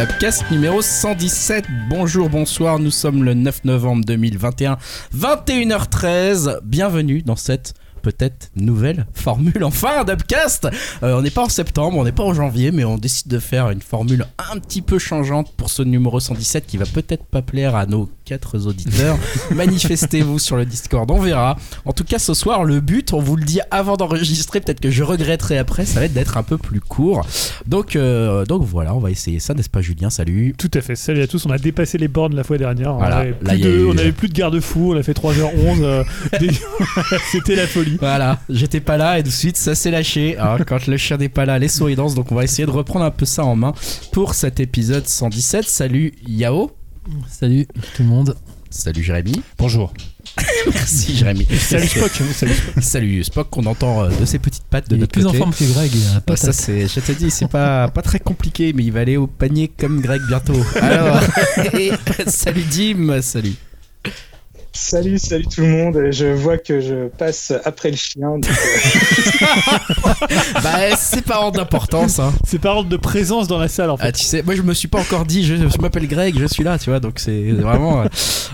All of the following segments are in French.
Upcast numéro 117. Bonjour, bonsoir, nous sommes le 9 novembre 2021, 21h13. Bienvenue dans cette peut-être nouvelle formule enfin d'Upcast. Euh, on n'est pas en septembre, on n'est pas en janvier, mais on décide de faire une formule un petit peu changeante pour ce numéro 117 qui va peut-être pas plaire à nos quatre auditeurs. Manifestez-vous sur le Discord, on verra. En tout cas, ce soir, le but, on vous le dit avant d'enregistrer, peut-être que je regretterai après, ça va être d'être un peu plus court. Donc, euh, donc voilà, on va essayer ça, n'est-ce pas, Julien? Salut. Tout à fait. Salut à tous. On a dépassé les bornes la fois dernière. Voilà. On avait plus de- eu- on avait plus de garde-fous. On a fait 3h11. euh, des- C'était la folie. Voilà, j'étais pas là et de suite ça s'est lâché. Alors, quand le chien n'est pas là, les souris dansent. Donc on va essayer de reprendre un peu ça en main pour cet épisode 117. Salut Yao. Salut tout le monde. Salut Jérémy. Bonjour. Merci Jérémy. Salut Spock. Salut Spock. Salut Spock qu'on entend euh, de ses petites pattes de Il est notre plus en forme que Greg. Il a Ouais, pas ça c'est, je te dis, c'est pas pas très compliqué, mais il va aller au panier comme Greg bientôt. Alors, et, salut Dim, salut. Salut, salut tout le monde. Je vois que je passe après le chien. donc, euh, Bah c'est pas hors d'importance. Hein. C'est par ordre de présence dans la salle en Ah, fait. tu sais, moi je me suis pas encore dit, je, je m'appelle Greg, je suis là, tu vois, donc c'est vraiment. euh,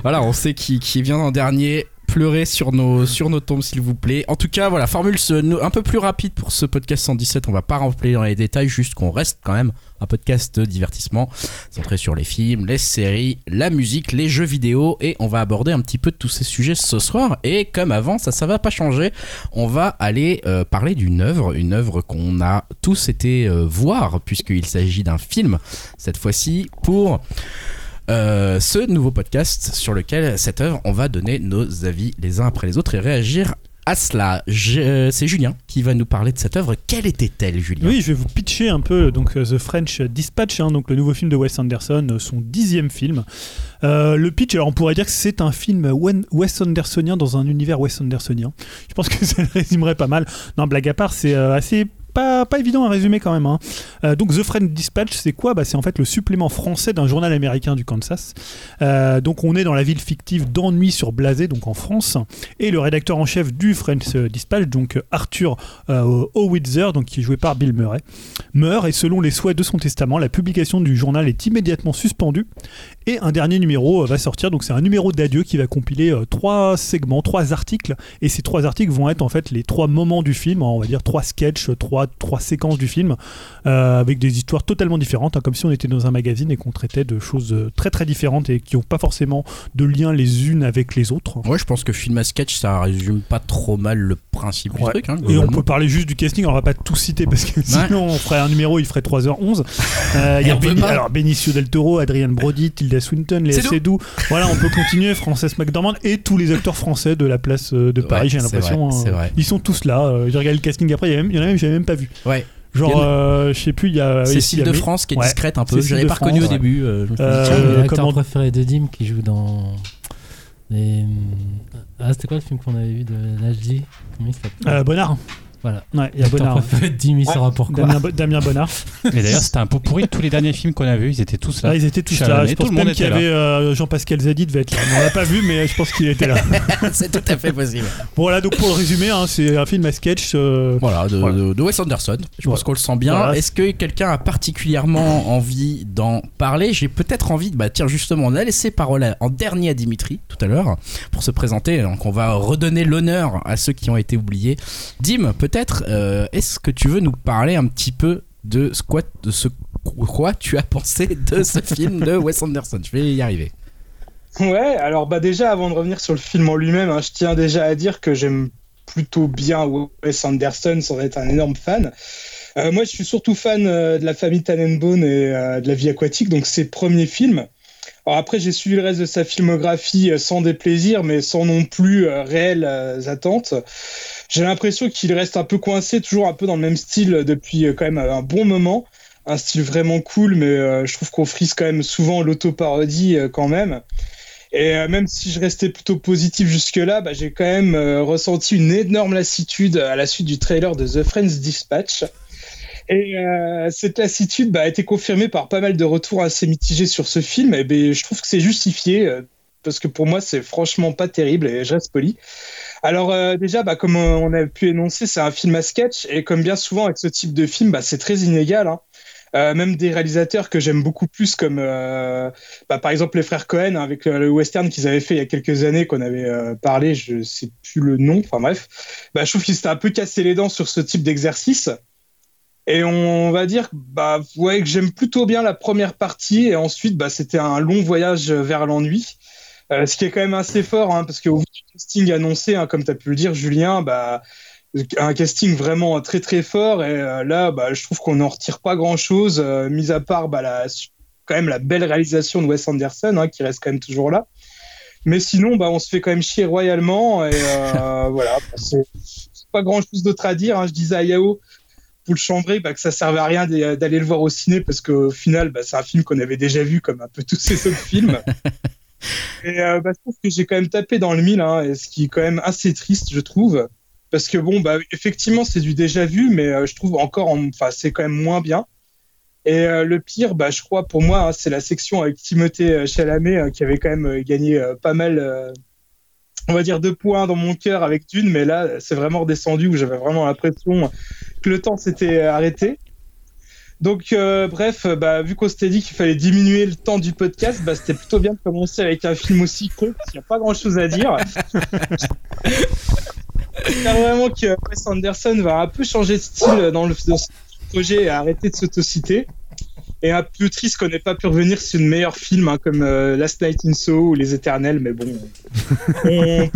voilà, on sait qui, qui vient en dernier. Pleurez sur nos, sur nos tombes, s'il vous plaît. En tout cas, voilà, formule un peu plus rapide pour ce podcast 117. On va pas rentrer dans les détails, juste qu'on reste quand même un podcast de divertissement centré sur les films, les séries, la musique, les jeux vidéo. Et on va aborder un petit peu de tous ces sujets ce soir. Et comme avant, ça, ça va pas changer. On va aller euh, parler d'une œuvre, une œuvre qu'on a tous été euh, voir, puisqu'il s'agit d'un film cette fois-ci pour euh, ce nouveau podcast sur lequel cette œuvre, on va donner nos avis les uns après les autres et réagir à cela. Euh, C'est Julien qui va nous parler de cette œuvre. Quelle était-elle, Julien? Oui, je vais vous pitcher un peu donc euh, The French Dispatch, hein, donc le nouveau film de Wes Anderson, son dixième film. Le pitch, alors on pourrait dire que c'est un film Wes Andersonien dans un univers Wes Andersonien. Je pense que ça résumerait pas mal. Non, blague à part, c'est assez pas, pas évident à résumer quand même. hein. Euh, donc The French Dispatch, c'est quoi? Bah, C'est en fait le supplément français d'un journal américain du Kansas. Euh, donc on est dans la ville fictive d'Ennui sur Blasé, donc en France. Et le rédacteur en chef du French Dispatch, donc Arthur euh, Howitzer, donc qui est joué par Bill Murray, meurt et selon les souhaits de son testament, la publication du journal est immédiatement suspendue et un dernier numéro euh, va sortir. Donc c'est un numéro d'adieu qui va compiler euh, trois segments, trois articles et ces trois articles vont être en fait les trois moments du film, hein, on va dire trois sketchs, trois, trois séquences du film euh, avec des histoires totalement différentes, hein, comme si on était dans un magazine et qu'on traitait de choses euh, très très différentes et qui n'ont pas forcément de lien les unes avec les autres. Ouais, je pense que film à sketch, ça résume pas trop mal le principe Ouais. du truc. hein, Et on peut parler juste du casting, on va pas tout citer parce que sinon on ferait un numéro, il ferait 3h11. Euh, Il y a alors Benicio del Toro, Adrian Brody, Tilda Swinton, Léa Seydoux. Voilà, on peut continuer, Frances McDormand et tous les acteurs français de la place de Paris, Ouais, j'ai l'impression. hein. Ils sont tous là. J'ai regardé le casting après, il y en a même, j'avais même pas vu. Ouais. Genre, a- euh, je sais plus, il y a. Cécile de France qui est Ouais, discrète un peu. Je l'avais pas reconnu au début. euh, Euh, l'acteur comment- préféré de Dim qui joue dans. les- Ah, c'était quoi le film qu'on avait vu de l'HD Comment il s'appelle? Euh, Bonnard. Voilà. Ouais, il y a Bonnard. préféré de Dim, il saura pourquoi. Damien, Bo- Damien Bonnard. Et d'ailleurs, c'était un pot pourri de tous les derniers films qu'on a vus. Ils étaient tous là. Ah, ils étaient tous Chalamet, là. Je tout pense le monde même qu'il y était avait euh, Jean-Pascal Zadi devait être là. On l'a pas vu, mais je pense qu'il était là. c'est tout à fait possible. Voilà, donc pour le résumer, hein, c'est un film à sketch. euh, Voilà, de, Voilà. de- de Wes Anderson. Je pense qu'on le sent bien. Voilà. Est-ce que quelqu'un a particulièrement envie d'en parler? J'ai peut-être envie de. Bah, tiens, justement, on a laissé parole en dernier à Dimitri tout à l'heure pour se présenter. Donc, on va redonner l'honneur à ceux qui ont été oubliés. Dim, peut-être, euh, est-ce que tu veux nous parler un petit peu de ce quoi, de ce quoi tu as pensé de ce film de Wes Anderson? Je vais y arriver. Ouais, alors bah déjà avant de revenir sur le film en lui-même, hein, je tiens déjà à dire que j'aime plutôt bien Wes Anderson sans être un énorme fan. Euh, moi, je suis surtout fan euh, de la famille Tannenbaum et euh, de la vie aquatique, donc ses premiers films. Alors après, j'ai suivi le reste de sa filmographie euh, sans déplaisir, mais sans non plus euh, réelles euh, attentes. J'ai l'impression qu'il reste un peu coincé, toujours un peu dans le même style depuis euh, quand même un bon moment. Un style vraiment cool, mais euh, je trouve qu'on frise quand même souvent l'auto-parodie euh, quand même. Et même si je restais plutôt positif jusque-là, bah, j'ai quand même ressenti une énorme lassitude à la suite du trailer de The Friends Dispatch. Et cette lassitude bah, a été confirmée par pas mal de retours assez mitigés sur ce film. Et ben, je trouve que c'est justifié, parce que pour moi, c'est franchement pas terrible, et je reste poli. Alors euh, déjà, bah, comme on a pu énoncer, c'est un film à sketch, et comme bien souvent avec ce type de film, bah, c'est très inégal. hein. Euh, même des réalisateurs que j'aime beaucoup plus, comme euh, bah, par exemple les frères Cohen, hein, avec le, western qu'ils avaient fait il y a quelques années, qu'on avait euh, parlé, je sais plus le nom, enfin bref. Bah, je trouve qu'ils s'étaient un peu cassé les dents sur ce type d'exercice. Et on va dire bah, ouais, que j'aime plutôt bien la première partie, et ensuite bah, c'était un long voyage vers l'ennui. Euh, ce qui est quand même assez fort, hein, parce qu'au vu du casting annoncé, hein, comme tu as pu le dire, Julien, bah, un casting vraiment très très fort. Et euh, là, bah, je trouve qu'on n'en retire pas grand chose, euh, mis à part bah, la, quand même la belle réalisation de Wes Anderson, hein, qui reste quand même toujours là. Mais sinon, bah, on se fait quand même chier royalement. Et voilà, bah, c'est pas grand chose d'autre à dire. Je disais à Yao pour le chambrer bah, que ça servait à rien d'a- d'aller le voir au ciné parce qu'au final, bah, c'est un film qu'on avait déjà vu comme un peu tous ces autres films. Et euh, bah, je trouve que j'ai quand même tapé dans le mille, hein, et ce qui est quand même assez triste, je trouve. Parce que bon, bah, effectivement, c'est du déjà vu, mais euh, je trouve encore, en- enfin, c'est quand même moins bien. Et euh, le pire, bah, je crois pour moi, hein, c'est la section avec Timothée Chalamet qui avait quand même gagné pas mal, on va dire deux points dans mon cœur avec Dune, mais là, c'est vraiment redescendu où j'avais vraiment l'impression que le temps s'était arrêté. Donc, euh, bref, euh, bah, vu qu'on s'était dit qu'il fallait diminuer le temps du podcast, bah, c'était plutôt bien de commencer avec un film aussi court, parce qu'il n'y a pas grand chose à dire. J'espère vraiment que Wes Anderson va un peu changer de style dans, le, projet et arrêter de s'autociter. Et un peu triste qu'on n'ait pas pu revenir sur une meilleure film hein, comme euh, Last Night in Soho ou Les Éternels, mais bon, on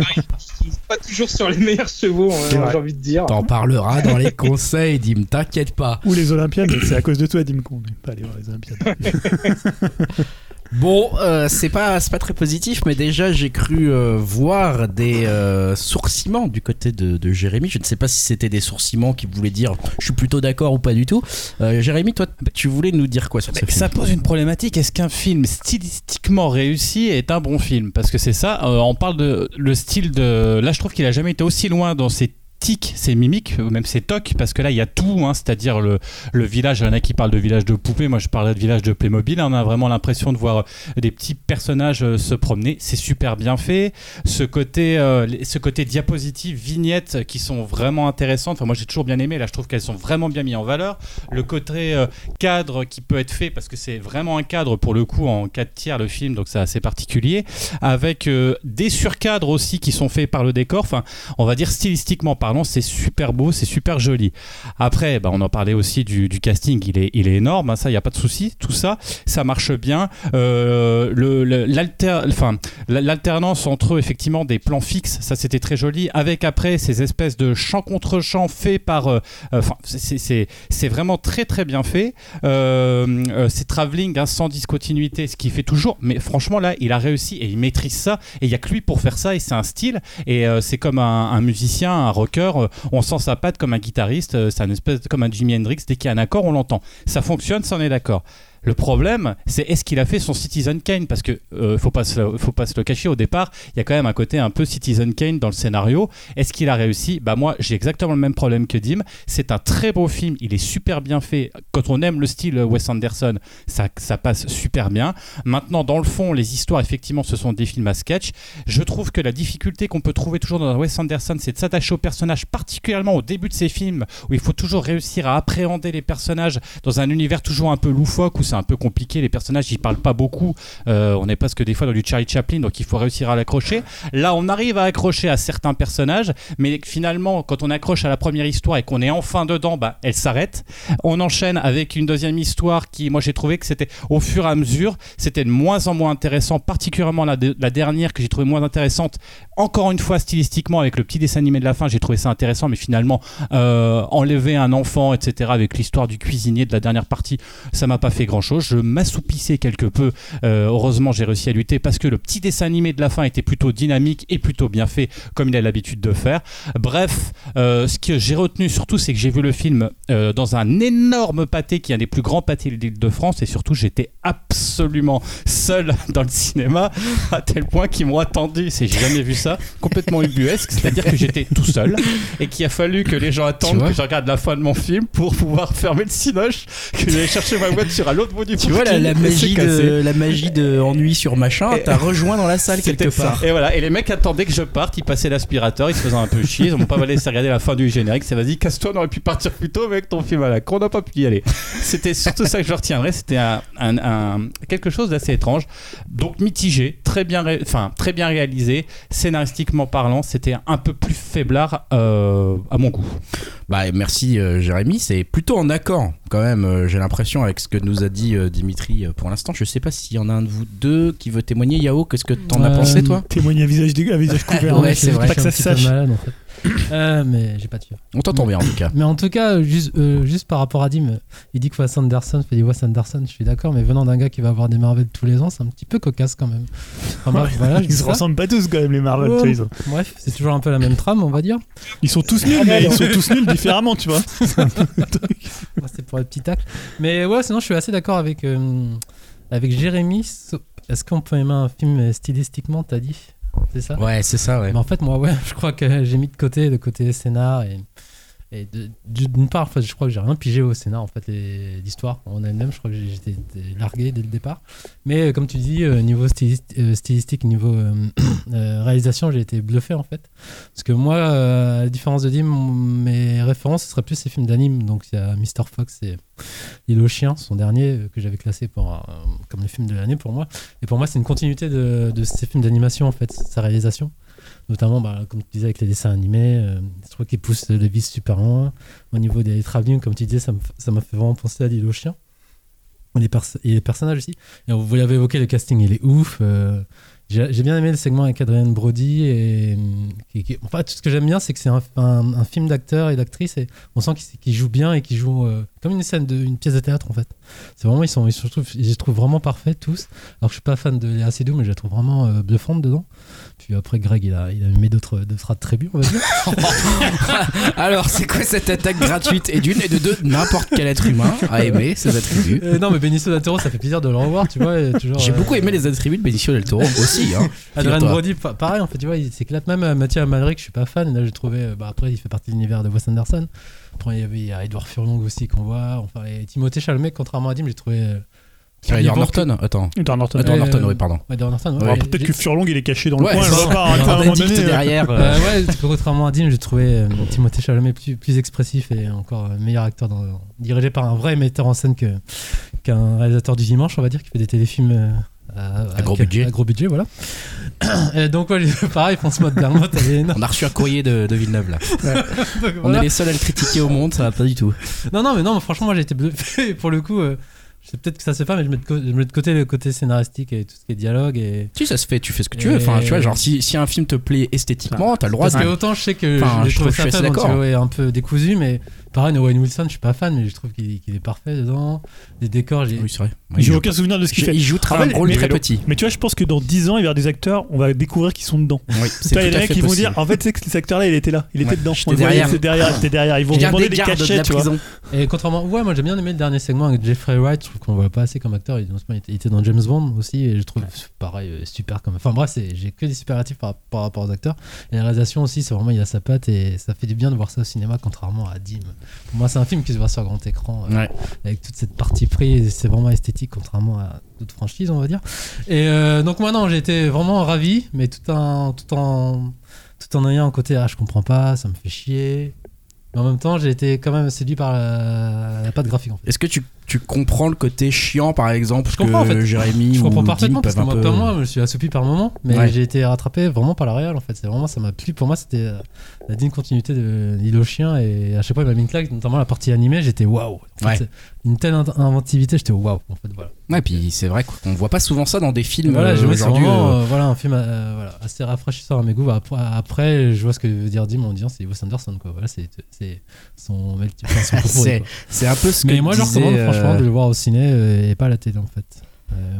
pas toujours sur les meilleurs chevaux, hein, j'ai envie de dire. T'en parleras dans les conseils, Dim, t'inquiète pas. Ou les Olympiades, mais c'est à cause de toi, Dim, qu'on n'est pas allé voir les Olympiades. Bon, euh, c'est pas c'est pas très positif, mais déjà j'ai cru euh, voir des euh, sourcillements du côté de, de Jérémy. Je ne sais pas si c'était des sourcillements qui voulaient dire je suis plutôt d'accord ou pas du tout. Euh, Jérémy, toi, tu voulais nous dire quoi sur ce Mais film ça pose une problématique. Est-ce qu'un film stylistiquement réussi est un bon film? Parce que c'est ça. euh, on parle de le style de. Là, je trouve qu'il a jamais été aussi loin dans ses tics, ses mimiques, même ses tocs, parce que là, il y a tout. hein, C'est-à-dire le, village. Il y en a qui parlent de village de poupées. Moi, je parlais de village de Playmobil. On a vraiment l'impression de voir euh, des petits personnages euh, se promener. C'est super bien fait. Ce côté, euh, ce côté diapositive, vignettes qui sont vraiment intéressantes. Enfin, moi, j'ai toujours bien aimé. Là, je trouve qu'elles sont vraiment bien mises en valeur. Le côté euh, cadre qui peut être fait parce que c'est vraiment un cadre pour le coup en 4 tiers le film donc c'est assez particulier avec euh, des surcadres aussi qui sont faits par le décor enfin on va dire stylistiquement c'est super beau c'est super joli. Après bah, on en parlait aussi du, casting il est, énorme hein, ça il n'y a pas de souci tout ça ça marche bien. Euh, l'alternance entre effectivement des plans fixes ça c'était très joli avec après ces espèces de champ contre champ faits par euh, enfin c'est- vraiment très très bien fait. Euh, euh, c'est travelling hein, sans discontinuité ce qu'il fait toujours mais franchement là il a réussi et il maîtrise ça et il y a que lui pour faire ça et c'est un style et euh, c'est comme un, un musicien un rocker euh, on sent sa patte comme un guitariste euh, c'est un espèce comme un Jimi Hendrix dès qu'il y a un accord on l'entend. Ça fonctionne ça on est d'accord le problème, c'est est-ce qu'il a fait son Citizen Kane? Parce que euh, faut pas se, faut pas se le cacher au départ, il y a quand même un côté un peu Citizen Kane dans le scénario. Est-ce qu'il a réussi? Bah moi, j'ai exactement le même problème que Dim. C'est un très beau film, il est super bien fait. Quand on aime le style Wes Anderson, ça, ça passe super bien. Maintenant, dans le fond, les histoires, effectivement, ce sont des films à sketch. Je trouve que la difficulté qu'on peut trouver toujours dans Wes Anderson, c'est de s'attacher aux personnages, particulièrement au début de ses films, où il faut toujours réussir à appréhender les personnages dans un univers toujours un peu loufoque, c'est un peu compliqué, les personnages, ils parlent pas beaucoup. Euh, on est presque des fois dans du Charlie Chaplin, donc il faut réussir à l'accrocher. Là, on arrive à accrocher à certains personnages, mais finalement, quand on accroche à la première histoire et qu'on est enfin dedans, bah, elle s'arrête. On enchaîne avec une deuxième histoire qui, moi, j'ai trouvé que c'était au fur et à mesure, c'était de moins en moins intéressant, particulièrement la, de- la dernière que j'ai trouvé moins intéressante. Encore une fois, stylistiquement, avec le petit dessin animé de la fin, j'ai trouvé ça intéressant, mais finalement, euh, enlever un enfant, etc., avec l'histoire du cuisinier de la dernière partie, ça m'a pas fait grand chose. Je m'assoupissais quelque peu. Euh, heureusement, j'ai réussi à lutter parce que le petit dessin animé de la fin était plutôt dynamique et plutôt bien fait, comme il a l'habitude de faire. Bref, euh, ce que j'ai retenu surtout, c'est que j'ai vu le film euh, dans un énorme pâté qui est un des plus grands pâtés de France et surtout, j'étais absolument seul dans le cinéma à tel point qu'ils m'ont attendu. C'est j'ai jamais vu ça, complètement ubuesque. C'est-à-dire que j'étais tout seul et qu'il a fallu que les gens attendent que je regarde la fin de mon film pour pouvoir fermer le cinoche, que j'allais chercher ma voiture à l'autre du Tu vois la, magie de la magie de ennui sur machin, t'as rejoint dans la salle quelque ça. part. Et voilà, et les mecs attendaient que je parte, ils passaient l'aspirateur, ils se faisaient un peu chier, ils m'ont pas laissé regarder la fin du générique, c'est vas-y, casse-toi, on aurait pu partir plus tôt avec ton film à la con, on n'a pas pu y aller. C'était surtout ça que je retiendrai, c'était un, un- un- quelque chose d'assez étrange, donc mitigé, très bien, enfin, très bien réalisé, scénaristiquement parlant, c'était un peu plus faiblard euh, à mon goût. Bah merci euh, Jérémy, c'est plutôt en accord quand même. euh, J'ai l'impression avec ce que nous a dit euh, Dimitri euh, pour l'instant. Je sais pas s'il y en a un de vous deux qui veut témoigner. Yao, qu'est-ce que t'en as pensé toi? Témoigner à visage, à visage couvert. Ouais, hein. c'est vrai. Pas que ça se sache. malade, en fait. Euh, mais j'ai pas de fièvre. On t'entend bien en tout cas. Mais en tout cas, euh, juste, euh, juste par rapport à Dim, il dit que Wes Anderson fait du Wes Anderson, je suis d'accord, mais venant d'un gars qui va avoir des Marvel tous les ans, c'est un petit peu cocasse quand même. Enfin, bref, voilà, je dis Ils se ça. ressemblent pas tous quand même, les Marvel. Ouais. Bref, c'est toujours un peu la même trame, on va dire. Ils sont tous nuls, mais ils sont tous nuls différemment, tu vois. C'est pour le petit tacle. Mais ouais, sinon, je suis assez d'accord avec, euh, avec Jérémy. Est-ce qu'on peut aimer un film stylistiquement, t'as dit? C'est ça? Ouais, c'est ça, ouais. Mais en fait, moi, ouais, je crois que j'ai mis de côté le côté scénar et. Et d'une part, en fait, je crois que j'ai rien pigé au scénar, en fait, l'histoire en elle-même. Je crois que j'étais largué dès le départ. Mais euh, comme tu dis, euh, niveau euh, stylistique, niveau réalisation, j'ai été bluffé, en fait. Parce que moi, à la différence de Dim, mes références, ce serait plus ces films d'anime. Donc il y a Mr. Fox et L'île aux chiens, son dernier, que j'avais classé pour, comme le film de l'année pour moi. Et pour moi, c'est une continuité de, de ces films d'animation, en fait, sa réalisation. Notamment, bah, comme tu disais, avec les dessins animés, euh, je trouve qu'il pousse le vis super loin. Au niveau des travelling, comme tu disais, ça m'a fait vraiment penser à l'île aux chiens. Les, et les personnages aussi. Vous l'avez évoqué, le casting, il est ouf. euh, j'ai bien aimé le segment avec Adrien Brody. Et, qui- enfin, tout ce que j'aime bien, c'est que c'est un, film d'acteurs et d'actrices. On sent qu'ils qu'ils jouent bien et qu'ils jouent euh, comme une scène, de, pièce de théâtre, en fait. C'est vraiment, ils sont, ils je les trouve vraiment parfaits tous. Alors que je suis pas fan de Léa Seydoux, mais je la trouve vraiment euh, bluffante dedans. Puis après, Greg, il a, il a mis d'autres d'autres attributs, on va dire. Alors, c'est quoi cette attaque gratuite Et d'une et de deux, n'importe quel être humain a aimé ces attributs. Euh, non, mais Benicio del Toro, ça fait plaisir de le revoir, tu vois. J'ai euh, beaucoup aimé les attributs de Benicio del Toro aussi. Hein. Adrien. Brody, pa- pareil, en fait, tu vois, il s'éclate. Même euh, Mathieu Amalric, je suis pas fan. Là, j'ai trouvé. euh, Bah, après, il fait partie de l'univers de Wes Anderson. Après, il y avait il y a Edouard Furlong aussi qu'on voit. Enfin, et Timothée Chalamet, contrairement à Dim, j'ai trouvé. Edward vivant Norton, attends. Edward Norton. Edward Euh, Norton, oui, pardon. Edward Norton, ouais. Alors, Peut-être que Furlong il est caché dans le Ouais, coin, vois pas arrêter à un moment donné. euh. derrière. euh, Euh, ouais, contrairement à Dean, j'ai trouvé euh, Timothée Chalamet plus, plus expressif et encore euh, meilleur acteur, dans, dirigé par un vrai metteur en scène que, qu'un réalisateur du dimanche, on va dire, qui fait des téléfilms euh, à, À gros budget. à gros budget, voilà. et donc, ouais, pareil, François de Bermotte, elle est énorme. On a reçu un courrier de, de Villeneuve là. Donc, On voilà. est les seuls à le critiquer au monde, ça va pas du tout. Non, non, mais non, mais franchement, moi j'ai été bluffé. Pour le coup, euh, sais peut-être que ça se fait pas, mais je mets, de co- je mets de côté le côté scénaristique et tout ce qui est dialogue. Et... Si ça se fait, tu fais ce que tu veux. Enfin, tu vois, genre si, si un film te plaît esthétiquement, t'as le droit Parce de. que autant je sais que Enfin, je trouvé trouve- je ça tu vois, ouais, un peu décousu, mais pareil, Owen Wilson, je suis pas fan, mais je trouve qu'il est parfait dedans. Les décors, j'ai. Oui, c'est vrai. J'ai joue- aucun souvenir de ce qu'il fait. il joue très- Ah un rôle mais- très petit. Mais tu vois, je pense que dans 10 ans, il va y avoir des acteurs, on va découvrir qu'ils sont dedans. Oui, c'est il y a mecs fait qui vont dire en fait, c'est que cet acteur-là, il était là, il était Ouais, dedans. On le voyait, derrière. c'est derrière, derrière. Ils vont demander des de cachets, la tu vois. Et contrairement, ouais, moi j'ai bien aimé le dernier segment avec Jeffrey Wright. Je trouve qu'on voit pas assez comme acteur. Il, était, dans James Bond aussi, et je trouve pareil euh, super comme. Enfin bref, c'est- j'ai que des superlatifs par, par rapport aux acteurs. Et la réalisation aussi, c'est vraiment il a sa patte et ça fait du bien de voir ça au cinéma, contrairement à Dim. Pour moi, c'est un film qui se voit sur grand écran euh, Ouais. avec toute cette partie prise. C'est vraiment esthétique, contrairement à d'autres franchises, on va dire. Et euh, donc moi non, j'ai été vraiment ravi, mais tout en tout en tout en ayant un côté ah je comprends pas, ça me fait chier. Mais en même temps, j'ai été quand même séduit par la, la patte graphique en fait. Est-ce que tu, tu comprends le côté chiant, par exemple, Je comprends, que en fait. Jérémy Je comprends parfaitement parce que moi, peu- comme moi, je me suis assoupi par moment, mais Ouais. j'ai été rattrapé vraiment par la réal en fait. C'est vraiment ça m'a plu. Pour moi, c'était euh, la digne continuité de l'île aux chiens et à chaque fois il m'a mis une claque, notamment la partie animée. J'étais waouh. En fait, Ouais. c'est Une telle inventivité, j'étais waouh. En fait, voilà. Ouais, puis c'est vrai qu'on voit pas souvent ça dans des films voilà, euh, je- aujourd'hui. euh, voilà, un film euh, voilà, assez rafraîchissant à mes goûts. Après, après, je vois ce que veut dire Dim en disant c'est Wes Anderson. Quoi. Voilà, c'est c'est son, C'est- un peu ce que Mais moi, je recommande euh, franchement de le voir au ciné et pas à la télé en fait.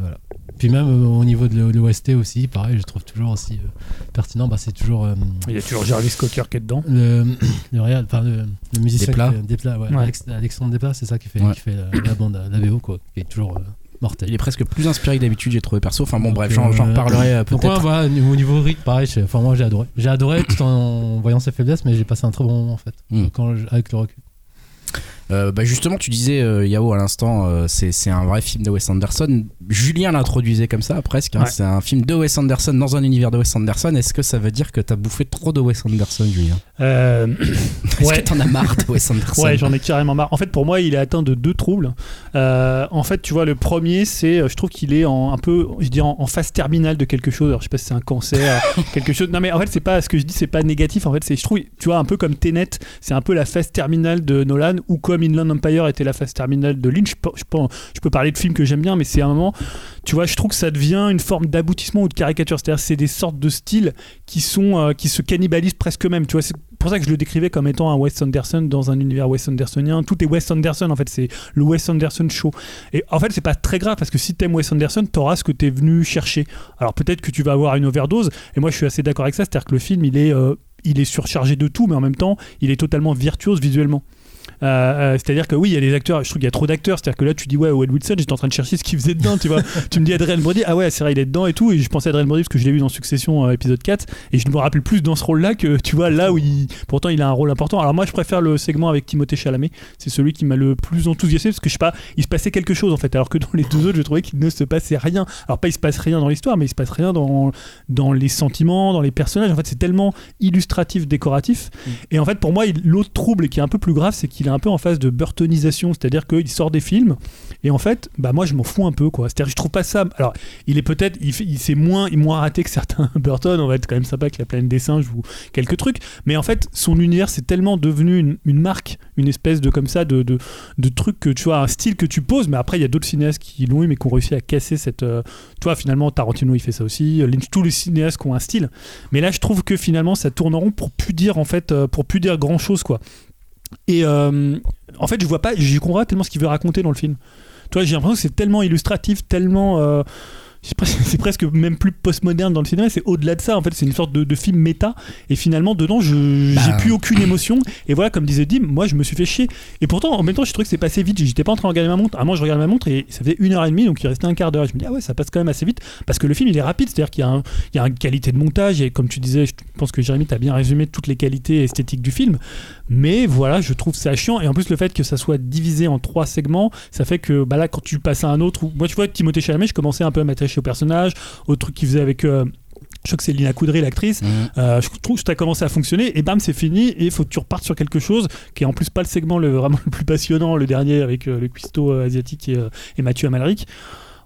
Voilà. Puis même euh, au niveau de l'OST aussi, pareil, je trouve toujours aussi euh, pertinent. Bah, c'est toujours euh, Il y a toujours Jarvis Cocker qui est dedans. le, le, réal- enfin, le, le musicien Desplat. qui fait- Desplat, ouais, Ouais. Alex- Alexandre Desplat, c'est ça qui fait, Ouais. qui fait la, la bande, la VO quoi, qui est toujours euh, mortel. Il est presque plus inspiré que d'habitude, j'ai trouvé perso. Enfin bon, bref, j'en j'en euh, reparlerai euh, Donc ouais, peut-être. voilà, au niveau rythme, pareil, enfin moi j'ai adoré. J'ai adoré tout en voyant ses faiblesses, mais j'ai passé un très bon moment en fait, Mm. quand je- avec le recul. Euh, bah justement, tu disais euh, Yao à l'instant, euh, c'est un vrai film de Wes Anderson. Julien l'introduisait comme ça, presque. hein. Ouais. C'est un film de Wes Anderson dans un univers de Wes Anderson. Est-ce que ça veut dire que t'as bouffé trop de Wes Anderson, Julien? Euh, Est-ce Ouais. que t'en as marre de Wes Anderson? Ouais, j'en ai carrément marre. En fait, pour moi, il est atteint de deux troubles. Euh, en fait, tu vois, le premier, c'est, euh, je trouve qu'il est en, un peu, je dirais, en, en phase terminale de quelque chose. Alors, je sais pas si c'est un cancer, quelque chose. Non, mais en fait, c'est pas ce que je dis, c'est pas négatif. En fait, c'est, je trouve, tu vois, un peu comme Tenet, c'est un peu la phase terminale de Nolan, ou comme Inland Empire était la phase terminale de Lynch. Je peux, je parler de films que j'aime bien, mais c'est un moment, tu vois, je trouve que ça devient une forme d'aboutissement ou de caricature. C'est-à-dire, c'est des sortes de styles qui sont, euh, qui se cannibalisent presque eux-mêmes. Tu vois, c'est pour ça que je le décrivais comme étant un Wes Anderson dans un univers Wes Andersonien. Tout est Wes Anderson, en fait, c'est le Wes Anderson show. Et en fait, c'est pas très grave parce que si t'aimes Wes Anderson, t'auras ce que t'es venu chercher. Alors peut-être que tu vas avoir une overdose, et moi je suis assez d'accord avec ça, c'est-à-dire que le film, il est, euh, il est surchargé de tout, mais en même temps, il est totalement virtuose visuellement. Euh, euh, c'est-à-dire que oui, il y a des acteurs, je trouve qu'il y a trop d'acteurs, c'est-à-dire que là tu dis ouais, Owen Wilson, j'étais en train de chercher ce qu'il faisait dedans, tu vois. tu me dis Adrien Brody, ah ouais, c'est vrai, il est dedans et tout, et je pensais à Adrien Brody parce que je l'ai vu dans Succession euh, épisode 4, et je me rappelle plus dans ce rôle-là que tu vois là où il, pourtant il a un rôle important. Alors moi je préfère le segment avec Timothée Chalamet, c'est celui qui m'a le plus enthousiasmé parce que je sais pas, il se passait quelque chose en fait, alors que dans les deux autres, je trouvais qu'il ne se passait rien. Alors pas il se passe rien dans l'histoire, mais il se passe rien dans, dans les sentiments, dans les personnages. En fait, c'est tellement illustratif, décoratif. Et en fait, pour moi, l'autre trouble qui est un peu plus grave, c'est qu'il un peu en phase de burtonisation, c'est-à-dire qu'il sort des films et en fait, bah moi, je m'en fous un peu quoi. C'est-à-dire, que je trouve pas ça. Alors, il est peut-être, il, il c'est moins, moins raté que certains Burton. On va être quand même sympa avec la planète des singes ou quelques trucs. Mais en fait, son univers, c'est tellement devenu une, marque, une espèce de comme ça de, de, de truc que tu vois, un style que tu poses. Mais après, il y a d'autres cinéastes qui l'ont eu, mais qui ont réussi à casser cette. euh, tu finalement, Tarantino, il fait ça aussi. Lynch, tous les cinéastes qui ont un style. Mais là, je trouve que finalement, ça tourne en rond pour plus dire en fait, euh, pour plus dire grand chose quoi. Et euh, en fait, je vois pas, j'y comprends pas tellement ce qu'il veut raconter dans le film. Tu vois, j'ai l'impression que c'est tellement illustratif, tellement. c'est presque, même plus postmoderne dans le cinéma, c'est au-delà de ça. En fait, c'est une sorte de, de film méta. Et finalement, dedans, je Bah. j'ai plus aucune émotion. Et voilà, comme disait Dim, moi, je me suis fait chier. Et pourtant, en même temps, je trouvais que c'est passé vite. J'étais pas en train de regarder ma montre. À moi, je regarde ma montre et ça faisait une heure et demie, donc il restait un quart d'heure. Je me dis, ah ouais, ça passe quand même assez vite. Parce que le film, il est rapide. C'est-à-dire qu'il y a, y une qualité de montage. Et comme tu disais, je pense que Jérémy, t'as bien résumé toutes les qualités esthétiques du film. Mais voilà, je trouve ça chiant. Et en plus, le fait que ça soit divisé en trois segments, ça fait que bah là, quand tu passes à un autre, où- moi, tu vois, Timothée Chalamet, je commençais un peu à m'attacher au personnage, au truc qu'il faisait avec. euh, je crois que c'est Lina Coudray, l'actrice. Mhm. Euh, je trouve que ça a commencé à fonctionner et bam, c'est fini. Et il faut que tu repartes sur quelque chose qui est en plus pas le segment le, vraiment le plus passionnant, le dernier avec euh, le cuistot euh, asiatique et, et Mathieu Amalric.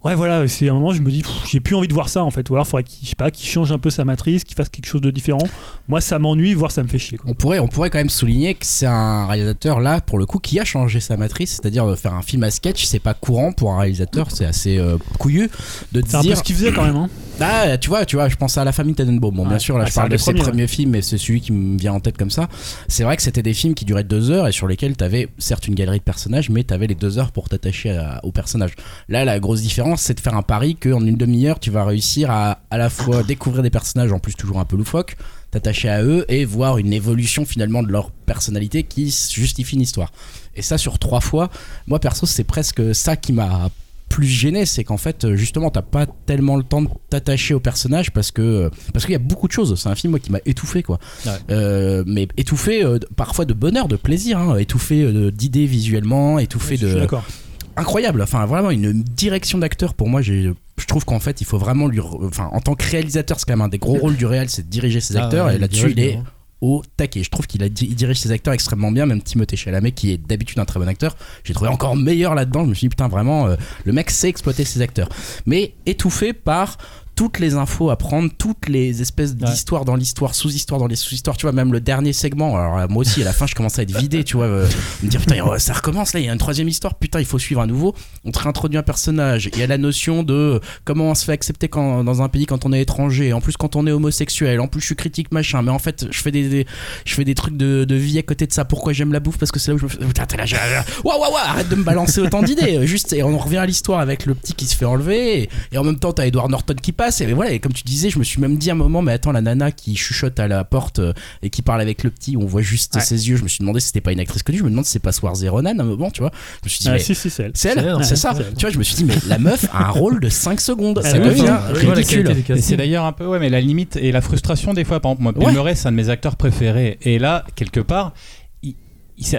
Ouais, voilà, c'est un moment, je me dis, j'ai plus envie de voir ça en fait. Ou alors, faudrait qu'il, je sais pas, qu'il change un peu sa matrice, qu'il fasse quelque chose de différent. Moi, ça m'ennuie, voire ça me fait chier. Quoi. On pourrait, on pourrait quand même souligner que c'est un réalisateur là, pour le coup, qui a changé sa matrice, c'est-à-dire de faire un film à sketch, c'est pas courant pour un réalisateur, c'est assez euh, couillu de C'est un peu dire. ce qu'il faisait quand même. Hein. Ah, tu vois, tu vois, je pense à la famille Tenenbaum. Bon, bien sûr, là, Ah, je parle de ses premiers, premiers films, et c'est celui qui me vient en tête comme ça. C'est vrai que c'était des films qui duraient deux heures et sur lesquels t'avais certes une galerie de personnages, mais t'avais les deux heures pour t'attacher aux personnages. Là, la grosse différence, c'est de faire un pari qu'en une demi-heure, tu vas réussir à à la fois découvrir des personnages, en plus toujours un peu loufoques, t'attacher à eux et voir une évolution finalement de leur personnalité qui justifie une histoire. Et ça, sur trois fois, moi perso, c'est presque ça qui m'a plus gêné, c'est qu'en fait, euh, justement, t'as pas tellement le temps de t'attacher au personnage parce que euh, parce qu'il y a beaucoup de choses. C'est un film moi qui m'a étouffé, quoi. Ouais. Euh, mais étouffé euh, parfois de bonheur, de plaisir, hein, étouffé euh, d'idées visuellement, étouffé Je suis de d'accord. incroyable. Enfin, vraiment une direction d'acteur pour moi. Je trouve qu'en fait, il faut vraiment lui, enfin, en tant que réalisateur, c'est quand même un des gros rôles du réel, c'est de diriger ses Ah, acteurs. ouais, et là-dessus, il est bien. Au taquet. Je trouve qu'il dirige ses acteurs extrêmement bien, même Timothée Chalamet, qui est d'habitude un très bon acteur. J'ai trouvé encore meilleur là-dedans. Je me suis dit, putain, vraiment, euh, le mec sait exploiter ses acteurs. Mais étouffé par toutes les infos à prendre, toutes les espèces d'histoires dans l'histoire, sous-histoires dans les sous-histoires, tu vois, même le dernier segment. Alors là, moi aussi, à la fin, je commençais à être vidé, tu vois, euh, me dire, putain, oh, ça recommence là, il y a une troisième histoire, putain, il faut suivre à nouveau. On te réintroduit un personnage, il y a la notion de comment on se fait accepter quand, dans un pays quand on est étranger, en plus quand on est homosexuel, en plus je suis critique, machin, mais en fait, je fais des, des- je fais des trucs de, de vie à côté de ça. Pourquoi j'aime la bouffe Parce que c'est là où je me fais. Putain, t'es là, Waouh, waouh, waouh, arrête de me balancer autant d'idées. Juste, et on en revient à l'histoire avec le petit qui se fait enlever, et, et en même temps, t'as Edward Norton qui passe, et voilà, et comme tu disais, je me suis même dit à un moment, mais attends, la nana qui chuchote à la porte euh, et qui parle avec le petit, on voit juste Ouais. ses yeux, je me suis demandé si c'était pas une actrice connue, je me demande si c'est pas Swarzy Ronan à un moment, tu vois. Je me suis dit, Ah, mais si, si, c'est elle. c'est elle, c'est elle, c'est ouais, ça. Tu vois, je me suis dit, mais la meuf a un rôle de 5 secondes, ça oui, devient ridicule. c'est d'ailleurs un peu, ouais, mais la limite et la frustration des fois. Par exemple, moi, Bill Ouais. Murray, c'est un de mes acteurs préférés. Et là, quelque part, il,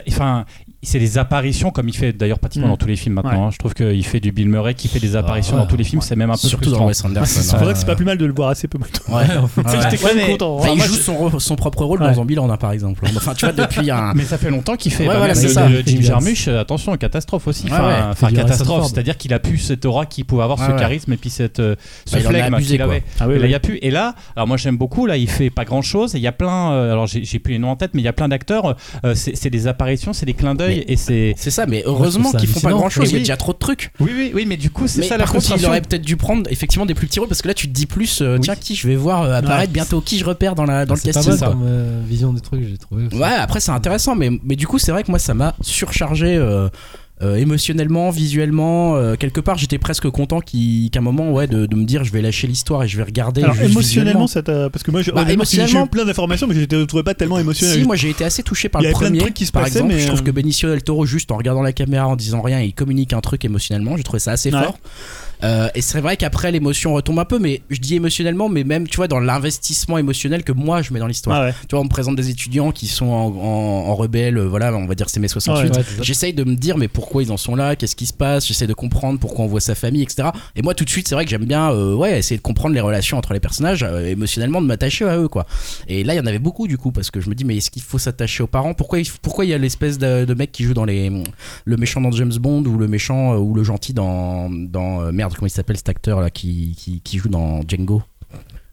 enfin, c'est des apparitions comme il fait d'ailleurs pratiquement Mm. dans tous les films maintenant. Ouais. hein. Je trouve qu'il fait du Bill Murray qui fait des apparitions ouais, dans tous les films. ouais. C'est même un peu Surtout dans. Wes Anderson. C'est vrai que c'est pas plus mal de le voir assez peu maintenant. Ouais. en fait, Ouais. J'étais content. Enfin, il joue je- son, son propre rôle Ouais. dans Zombieland hein, par exemple. Enfin, tu vois, depuis un. Mais ça fait longtemps qu'il fait. Ouais, bah, voilà, le- ça. le Jim Jarmusch, euh, attention, catastrophe aussi. Enfin, catastrophe, c'est-à-dire qu'il a pu cette aura qu'il pouvait avoir, ce charisme et puis cette, ce flegme qu'il avait. Ah Et là, oui. il y a plus. Et là, alors moi j'aime beaucoup. Là, il fait pas grand chose. Il y a plein. euh, alors j'ai plus les noms en tête, mais il y a plein d'acteurs. euh, c'est c'est des apparitions, c'est des clins d'œil Mais- et c'est. C'est ça, mais heureusement qu'ils font pas grand chose. Il y a déjà trop de trucs. Oui, oui, oui, mais du coup, c'est ça la par contre, il aurait peut-être dû prendre effectivement des plus petits rôles parce que là, tu te dis plus, euh, tiens, qui je vais voir euh, apparaître bientôt, qui je repère dans, la, dans le c'est pas casting. euh, vision des trucs, j'ai trouvé. Ouais, après c'est intéressant, mais, mais du coup c'est vrai que moi ça m'a surchargé euh, émotionnellement, visuellement. euh, quelque part j'étais presque content qu'à un moment ouais de, de me dire je vais lâcher l'histoire et je vais regarder. Alors émotionnellement, ça t'a- parce que moi, Bah, j'ai- émotionnellement- eu plein d'informations, mais je ne trouvais pas tellement émotionnel. Si, moi j'ai été assez touché par Il y le avait plein de premier. trucs qui se par passaient, exemple, mais, je trouve euh, que Benicio del Toro, juste en regardant la caméra, en disant rien, il communique un truc émotionnellement. J'ai trouvé ça assez Ouais. fort. Euh, et c'est vrai qu'après l'émotion retombe un peu, mais je dis émotionnellement, mais même tu vois dans l'investissement émotionnel que moi je mets dans l'histoire. Ah ouais. Tu vois, on me présente des étudiants qui sont en, en, en rebelle, euh, voilà, on va dire c'est mai 68. Ouais, c'est ça. J'essaye de me dire mais pourquoi ils en sont là, qu'est-ce qui se passe, j'essaie de comprendre pourquoi on voit sa famille, etc. Et moi tout de suite c'est vrai que j'aime bien euh, ouais essayer de comprendre les relations entre les personnages, euh, émotionnellement de m'attacher à eux quoi. Et là il y en avait beaucoup du coup parce que je me dis mais est-ce qu'il faut s'attacher aux parents? Pourquoi il, pourquoi y a l'espèce de, de mec qui joue dans les le méchant dans James Bond ou le méchant ou le gentil dans dans euh, merde comment il s'appelle cet acteur là qui, qui, qui joue dans Django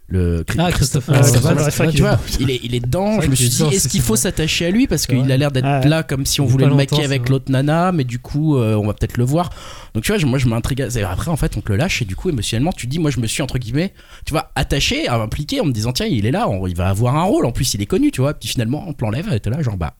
le Ah, Christophe. Ah, Christophe Waltz, Waltz, ouais, c'est vrai tu vois, il est, il est dedans. C'est Je me suis est dit, est-ce qu'il faut s'attacher à lui? Parce qu'il a l'air d'être là comme si on est voulait le longtemps, avec l'autre nana, mais du coup, euh, on va peut-être le voir. Donc tu vois, moi je m'intrigue. Après, en fait, on te le lâche et du coup, émotionnellement, tu te dis, moi je me suis entre guillemets, tu vois, attaché, impliqué en me disant, tiens, il est là, on- il va avoir un rôle. En plus, il est connu, tu vois. Puis finalement, on te l'enlève et t'es là, genre, bah.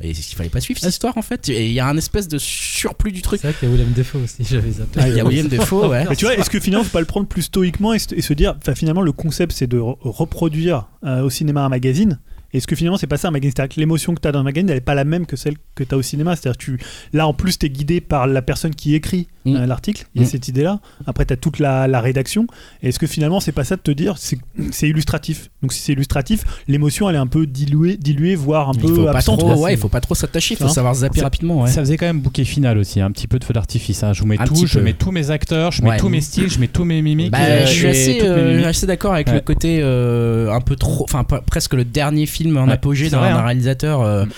Et il fallait pas suivre cette histoire en fait. Et il y a un espèce de surplus du truc. C'est vrai qu'il y a William Defoe aussi, j'avais zappé. Il y a William Defoe, ouais. Mais tu vois, est-ce que finalement, faut pas le prendre plus stoïquement et, se- et se dire, finalement, le concept, c'est de re- reproduire euh, au cinéma un magazine. Est-ce que finalement, c'est pas ça un magazine? C'est-à-dire que l'émotion que tu as dans un magazine, elle est pas la même que celle que tu as au cinéma. C'est-à-dire que tu, là, en plus, tu es guidé par la personne qui écrit Mm. euh, l'article. Il y a Mm. cette idée-là. Après, tu as toute la, la rédaction. Et est-ce que finalement, c'est pas ça de te dire, c'est illustratif? Donc, si c'est illustratif, l'émotion, elle est un peu diluée, diluée voire un Il peu faut pas absente. trop, quoi. ouais, il faut pas trop s'attacher, il faut Hein? savoir zapper Ça- rapidement, ouais. Ça faisait quand même bouquet final aussi, un petit peu de feu d'artifice. hein. Je vous mets Un tout, je peu. mets tous mes acteurs, je mets Ouais. tous mes styles, je mets tous mes mimiques. Bah, euh, je suis assez, euh, assez d'accord avec Ouais. le côté euh, un peu trop, enfin pas- presque le dernier film en Ouais, apogée d'un hein. réalisateur. euh, Mm.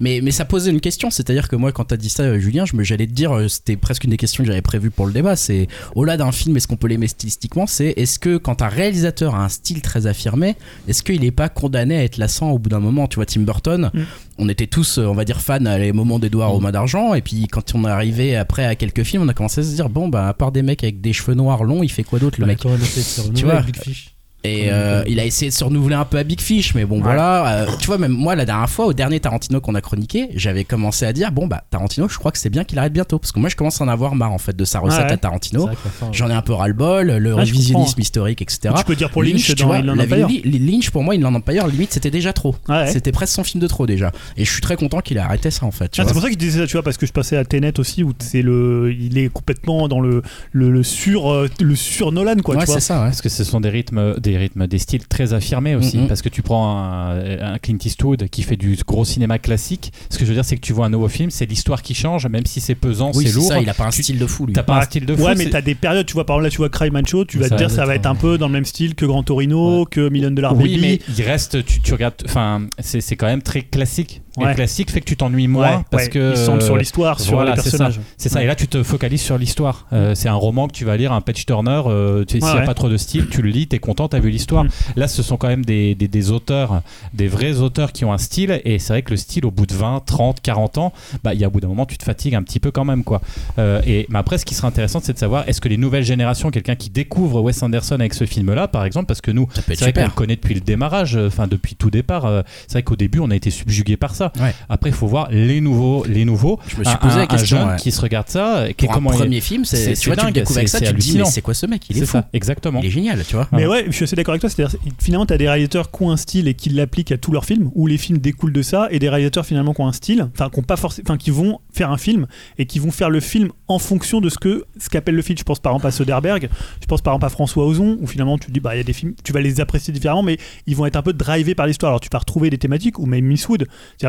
mais, mais ça posait une question, c'est-à-dire que moi quand t'as dit ça, euh, Julien, je me j'allais te dire, euh, c'était presque une des questions que j'avais prévues pour le débat. C'est au-delà d'un film, est-ce qu'on peut l'aimer stylistiquement? C'est est-ce que quand un réalisateur a un style très affirmé, est-ce qu'il est pas condamné à être lassant au bout d'un moment? Tu vois, Tim Burton, Mm. on était tous, on va dire, fans à les moments d'Edouard aux mains d'argent, et puis quand on est arrivé après à quelques films, on a commencé à se dire, bon bah à part des mecs avec des cheveux noirs longs, il fait quoi d'autre le Bah, mec? renouveler vois, Big Fish. Et euh, il a essayé de se renouveler un peu à Big Fish, mais bon voilà. euh, tu vois, même moi la dernière fois, au dernier Tarantino qu'on a chroniqué, j'avais commencé à dire bon bah Tarantino, je crois que c'est bien qu'il arrête bientôt, parce que moi je commence à en avoir marre en fait de sa recette Ouais. à Tarantino. J'en ai un peu ras le bol, le Ah, révisionnisme comprends. historique, etc. Tu peux dire pour Lynch, tu dans vois, Inland la Empire. Li- Lynch pour moi, Inland Empire, limite c'était déjà trop. Ouais. C'était presque son film de trop déjà. Et je suis très content qu'il ait arrêté ça en fait. tu Ah, c'est pour ça que je disais ça, tu vois, parce que je passais à Tenet aussi, où c'est le, il est complètement dans le, le, le sur, euh, le sur Nolan, quoi. ouais, tu vois. c'est ça, ouais. Parce que ce sont des rythmes, des rythmes, des styles très affirmés aussi. Mhm. Parce que tu prends un, un Clint Eastwood qui fait du gros cinéma classique. Ce que je veux dire, c'est que tu vois un nouveau film, c'est l'histoire qui change, même si c'est pesant, Oui, c'est lourd. ça, il a pas un Tu- style de fou lui. T'as pas un style de fou. Ouais, mais t'as des périodes, tu vois, par exemple, là, tu vois Crime and Show, tu vas Ça te dire, va ça va être un- peu dans le même style que Grand Torino, que Million Dollar Oui, Baby. mais il reste, tu, tu regardes, enfin, c'est quand même très classique. Et le classique fait que tu t'ennuies moins Ouais, parce ouais. que Ils centrent sur l'histoire, sur voilà, les c'est ça. personnages. C'est ça, et là tu te focalises sur l'histoire. Euh, c'est un roman que tu vas lire, un Patch Turner, euh, tu- s'il n'y a ouais. pas trop de style, tu le lis, t'es content, t'as vu l'histoire. Mm. Là, ce sont quand même des, des, des auteurs, des vrais auteurs qui ont un style, et c'est vrai que le style, au bout de 20, 30, 40 ans, bah, il y a au bout d'un moment, tu te fatigues un petit peu quand même. quoi. Euh, et, mais après, ce qui serait intéressant, c'est de savoir est-ce que les nouvelles générations, quelqu'un qui découvre Wes Anderson avec ce film-là, par exemple, parce que nous, c'est vrai qu'on le connaît depuis le démarrage, euh, enfin depuis tout départ. euh, c'est vrai qu'au début, on a été subjugué par ça. Ouais. Après, il faut voir les nouveaux. Les nouveaux. Je me suis Un- posé un- la question. Un jeune ouais. qui se regarde ça, qui est il- premier film, c'est tu vois, tu découvres avec ça, c'est tu te dis mais c'est quoi ce mec? Il est, C'est fou. ça, exactement. Il est génial, tu vois. Mais ouais, je suis assez d'accord avec toi. C'est-à-dire, finalement, tu as des réalisateurs qui ont un style et qui l'appliquent à tous leurs films, où les films découlent de ça, et des réalisateurs finalement qui ont un style, enfin, qui ont pas forcément, enfin, qui vont faire un film et qui vont faire le film en fonction de ce que ce qu'appelle le film. Je pense par exemple à Soderbergh, je pense par exemple à François Ozon, où finalement tu te dis bah il y a des films, tu vas les apprécier différemment, mais ils vont être un peu drivés par l'histoire. Alors tu vas retrouver des thématiques, ou même Miss Wood.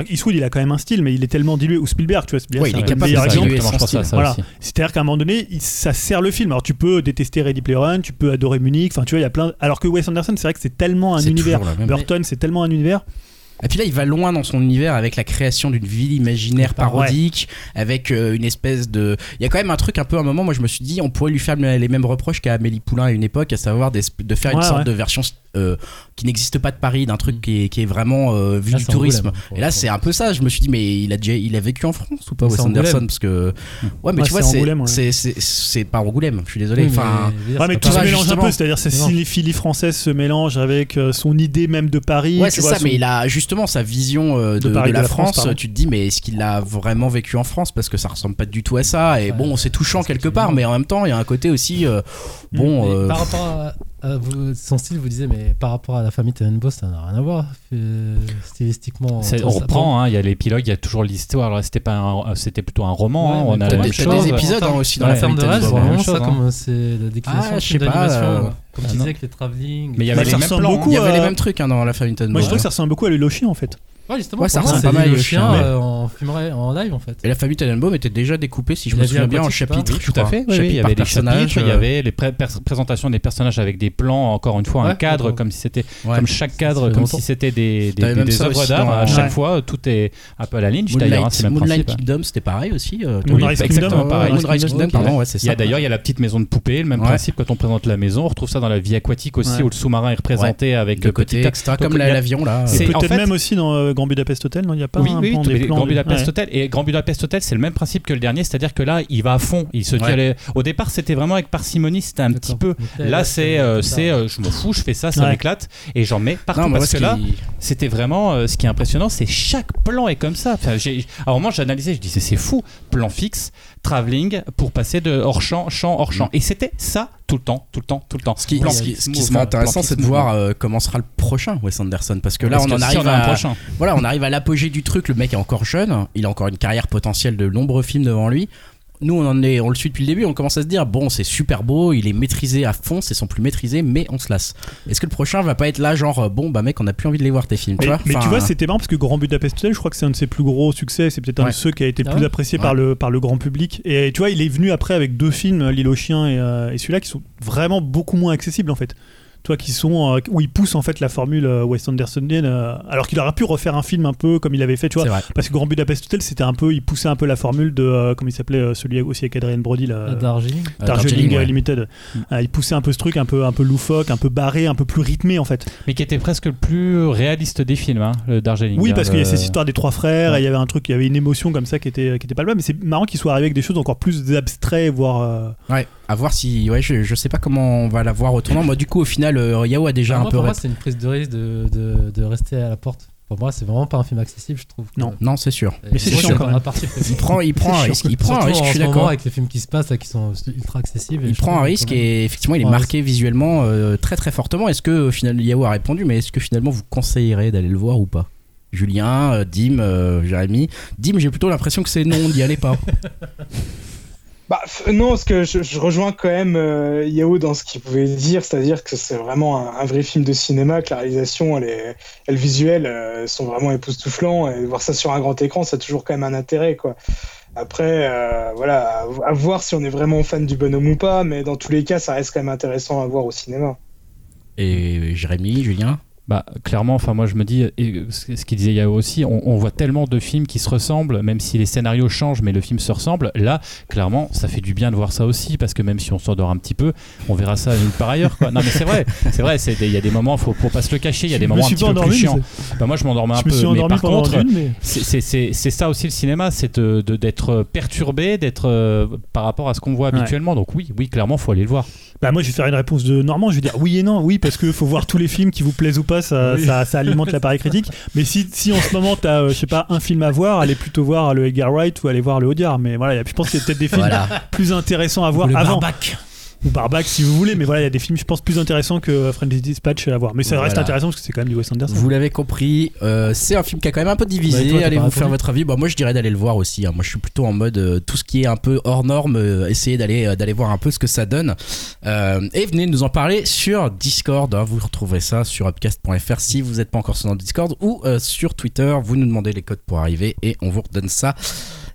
Eastwood, il a quand même un style, mais il est tellement dilué. Ou Spielberg, tu vois, Spielberg, il est capable de diluer son style. ça Voilà. C'est-à-dire qu'à un moment donné, ça sert le film. Alors tu peux détester Ready Player One, tu peux adorer Munich, enfin tu vois, il y a plein. Alors que Wes Anderson, c'est vrai que c'est tellement un univers. Burton, c'est tellement un univers. Et puis là, il va loin dans son univers avec la création d'une ville imaginaire Ouais. parodique, avec euh, une espèce de. Il y a quand même un truc un peu. À un moment, moi, je me suis dit, on pourrait lui faire les mêmes reproches qu'à Amélie Poulain à une époque, à savoir des- de faire une sorte ouais. de version euh, qui n'existe pas de Paris, d'un truc qui est, qui est vraiment euh, vu Là, du c'est tourisme. Et là, c'est un peu ça. Je me suis dit, mais il a déjà, il a vécu en France ou pas, Mais Wes c'est Anderson. Parce que. Ouais, mais Ouais, tu vois, c'est c'est Angoulême, ouais. c'est- c'est c'est pas Angoulême. Je suis désolé. Oui, mais, Enfin. Ouais, mais c'est tout se mélange un peu, c'est-à-dire cette Non. cinéphilie française se mélange avec euh, son idée même de Paris. Ouais, tu c'est vois, ça, son- mais il a justement sa vision de, De Paris, de la, de la France, tu te dis, mais est-ce qu'il l'a vraiment vécu en France? Parce que ça ressemble pas du tout à ça. Et bon, c'est touchant quelque part, mais en même temps, il y a un côté aussi. Mm. bon, Mais par rapport vous- son style, vous disiez, mais par rapport à la famille Tenenbaum, ça n'a rien à voir euh, stylistiquement. On reprend, hein, il y a l'épilogue, il y a toujours l'histoire. Alors, C'était pas, un- c'était plutôt un roman. Ouais, hein, on a la même chose. des épisodes hein, aussi dans la ferme de famille rêve, c'est vraiment même ça, hein. comme c'est la déclinaison Ah, je sais pas, euh, Comme ah, tu disais avec les travelling. Mais il y avait les mêmes ressemble plans. beaucoup Il y avait à- les mêmes trucs dans la famille Tenenbaum. Moi, je trouve que ça ressemble beaucoup à Chien en fait. Ouais, justement, Ouais, ça ressemble c'est pas mal au chien chien, euh, en filmerait en live en fait. Et la famille Tenenbaum était déjà découpée, si je Il me souviens bien, en pas. chapitres. Tout à fait, oui, oui, Chapitre il y par avait des chapitres, il y euh, avait les pré- présentations des personnages avec des plans, encore une fois, un cadre, comme si c'était, comme chaque cadre, comme si c'était des, œuvres d'art. À chaque fois, tout est un peu à la d'ailleurs, hein, c'est le même Moonlight, Kingdom, c'était pareil aussi. euh, Moonrise exactement Kingdom, pareil. pardon, ouais, c'est Il y a ça. d'ailleurs il y a la petite maison de poupée, le même Ouais. principe quand on présente la maison. On retrouve ça dans la vie aquatique aussi, Ouais. où le sous-marin est représenté avec le côté, petit. etc. Donc, Comme l'avion là. C'est- peut-être fait- même aussi dans euh, Grand Budapest Hotel, non Il n'y a pas Oui, un oui, plan mais des plans Grand de- Budapest ouais. Hotel et Grand Budapest Hotel, c'est le même principe que le dernier, c'est-à-dire que là, il va à fond. Il se Ouais. au départ, c'était vraiment avec parcimonie, c'était un petit peu. Là, c'est, euh, c'est, euh, je m'en fous, je fais ça, ça Ouais. m'éclate, et j'en mets partout Non, parce que là, c'était vraiment euh, ce qui est impressionnant, c'est chaque plan est comme ça. Enfin, j'ai, à un moment, j'analysais, je disais, c'est fou, plan fixe, travelling pour passer de hors champ, champ, hors champ, Mm. et c'était ça tout le temps, tout le temps, tout le temps. Ce qui, Plan ce qui- fixe, ce qui move, serait plan intéressant, c'est de voir euh, comment sera le prochain Wes Anderson. Parce que là, Parce on que en si arrive à. prochain. Voilà, on arrive à l'apogée du truc. Le mec est encore jeune, il a encore une carrière potentielle de nombreux films devant lui. Nous, on en est, on le suit depuis le début. On commence à se dire bon, c'est super beau, il est maîtrisé à fond, c'est son plus maîtrisé, mais on se lasse. Est-ce que le prochain va pas être là, genre euh, bon, bah mec, on a plus envie de les voir tes films, tu Mais, vois mais tu vois, c'était marrant parce que Grand Budapest Hotel, je crois que c'est un de ses plus gros succès. C'est peut-être un de ceux qui a été le Ah plus ouais apprécié Ouais. par, le, par le grand public. Et tu vois, il est venu après avec deux films, L'île aux chiens et, euh, et celui-là, qui sont vraiment beaucoup moins accessibles en fait. Toi, qui sont euh, où il pousse en fait la formule euh, Wes Andersonienne, euh, alors qu'il aurait pu refaire un film un peu comme il avait fait, tu vois. Parce que Grand Budapest Hotel, c'était un peu, il poussait un peu la formule de, euh, comment il s'appelait, euh, celui aussi avec Adrien Brody, là, Darjeeling. Darjeeling ouais. Limited. Euh, il poussait un peu ce truc, un peu, un peu loufoque, un peu barré, un peu plus rythmé en fait. Mais qui était presque le plus réaliste des films, hein, le Darjeeling. Oui, hein, parce qu'il y a cette histoire des trois frères, Ouais. et il y avait un truc, il y avait une émotion comme ça qui était, qui était pas le même. Mais c'est marrant qu'il soit arrivé avec des choses encore plus abstraites, voire. euh, Ouais, à voir si. Ouais, je, je sais pas comment on va la voir au tournant. Moi, du coup, au final, euh, Yao a déjà un moi, peu. pour moi, c'est une prise de risque de, de, de rester à la porte. Pour moi, c'est vraiment pas un film accessible, je trouve. Non. Non, c'est sûr. Et Mais c'est chiant, quand même. Il prend, il prend un risque. Il prend un risque, je suis d'accord. avec les films qui se passent là, qui sont ultra accessibles. Il prend un que risque et effectivement il est marqué visuellement euh, très très fortement. Est-ce que au final Yao a répondu, mais est-ce que finalement vous conseillerez d'aller le voir ou pas? Julien, euh, Dim, euh, Jérémy. Dim, j'ai plutôt l'impression que c'est non, d'y aller pas. Bah non, parce que je, rejoins quand même euh, Yao dans ce qu'il pouvait dire, c'est-à-dire que c'est vraiment un, un vrai film de cinéma, que la réalisation, elle est, et le visuel euh, sont vraiment époustouflants, et voir ça sur un grand écran, ça a toujours quand même un intérêt, quoi. Après, euh, voilà, à, à voir si on est vraiment fan du bonhomme ou pas, mais dans tous les cas, ça reste quand même intéressant à voir au cinéma. Et Jérémy, Julien? Bah, clairement, enfin, moi je me dis, et ce qu'il disait Yao aussi, on, on voit tellement de films qui se ressemblent, même si les scénarios changent, mais le film se ressemble. Là, clairement, ça fait du bien de voir ça aussi, parce que même si on s'endort un petit peu, on verra ça part ailleurs. Quoi. Non, mais c'est vrai, c'est vrai, il y a des moments, faut, faut pas se le cacher, il y a des je moments un petit peu plus chiants. Bah, moi je m'endormais un Je peu, mais par contre, mais. c'est- ça aussi le cinéma, c'est d'être perturbé, d'être euh, par rapport à ce qu'on voit Ouais. habituellement. Donc oui, oui, clairement, faut aller le voir. Bah moi je vais faire une réponse de Normand, je vais dire oui et non, oui parce que faut voir tous les films qui vous plaisent ou pas, ça, Oui. ça, ça alimente l'appareil critique. Mais si, si en ce moment t'as, euh, je sais pas, un film à voir, allez plutôt voir le Edgar Wright ou allez voir le Audiard. Mais voilà, je pense qu'il y a peut-être des films Voilà. plus intéressants à voir le avant. barbac. Ou Barbac si vous voulez, mais voilà, il y a des films, je pense, plus intéressants que euh, Friendly Dispatch à voir. Mais ça reste intéressant parce que c'est quand même du Wes Anderson. Vous l'avez compris, euh, c'est un film qui a quand même un peu divisé. Bah, toi, Allez vous faire votre avis. Bah, moi, je dirais d'aller le voir aussi. hein. Moi, je suis plutôt en mode euh, tout ce qui est un peu hors norme, euh, essayer d'aller d'aller voir un peu ce que ça donne. Et venez nous en parler sur Discord. hein. Vous retrouverez ça sur upcast.fr si vous n'êtes pas encore sur notre Discord ou sur Twitter. Vous nous demandez les codes pour arriver et on vous redonne ça.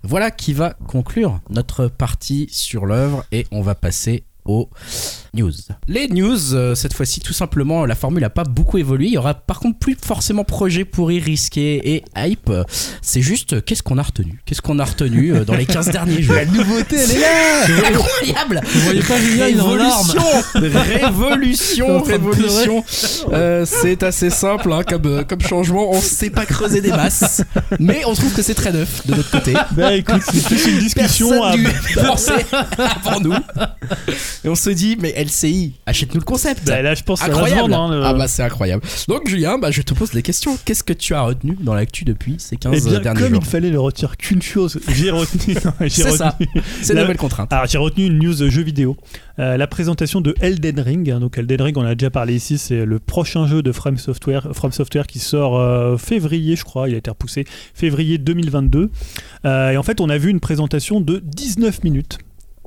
Voilà qui va conclure notre partie sur l'œuvre et on va passer aux news. Les news, euh, cette fois-ci, tout simplement, la formule n'a pas beaucoup évolué. Il y aura par contre plus forcément projet pourri, risqué et hype. C'est juste, euh, qu'est-ce qu'on a retenu? Qu'est-ce qu'on a retenu euh, dans les 15 derniers jours? La nouveauté, elle est là Incroyable Vous voyez pas Julien, il est en larmes. Révolution Révolution, révolution Euh, C'est assez simple hein, comme, comme changement. On sait pas creuser des masses, mais on trouve que c'est très neuf de notre côté. Bah écoute, c'est plus une discussion. Personne à- penser avant nous. Et on se dit, mais LCI, achète-nous le concept. Bah, là, je pense incroyable. vendre, hein, le- Ah bah c'est incroyable. Donc Julien, bah, je te pose des questions. Qu'est-ce que tu as retenu dans l'actu depuis ces 15 Eh bien, derniers comme jours il fallait ne retenir qu'une chose, j'ai retenu. C'est ça. C'est la- nouvelle contrainte. Alors j'ai retenu une news jeu vidéo. Euh, la présentation de Elden Ring. hein, Donc Elden Ring, on a déjà parlé ici, c'est le prochain jeu de From Software, From Software qui sort euh, février, je crois. Il a été repoussé février 2022. Euh, et en fait, on a vu une présentation de 19 minutes.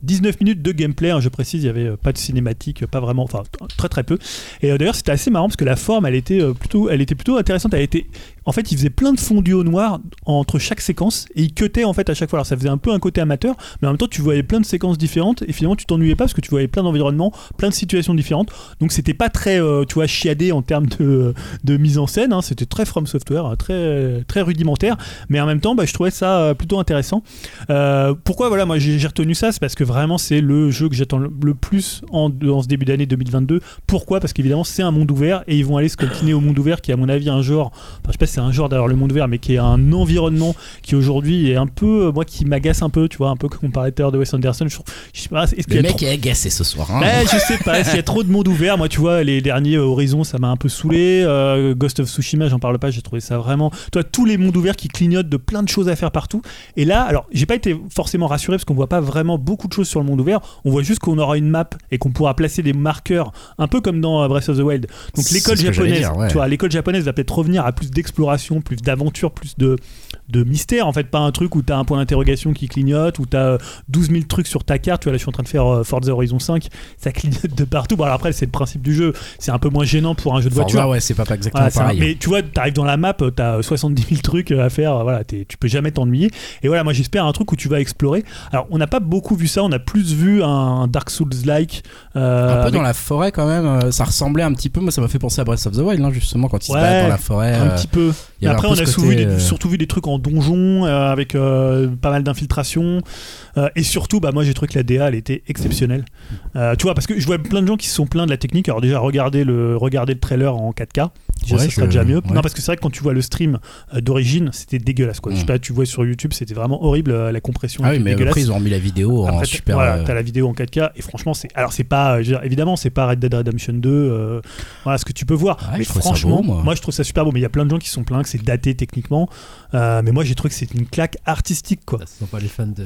19 minutes de gameplay, hein, je précise, il n'y avait euh, pas de cinématique, pas vraiment, enfin très très peu. Et euh, d'ailleurs c'était assez marrant parce que la forme elle était, euh, plutôt, elle était plutôt intéressante. Elle était, en fait il faisait plein de fondus au noir entre chaque séquence et il cutait en fait à chaque fois. Alors ça faisait un peu un côté amateur, mais en même temps tu voyais plein de séquences différentes et finalement tu t'ennuyais pas parce que tu voyais plein d'environnements, plein de situations différentes. Donc c'était pas très, euh, tu vois, chiadé en termes de, mise en scène. hein. C'était très From Software, hein, très très rudimentaire, mais en même temps bah, je trouvais ça euh, plutôt intéressant. Euh, pourquoi voilà moi j'ai retenu ça? C'est parce que vraiment c'est le jeu que j'attends le, plus en, ce début d'année 2022 pourquoi? Parce qu'évidemment c'est un monde ouvert et ils vont aller se coltiner au monde ouvert qui à mon avis un genre enfin je sais pas si c'est un genre d'ailleurs le monde ouvert mais qui est un environnement qui aujourd'hui est un peu euh, moi qui m'agace un peu tu vois un peu comme on parlait tout à l'heure de Wes Anderson je, trouve- je sais pas est-ce qu'il y Le a mec trop- est agacé ce soir. hein. Ouais, je sais pas, s'il y a trop de monde ouvert, moi tu vois, les derniers euh, Horizon ça m'a un peu saoulé, euh, Ghost of Tsushima j'en parle pas, j'ai trouvé ça vraiment, toi tous les mondes ouverts qui clignotent de plein de choses à faire partout, et là, alors j'ai pas été forcément rassuré parce qu'on voit pas vraiment beaucoup de choses sur le monde ouvert, on voit juste qu'on aura une map et qu'on pourra placer des marqueurs, un peu comme dans Breath of the Wild. Donc l'école japonaise, dire, ouais. tu vois, l'école japonaise va peut-être revenir à plus d'exploration, plus d'aventure, plus de de mystère en fait pas un truc où t'as un point d'interrogation qui clignote où t'as euh, 12 000 trucs sur ta carte tu vois là je suis en train de faire euh, Forza Horizon 5 ça clignote de partout bon alors après c'est le principe du jeu c'est un peu moins gênant pour un jeu de Forza, voiture ouais, c'est pas, pas exactement Voilà, c'est un- pareil. mais tu vois, t'arrives dans la map, t'as 70 000 trucs à faire, voilà, tu peux jamais t'ennuyer. Et voilà, moi j'espère un truc où tu vas explorer. Alors, on n'a pas beaucoup vu ça, on a plus vu un Dark Souls-like. euh, un peu avec dans la forêt quand même, euh, ça ressemblait un petit peu, moi ça m'a fait penser à Breath of the Wild, hein, justement, quand il Ouais, se bat dans la forêt. un euh, petit peu. Y Après, on a ce surtout, côté, vu des, euh, surtout vu des trucs en donjon euh, avec euh, pas mal d'infiltration. Euh, et surtout, bah, moi j'ai trouvé que la DA elle était exceptionnelle. Tu vois, parce que je vois plein de gens qui se sont plaints de la technique. Alors, déjà, regardez le, regardez le trailer en 4K. Déjà, Ouais, ça sera je- déjà mieux. ouais. Non, parce que c'est vrai que quand tu vois le stream euh, d'origine, c'était dégueulasse. Quoi. Je sais pas, tu vois sur YouTube, c'était vraiment horrible. euh, la compression Ah oui, mais dégueulasse. après ils ont mis la vidéo en Après, t'as- super. voilà, euh, t'as la vidéo en 4K et franchement c'est alors c'est pas dire, évidemment c'est pas Red Dead Redemption 2 euh, voilà ce que tu peux voir Ouais, mais je trouve ça franchement beau, moi. je trouve ça super beau mais il y a plein de gens qui sont plaints que c'est daté techniquement Euh, mais moi j'ai trouvé que c'est une claque artistique quoi Bah, ce sont pas les fans de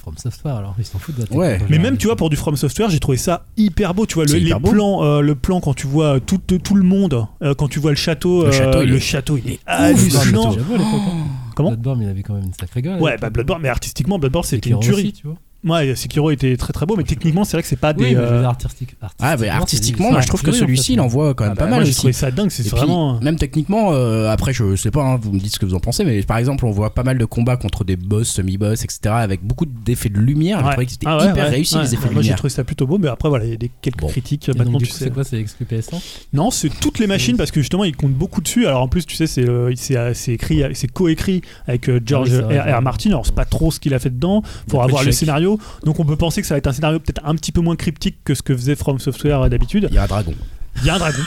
From Software alors, ils s'en foutent de la mais même tu vois pour du From Software j'ai trouvé ça hyper beau tu vois le, C'est les hyper beau. plans euh, le plan quand tu vois tout, tout le monde euh, quand tu vois le château Le euh, château, il le est château il est hallucinant hein. Comment Bloodborne, il avait quand même une sacrée gueule. ouais bah Bloodborne mais artistiquement Bloodborne c'était une tuerie aussi, tu vois. Ouais Sekiro était très très beau mais techniquement c'est vrai que c'est pas des Oui, mais je euh, dire, artistique, Ah, artistiquement, moi je trouve que celui-ci il envoie quand même ah pas bah, mal j'ai trouvé ça dingue c'est Et puis, vraiment même techniquement, euh, après je sais pas, hein, vous me dites ce que vous en pensez, mais par exemple on voit pas mal de combats contre des boss, semi-boss, etc. avec beaucoup d'effets de lumière. Je Ouais. trouvais que c'était Ah ouais, hyper ouais, réussi ouais. les effets de Moi j'ai lumière. trouvé ça plutôt beau, mais après voilà, il y a des, quelques Bon. critiques. Et donc, Maintenant du tu coup, sais. c'est quoi C'est exclu PS1 Non, c'est toutes les machines parce que justement ils comptent beaucoup dessus. Alors en plus tu sais c'est euh, euh, écrit, c'est coécrit avec euh, George Ah oui, R. Martin. Alors c'est pas trop ce qu'il a fait dedans. Il Faut avoir le chèque. Donc on peut penser que ça va être un scénario peut-être un petit peu moins cryptique que ce que faisait From Software euh, d'habitude. Il y a un dragon. Il y a un dragon.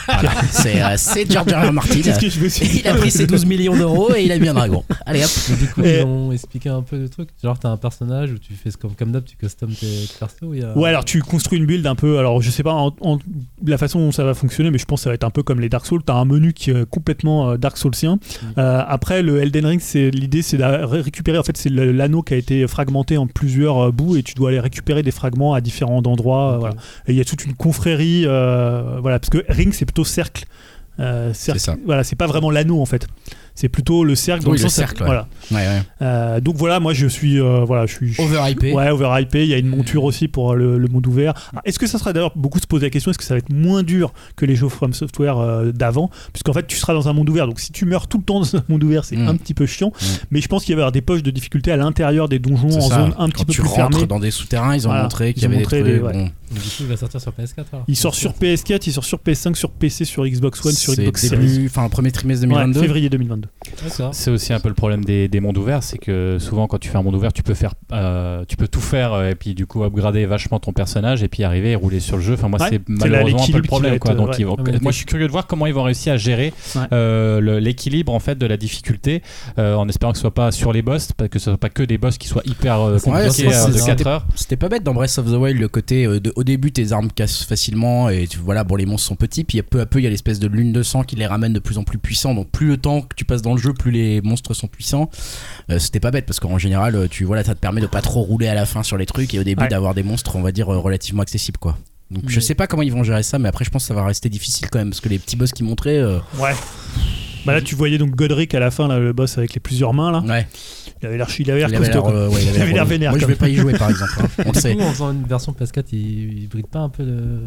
C'est euh, c'est George R. R. Martin. Qu'est-ce que je me suis dit Il a pris ses 12 millions d'euros et il a mis un dragon. Allez hop. Mais du coup, Et- ils ont expliqué un peu de trucs. Genre, t'as un personnage où tu fais ce- comme, comme d'hab, tu custom tes persos. ou il y a- Ouais, alors tu construis une build un peu. Alors je sais pas en- en- la façon dont ça va fonctionner, mais je pense que ça va être un peu comme les Dark Souls. T'as un menu qui est complètement euh, Dark Soulsien. Euh, après, le Elden Ring, c'est l'idée, c'est de ré- récupérer. En fait, c'est le- l'anneau qui a été fragmenté en plusieurs euh, bouts et tu dois aller récupérer des fragments à différents endroits. euh, Ok. voilà. Et il y a toute une confrérie. euh, voilà, parce que Ring, c'est plutôt cercle. Euh, cercle- C'est ça. Voilà, c'est pas vraiment l'anneau en fait. C'est plutôt le cercle. dans Oui, le cercle, ouais. Voilà. Ouais, ouais. Euh, donc voilà, moi je suis, euh, voilà, je suis. Overhypé. Ouais, overhypé. Il y a une monture aussi pour le, le monde ouvert. Ah, Est-ce que ça sera d'ailleurs beaucoup se poser la question Est-ce que ça va être moins dur que les jeux From Software euh, d'avant? Puisqu'en fait, tu seras dans un monde ouvert. Donc si tu meurs tout le temps dans un monde ouvert, c'est Mm. un petit peu chiant. Mm. Mais je pense qu'il va y avoir des poches de difficulté à l'intérieur des donjons en ça. zone un Quand petit peu tu plus rentres fermée. dans des souterrains, ils ont Voilà. montré qu'il y ont avait des montré trucs. bon. Du coup, il va sortir sur PS4. alors. Il sort sur PS4, il sort sur PS5, sur PC, sur Xbox One, sur Xbox Series. enfin premier trimestre Ouais, 2022. février 2022. C'est aussi un peu le problème des, des mondes ouverts, c'est que souvent quand tu fais un monde ouvert, tu peux faire, euh, tu peux tout faire euh, et puis du coup upgrader vachement ton personnage et puis arriver et rouler sur le jeu. Enfin moi Ouais, c'est malheureusement un peu le problème va quoi. être, Donc ouais. ils vont- Ah, moi je suis curieux de voir comment ils vont réussir à gérer Ouais. euh, l'équilibre en fait de la difficulté euh, en espérant que ce soit pas sur les boss, parce que ce soit pas que des boss qui soient hyper euh, compliqués de c'est- 4 heures. C'était pas bête dans Breath of the Wild le côté euh, de- au début tes armes cassent facilement et tu, voilà bon les monstres sont petits puis peu à peu il y a l'espèce de lune de sang qui les ramène de plus en plus puissants donc plus le temps que tu passes dans le jeu plus les monstres sont puissants Euh, c'était pas bête parce qu'en général euh, tu voilà ça te permet de pas trop rouler à la fin sur les trucs et au début Ouais. d'avoir des monstres on va dire euh, relativement accessibles quoi donc je Mais- sais pas comment ils vont gérer ça mais après je pense que ça va rester difficile quand même parce que les petits boss qui montraient euh, Ouais. Bah là, tu voyais donc Godric à la fin, là, le boss avec les plusieurs mains là. ouais Il avait l'air, il avait l'air il avait costaud. l'air euh, ouais, il avait vénère, moi je vais pas y jouer par exemple hein. on le sait coup, en faisant une version PS4, il, il bride pas un peu de.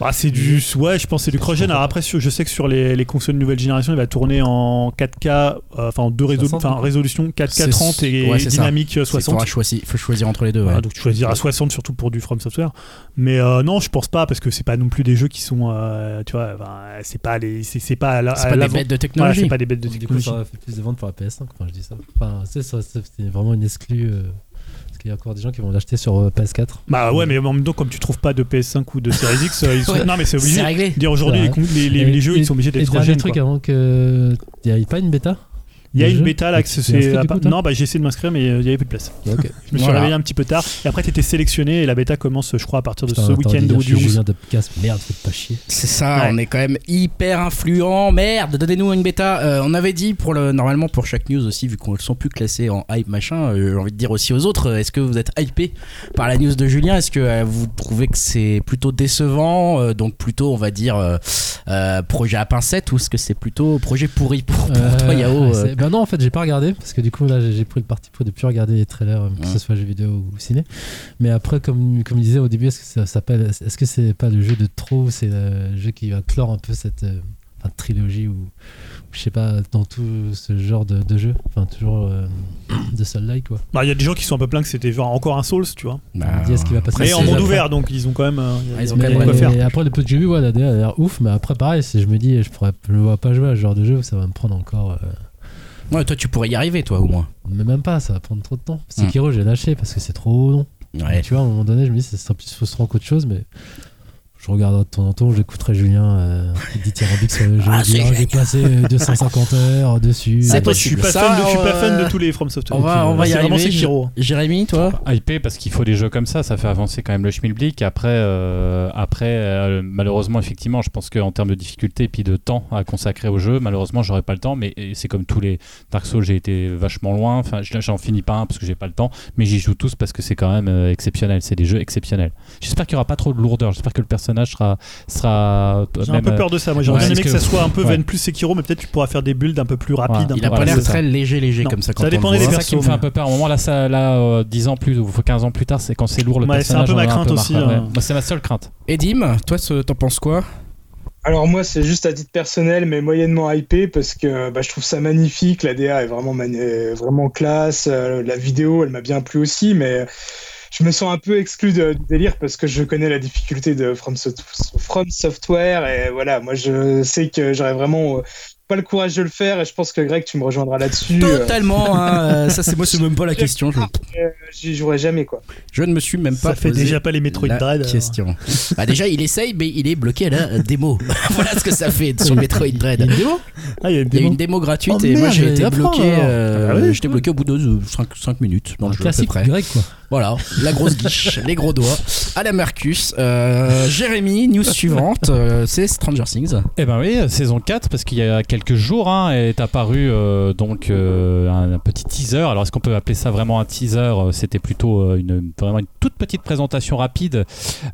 Bah, c'est du, ouais, je pense que c'est du cross-gen. Alors après, sur- je sais que sur les, les consoles de nouvelle génération, il va tourner en 4K, euh, enfin en deux résolu- 60, enfin, résolution 4K C'est- 30 et ouais, c'est ça. dynamique euh, Il faudra 60. choisir, faut choisir entre les deux ouais. Voilà, donc tu choisiras 60 surtout pour du From Software. Mais euh, non, je pense pas parce que c'est pas non plus des jeux qui sont, euh, tu vois, c'est pas les, c'est c'est pas à la- c'est à pas des l'avant- bêtes de Voilà, technologie c'est pas des bêtes de Du coup, technologie. ça fait plus de ventes pour la PS5 quand je dis ça. Enfin, ça- c'est vraiment une exclue. euh, qu'il y a encore des gens qui vont l'acheter sur euh, PS4. Bah ouais, mais en même temps, comme tu trouves pas de PS5 ou de Series X, euh, ils sont- Ouais. non mais c'est c'est obligé. réglé Dire aujourd'hui, les, con- les, les- Et- les jeux, et- ils sont obligés Et d'être dernier cross-gen. truc quoi. avant que. Il n'y a pas une bêta? Il y a une bêta là, que c'est. non, bah j'ai essayé de m'inscrire, mais euh, il y avait plus de place. Ok. Je me suis Voilà. réveillé un petit peu tard. Et après, tu étais sélectionné et la bêta commence, je crois, à partir de Putain, ce week-end ou du suis 11. Julien de Podcast. Merde, faites pas chier. C'est ça, Ouais. on est quand même hyper influent. Merde, donnez-nous une bêta. Euh, on avait dit pour le normalement pour chaque news aussi, vu qu'on ne sont plus classés en hype machin. euh, J'ai envie de dire aussi aux autres, est-ce que vous êtes hypé par la news de Julien? Est-ce que euh, vous trouvez que c'est plutôt décevant, euh, donc plutôt on va dire euh, euh, projet à pincette, ou est-ce que c'est plutôt projet pourri pour, pour Euh, toi Yao Bah non, en fait, j'ai pas regardé parce que du coup, là, j'ai pris le parti pris de plus regarder les trailers, euh, que Ouais. ce soit jeux vidéo ou ciné. Mais après, comme, comme il disait au début, est-ce que ça s'appelle Est-ce que c'est pas le jeu de trop ou c'est le jeu qui va clore un peu cette euh, enfin, trilogie ou je sais pas, dans tout ce genre de, de jeu Enfin, toujours euh, de Soul-like, quoi. Bah, Il y a des gens qui sont un peu pleins que c'était genre encore un Souls, tu vois. bah, on dit, est-ce qu'il va passer Mais en monde ouvert, donc ils ont quand même. euh, Ah, ils ont quand même quoi faire. Et après, le peu que j'ai vu, ouais, la DA a l'air ouf, mais après, pareil, si je me dis, je pourrais, je ne vois pas jouer à ce genre de jeu, ça va me prendre encore. euh, Ouais, toi tu pourrais y arriver, toi au moins. mais même pas, ça va prendre trop de temps. Sekiro, j'ai lâché parce que c'est trop long. Ouais. Tu vois, à un moment donné, je me dis, ça sera plus frustrant qu'autre chose, mais je regarderai de temps en temps, j'écouterai Julien euh, qui dit tyrambique sur le jeu. Ah, Ah, j'ai passé 250 heures dessus. C'est Euh, Moi, je suis pas Ça, fan de, je suis pas euh, fan de tous les From Software. on va- on va y C'est vraiment arriver. Jérémy, toi hypé parce qu'il faut des jeux comme ça, ça fait avancer quand même le schmilblick. Après, euh, après euh, malheureusement, effectivement, je pense qu'en termes de difficulté et puis de temps à consacrer au jeu, malheureusement, j'aurais pas le temps. Mais c'est comme tous les Dark Souls, j'ai été vachement loin. Enfin, je- j'en finis pas un parce que j'ai pas le temps, mais j'y joue tous parce que c'est quand même euh, exceptionnel. C'est des jeux exceptionnels. J'espère qu'il y aura pas trop de lourdeur. J'espère que le personnage sera sera J'ai un peu euh, peur de ça. Moi, j'aurais bien aimé parce que ça que- soit un peu ouais. Ven plus Sekiro, mais peut-être tu pourras faire des builds un peu plus rapides. Ouais. un Il a pas l'air ça. très léger, léger Non, comme ça. ça quand le dépendait des C'est ça qui me persos, fait un peu peur. Au moment là, ça, là, euh, 10 ans plus, ou 15 ans plus tard, c'est quand c'est lourd le Ouais, c'est un personnage. peu ma crainte aussi, hein. Moi, c'est ma seule crainte. Et Dim, toi ce- t'en penses quoi? Alors moi, c'est juste à titre personnel, mais moyennement hypé parce que bah, je trouve ça magnifique. La DA est vraiment, mani- est vraiment classe. Euh, la vidéo, elle m'a bien plu aussi, mais je me sens un peu exclu de, du délire parce que je connais la difficulté de From, Soft- From Software et voilà, moi je sais que j'aurais vraiment euh, pas le courage de le faire et je pense que Greg, tu me rejoindras là-dessus. euh, Totalement, hein, euh, ça c'est moi, c'est même pas la question. Je, J'y jouerai jamais, quoi. je ne me suis même pas Ça fait posé déjà pas les Metroid Dread. question. Bah déjà, il essaye, mais il est bloqué à la démo. voilà ce que ça fait sur Metroid Dread. Il y a une démo? Ah, il y a une Il y a démo. une démo gratuite Oh et moi j'ai été bloqué. euh, Ah J'étais bloqué au bout de 5, minutes dans le jeu à peu Classique près. grec quoi. Voilà, la grosse guiche, les gros doigts. À la Marcus. Euh, Jérémy, news suivante, euh, c'est Stranger Things. Eh ben oui, saison 4, parce qu'il y a quelques jours hein, est apparu euh, donc un, un petit teaser. Alors est-ce qu'on peut appeler ça vraiment un teaser C'était plutôt une, vraiment une toute petite présentation rapide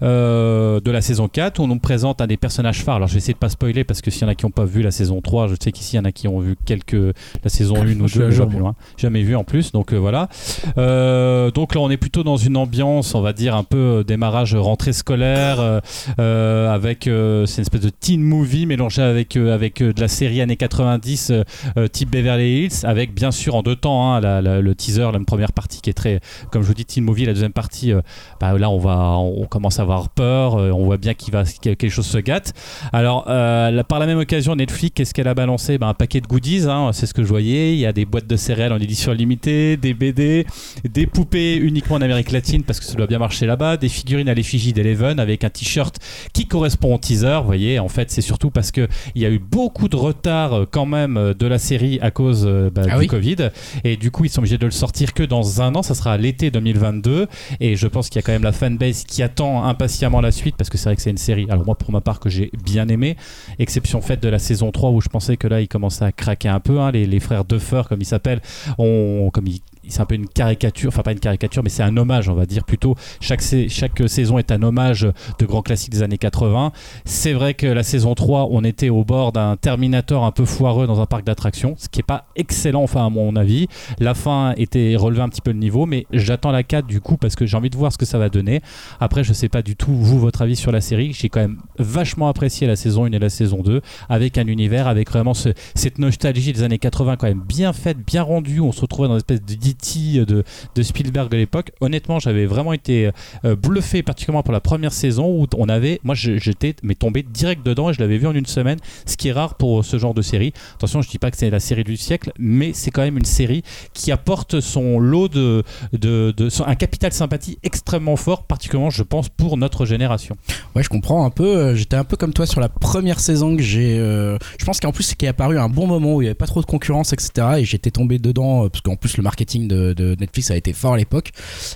de la saison 4 où on nous présente un des personnages phares. Alors je vais essayer de pas spoiler parce que s'il y en a qui n'ont pas vu la saison 3, je sais qu'ici il y en a qui ont vu quelques la saison 1 ou Je suis 2, à je plus loin. Jamais vu en plus, donc voilà. Donc là on est plutôt dans une ambiance, on va dire un peu euh, démarrage rentrée scolaire euh, euh, avec euh, c'est une espèce de teen movie mélangé avec euh, avec euh, de la série années 90 euh, euh, type Beverly Hills avec bien sûr en deux temps hein, le teaser la première partie qui est très comme je vous dis teen movie la deuxième partie euh, bah, là on va on commence à avoir peur euh, on voit bien qu'il va que quelque chose se gâte. Alors euh, par la même occasion Netflix qu'est-ce qu'elle a balancé? Bah, un paquet de goodies hein, c'est ce que je voyais. Il y a des boîtes de céréales en édition limitée des BD des poupées uniquement en Amérique latine parce que ça doit bien marcher là-bas, des figurines à l'effigie d'Eleven avec un t-shirt qui correspond au teaser. Vous voyez, en fait, c'est surtout parce que il y a eu beaucoup de retard euh, quand même euh, de la série à cause euh, bah, Ah du oui. Covid et du coup ils sont obligés de le sortir que dans un an. Ça sera l'été 2022 et je pense qu'il y a quand même la fanbase qui attend impatiemment la suite parce que c'est vrai que c'est une série. Alors moi pour ma part que j'ai bien aimé, exception faite de la saison 3 où je pensais que là il commençait à craquer un peu. hein. les, les frères Duffer comme ils s'appellent, ont comme ils c'est un peu une caricature, enfin pas une caricature, mais c'est un hommage, on va dire plutôt. Chaque, chaque saison est un hommage de grands classiques des années 80. C'est vrai que la saison 3, on était au bord d'un Terminator un peu foireux dans un parc d'attractions, ce qui est pas excellent, enfin à mon avis. La fin était relevé un petit peu le niveau, mais j'attends la 4 du coup parce que j'ai envie de voir ce que ça va donner. Après, je sais pas du tout, vous, votre avis sur la série. J'ai quand même vachement apprécié la saison 1 et la saison 2, avec un univers, avec vraiment ce- cette nostalgie des années 80 quand même bien faite, bien rendue. On se retrouvait dans une espèce de De, Spielberg de l'époque. Honnêtement, j'avais vraiment été euh, bluffé, particulièrement pour la première saison où on avait, moi j'étais mais tombé direct dedans et je l'avais vu en une semaine, ce qui est rare pour ce genre de série. Attention, je dis pas que c'est la série du siècle, mais c'est quand même une série qui apporte son lot de, de, de- un capital sympathie extrêmement fort, particulièrement je pense pour notre génération. Ouais, je comprends un peu. euh, J'étais un peu comme toi sur la première saison que j'ai. euh, je pense qu'en plus, c'est qu'il est apparu à un bon moment où il n'y avait pas trop de concurrence, etc. Et j'étais tombé dedans, parce qu'en plus, le marketing de, de Netflix a été fort à l'époque.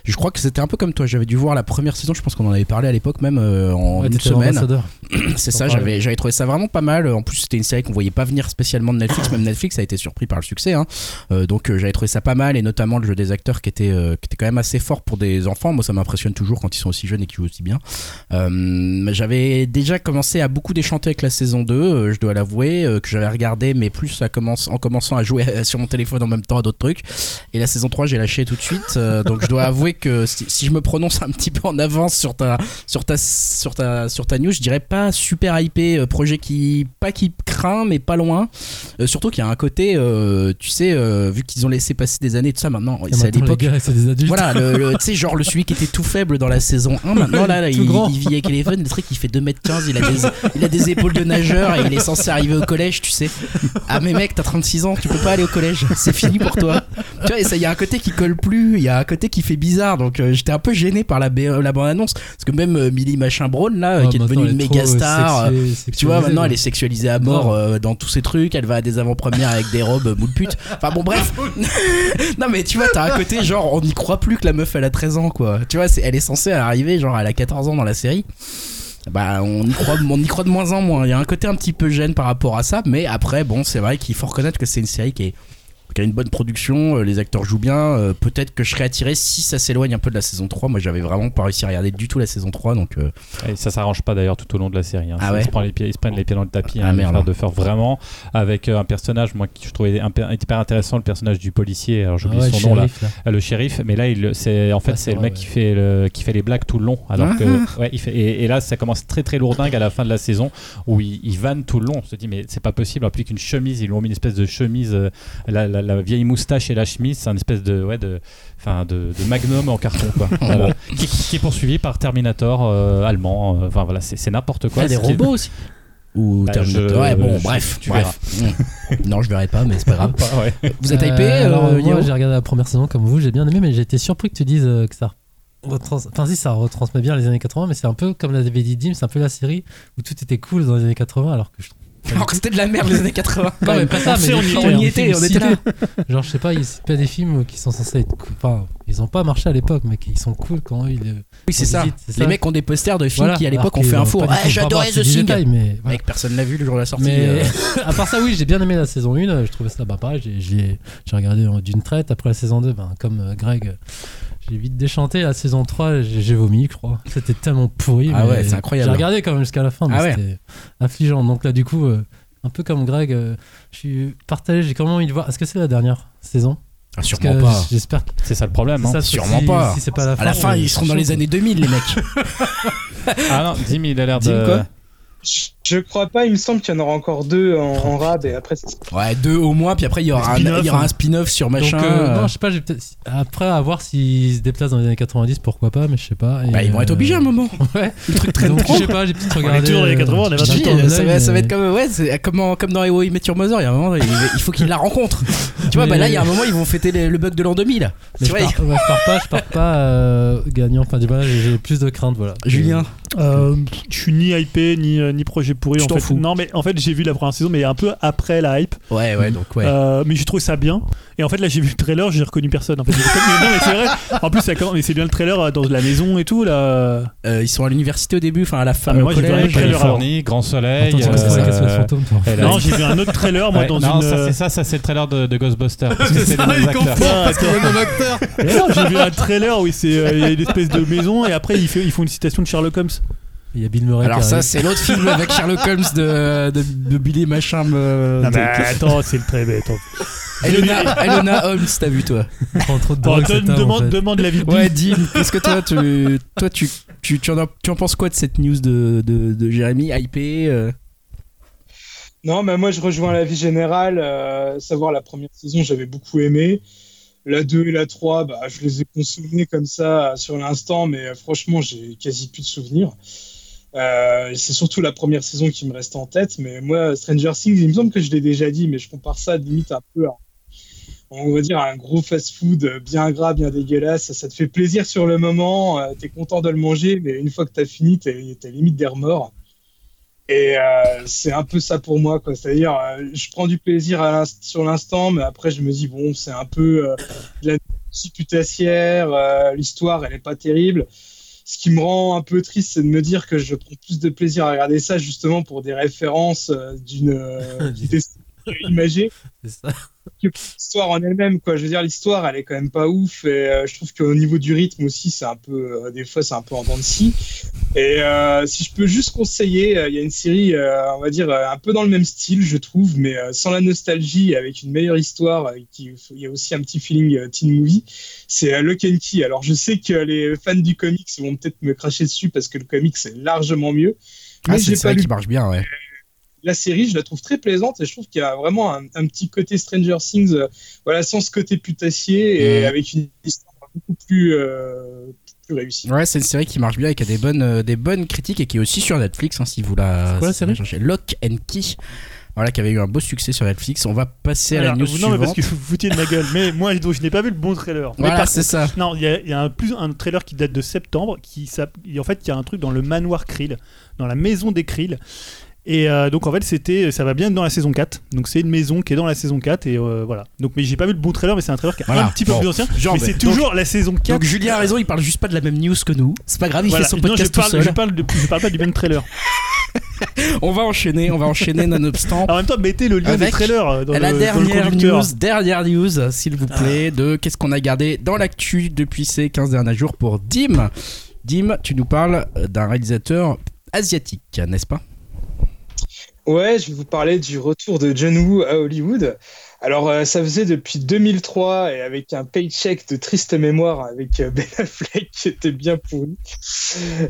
Je crois que c'était un peu comme toi. J'avais dû voir la première saison, je pense qu'on en avait parlé à l'époque, même euh, en Ouais, une semaine. C'est ça, j'avais j'avais trouvé ça vraiment pas mal. En plus, c'était une série qu'on voyait pas venir spécialement de Netflix. Même Netflix a été surpris par le succès. hein. Euh, donc, euh, j'avais trouvé ça pas mal. Et notamment le jeu des acteurs qui était, qui était quand même assez fort pour des enfants. Moi, ça m'impressionne toujours quand ils sont aussi jeunes et qu'ils jouent aussi bien. J'avais déjà commencé à beaucoup déchanter avec la saison 2, euh, je dois l'avouer, que j'avais regardé, mais plus à commence, en commençant à jouer sur mon téléphone en même temps à d'autres trucs. Et la saison 3, j'ai lâché tout de suite. euh, donc je dois avouer que si, si je me prononce un petit peu en avance sur ta, sur ta, sur ta, sur ta news, je dirais pas super hypé, euh, projet qui, pas qui craint, mais pas loin. Euh, surtout qu'il y a un côté, tu sais, vu qu'ils ont laissé passer des années, tout ça maintenant, c'est à les l'époque. Voilà, le, le- tu sais, genre le celui qui était tout faible dans la saison 1, maintenant là, là, il, il vit avec Eleven, le truc il fait 2m15, il a, des, il a des épaules de nageur et il est censé arriver au collège, tu sais. Ah, mais mec, t'as 36 ans, tu peux pas aller au collège, c'est fini pour toi. Tu vois, et ça, il y a un côté qui colle plus, il y a un côté qui fait bizarre, donc euh, j'étais un peu gêné par la, B- la bande-annonce, parce que même euh, Millie Machin Brown, là, euh, Ah, qui est devenue une méga euh, star. euh, sexuée- tu vois, maintenant elle est sexualisée à mort euh, dans tous ces trucs. Elle va à des avant-premières avec des robes euh, moule pute. Enfin bon, bref. non, mais tu vois, t'as un côté genre, on n'y croit plus que la meuf elle a 13 ans quoi. Tu vois, elle est censée arriver, genre, elle a 14 ans dans la série. Bah, on y croit, on y croit de moins en moins. Il y a un côté un petit peu gêne par rapport à ça, mais après, bon, c'est vrai qu'il faut reconnaître que c'est une série qui est qui a une bonne production, euh, les acteurs jouent bien. euh, Peut-être que je serais attiré si ça s'éloigne un peu de la saison 3. Moi, j'avais vraiment pas réussi à regarder du tout la saison 3, donc euh, Et ça s'arrange pas d'ailleurs tout au long de la série. hein. Ah ils, se prennent les pieds, ils se prennent les pieds dans le tapis, Ah hein, merde. de faire vraiment avec un personnage moi qui je trouvais hyper intéressant le personnage du policier. Alors j'oublie Ah ouais, son nom là, shérif, là. le shérif. Mais là il c'est en fait Ah, c'est le mec ouais. qui fait le, qui fait les blagues tout le long. Alors Ah. que ouais il fait et, et là ça commence très très lourdingue à la fin de la saison où il, il vanne tout le long. On se dit mais c'est pas possible. En plus qu'une chemise ils lui ont mis une espèce de chemise euh, la, la- la vieille moustache et la chemise c'est un espèce de ouais de enfin de, de magnum en carton quoi. Voilà. qui, qui est poursuivi par Terminator euh, allemand. euh, Enfin voilà c'est n'importe quoi. il y a des qui robots aussi. ou Bah, Terminator. je- Ouais, bon, je- bref, tu bref. Non, je verrai pas, mais c'est pas grave. Ouais. Vous êtes Euh, hypé, alors, euh, moi, Yao j'ai regardé la première saison comme vous, j'ai bien aimé, mais j'ai été surpris que tu dises euh, que ça. retrans- Enfin, si, ça retransmet bien les années 80, mais c'est un peu comme l'avait dit Dim, c'est un peu la série où tout était cool dans les années 80, alors que je trouve. Alors que c'était de la merde les années 80. Non, mais pas ça, mais on y était, on y était, films on était là. Genre, je sais pas, il- c'est pas des films qui sont censés être cool. Enfin, ils ont pas marché à l'époque, mais qui sont cool quand ils. Oui, c'est ça. Les mecs ont des posters de films Voilà, qui à l'époque ont fait un four. Ah, j'adorais The Thing. détail, mais voilà. Mec, personne l'a vu le jour de la sortie. Mais euh. à part ça, oui, j'ai bien aimé la saison 1. Je trouvais ça bah, pareil. J'ai, regardé en- d'une traite. Après la saison 2, ben, comme euh, Greg, euh, j'ai vite déchanté. La saison 3, j'ai, vomi, je crois. C'était tellement pourri. Ah mais ouais, c'est incroyable. J'ai regardé quand même jusqu'à la fin, mais Ah ouais. c'était affligeant. Donc là, du coup, euh, un peu comme Greg, euh, je suis partagé. J'ai quand même envie de voir. Est-ce que c'est la dernière saison? Ah, sûrement que pas. J'espère que C'est ça le problème. c'est hein. ça, sûrement si- pas. Si c'est pas la fin, À la fin, ils seront dans les années 2000, les mecs. Ah non, Dim, il a l'air Dim, de. quoi? Je- crois pas, il me semble qu'il y en aura encore deux en, en rab et après c'est- Ouais, deux au moins, puis après il y aura, un, Spin-off, il y aura hein. un spin-off sur Donc, machin. euh, euh, non, je sais pas, j'ai peut-être- après à voir s'ils se déplacent dans les années 90, pourquoi pas, mais je sais pas. Et, bah, ils vont être obligés à un moment. Ouais. Le truc traîne Donc, je sais pas, j'ai peut-être est regardé. toujours dans les 80, on est euh, dans le ça, va, ça va être comme, ouais, comme, comme dans How I Met Your Mother, il y a un moment, il, il faut qu'ils la rencontrent. Tu vois, Mais- bah là, il y a un moment, ils vont fêter le, le bug de l'an 2000. Mais Tu je, vois, pars, ouais, je pars pas, je pars pas euh, gagnant. Enfin, voilà, j'ai j'ai plus de crainte, voilà. Julien, je suis ni hypé ni, ni projet pourri Tu en t'en fait. fous. Non mais en fait j'ai vu la première saison mais un peu après la hype. ouais, ouais, donc ouais. Euh, mais j'ai trouvé ça bien. Et en fait là j'ai vu le trailer, j'ai reconnu personne. En fait, J'ai reconnu- mais non mais c'est vrai. En plus ça commence- mais c'est bien le trailer euh, dans la maison et tout là. Euh, ils sont à l'université au début, enfin à la fin. Ah, mais au moi, j'ai vu un collège. trailer. Californie, grand soleil. Attends, euh, Fantôme, toi. elle a- Non j'ai vu un autre trailer moi Ouais, dans non, une. ça euh, c'est ça, ça c'est le trailer de, de Ghostbusters. Parce que C'est c'est les mêmes acteurs. parce qu'il y a le même acteur. Mais non, j'ai vu un trailer où c'est euh, il y a une espèce de maison et après ils, fait- ils font une citation de Sherlock Holmes. Il y a Bill Murray. Alors ça, c'est l'autre film avec Sherlock Holmes de, de, de Billy Machin. me- Non, mais de- attends, c'est le très bête. Elona Holmes, t'as vu toi? Bon, drogue. en demande, fait. demande l'avis de Ouais. Dim, est-ce que toi, tu, toi, tu, tu, tu, en, as- tu en penses quoi de cette news de, de, de Jérémy hypé euh? Non, mais moi je rejoins l'avis général. euh, savoir la première saison, j'avais beaucoup aimé. La 2 et la 3, bah, je les ai consommés comme ça sur l'instant, mais euh, franchement, j'ai quasi plus de souvenirs. Euh, c'est surtout la première saison qui me reste en tête. Mais moi, Stranger Things, il me semble que je l'ai déjà dit, mais je compare ça limite un peu à, on va dire, un gros fast-food bien gras, bien dégueulasse. Ça te fait plaisir sur le moment, euh, t'es content de le manger, mais une fois que t'as fini, t'es limite des remords. Et euh, c'est un peu ça pour moi, quoi. C'est-à-dire, euh, je prends du plaisir sur l'instant, mais après, je me dis, bon, c'est un peu euh, de la putassière, euh, l'histoire, elle est pas terrible. Ce qui me rend un peu triste, c'est de me dire que je prends plus de plaisir à regarder ça, justement, pour des références euh, d'une ça. que l'histoire en elle-même quoi je veux dire l'histoire elle est quand même pas ouf et euh, je trouve qu'au niveau du rythme aussi c'est un peu euh, des fois c'est un peu en dents de scie et euh, si je peux juste conseiller il y a une série on va dire un peu dans le même style je trouve mais sans la nostalgie avec une meilleure histoire qui il y a aussi un petit feeling teen movie c'est Lock and Key alors je sais que les fans du comics vont peut-être me cracher dessus parce que le comics c'est largement mieux mais Ah, c'est lu qui marche bien, ouais. La série, je la trouve très plaisante et je trouve qu'il y a vraiment un, un petit côté Stranger Things, euh, voilà, sans ce côté putassier et Mhm. avec une histoire beaucoup plus, euh, plus réussie. Ouais, c'est une série qui marche bien et qui a des bonnes, euh, des bonnes critiques et qui est aussi sur Netflix, hein, si vous la, quoi la si vous la série cherchez. Lock and Key. Voilà, qui avait eu un beau succès sur Netflix. On va passer à la news non, mais suivante. parce que vous vous foutiez de ma gueule. Mais moi, donc, je n'ai pas vu le bon trailer. Mais Voilà, c'est ça. Non, il y a, il y a un, plus, un trailer qui date de septembre. Qui, s'app- en fait, il y a un truc dans le manoir Krill, dans la maison des Krill. Et euh, donc, en fait, c'était, ça va bien être dans la saison 4. Donc, c'est une maison qui est dans la saison 4. Et euh, voilà. Donc, mais j'ai pas vu le bon trailer, mais c'est un trailer qui est Voilà. un petit peu Bon. plus ancien. Genre, mais c'est donc- toujours la saison 4. Donc Julien a raison, il parle juste pas de la même news que nous. C'est pas grave, il Voilà. fait son Non, je podcast parle, tout seul. je, parle de- je parle pas du même trailer. On va enchaîner, on va enchaîner nonobstant. En même temps, mettez le lien Avec des trailers euh, dans, la le, dans le dernière news, dernière news, s'il vous plaît, de qu'est-ce qu'on a gardé dans l'actu depuis ces 15 derniers jours pour Dim. Dim, tu nous parles d'un réalisateur asiatique, n'est-ce pas? Ouais, je vais vous parler du retour de John Woo à Hollywood. Alors, euh, ça faisait depuis 2003 et avec un paycheck de triste mémoire avec euh, Ben Affleck qui était bien pourri.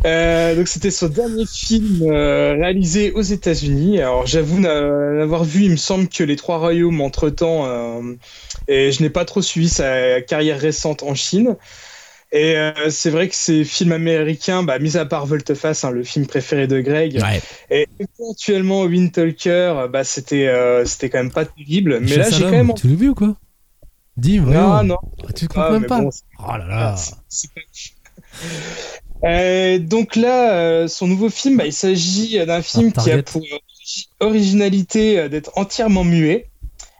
Euh, donc, c'était son dernier film réalisé aux États-Unis. Alors, j'avoue n'a- n'avoir vu, il me semble que les Trois Royaumes entre temps, et je n'ai pas trop suivi sa carrière récente en Chine. Et euh, c'est vrai que ces films américains, bah, mis à part Volteface, hein, le film préféré de Greg, Ouais. et éventuellement Wind Talker, bah, c'était euh, c'était quand même pas terrible. Mais là, j'ai quand même. Tu l'as vu ou quoi? Dis, Non, vraiment. non. Ah, tu Ah, comprends même pas bon, Oh là là. c'est- c'est pas- Euh, donc là, son nouveau film, bah, il s'agit d'un film qui a pour origi- originalité d'être entièrement muet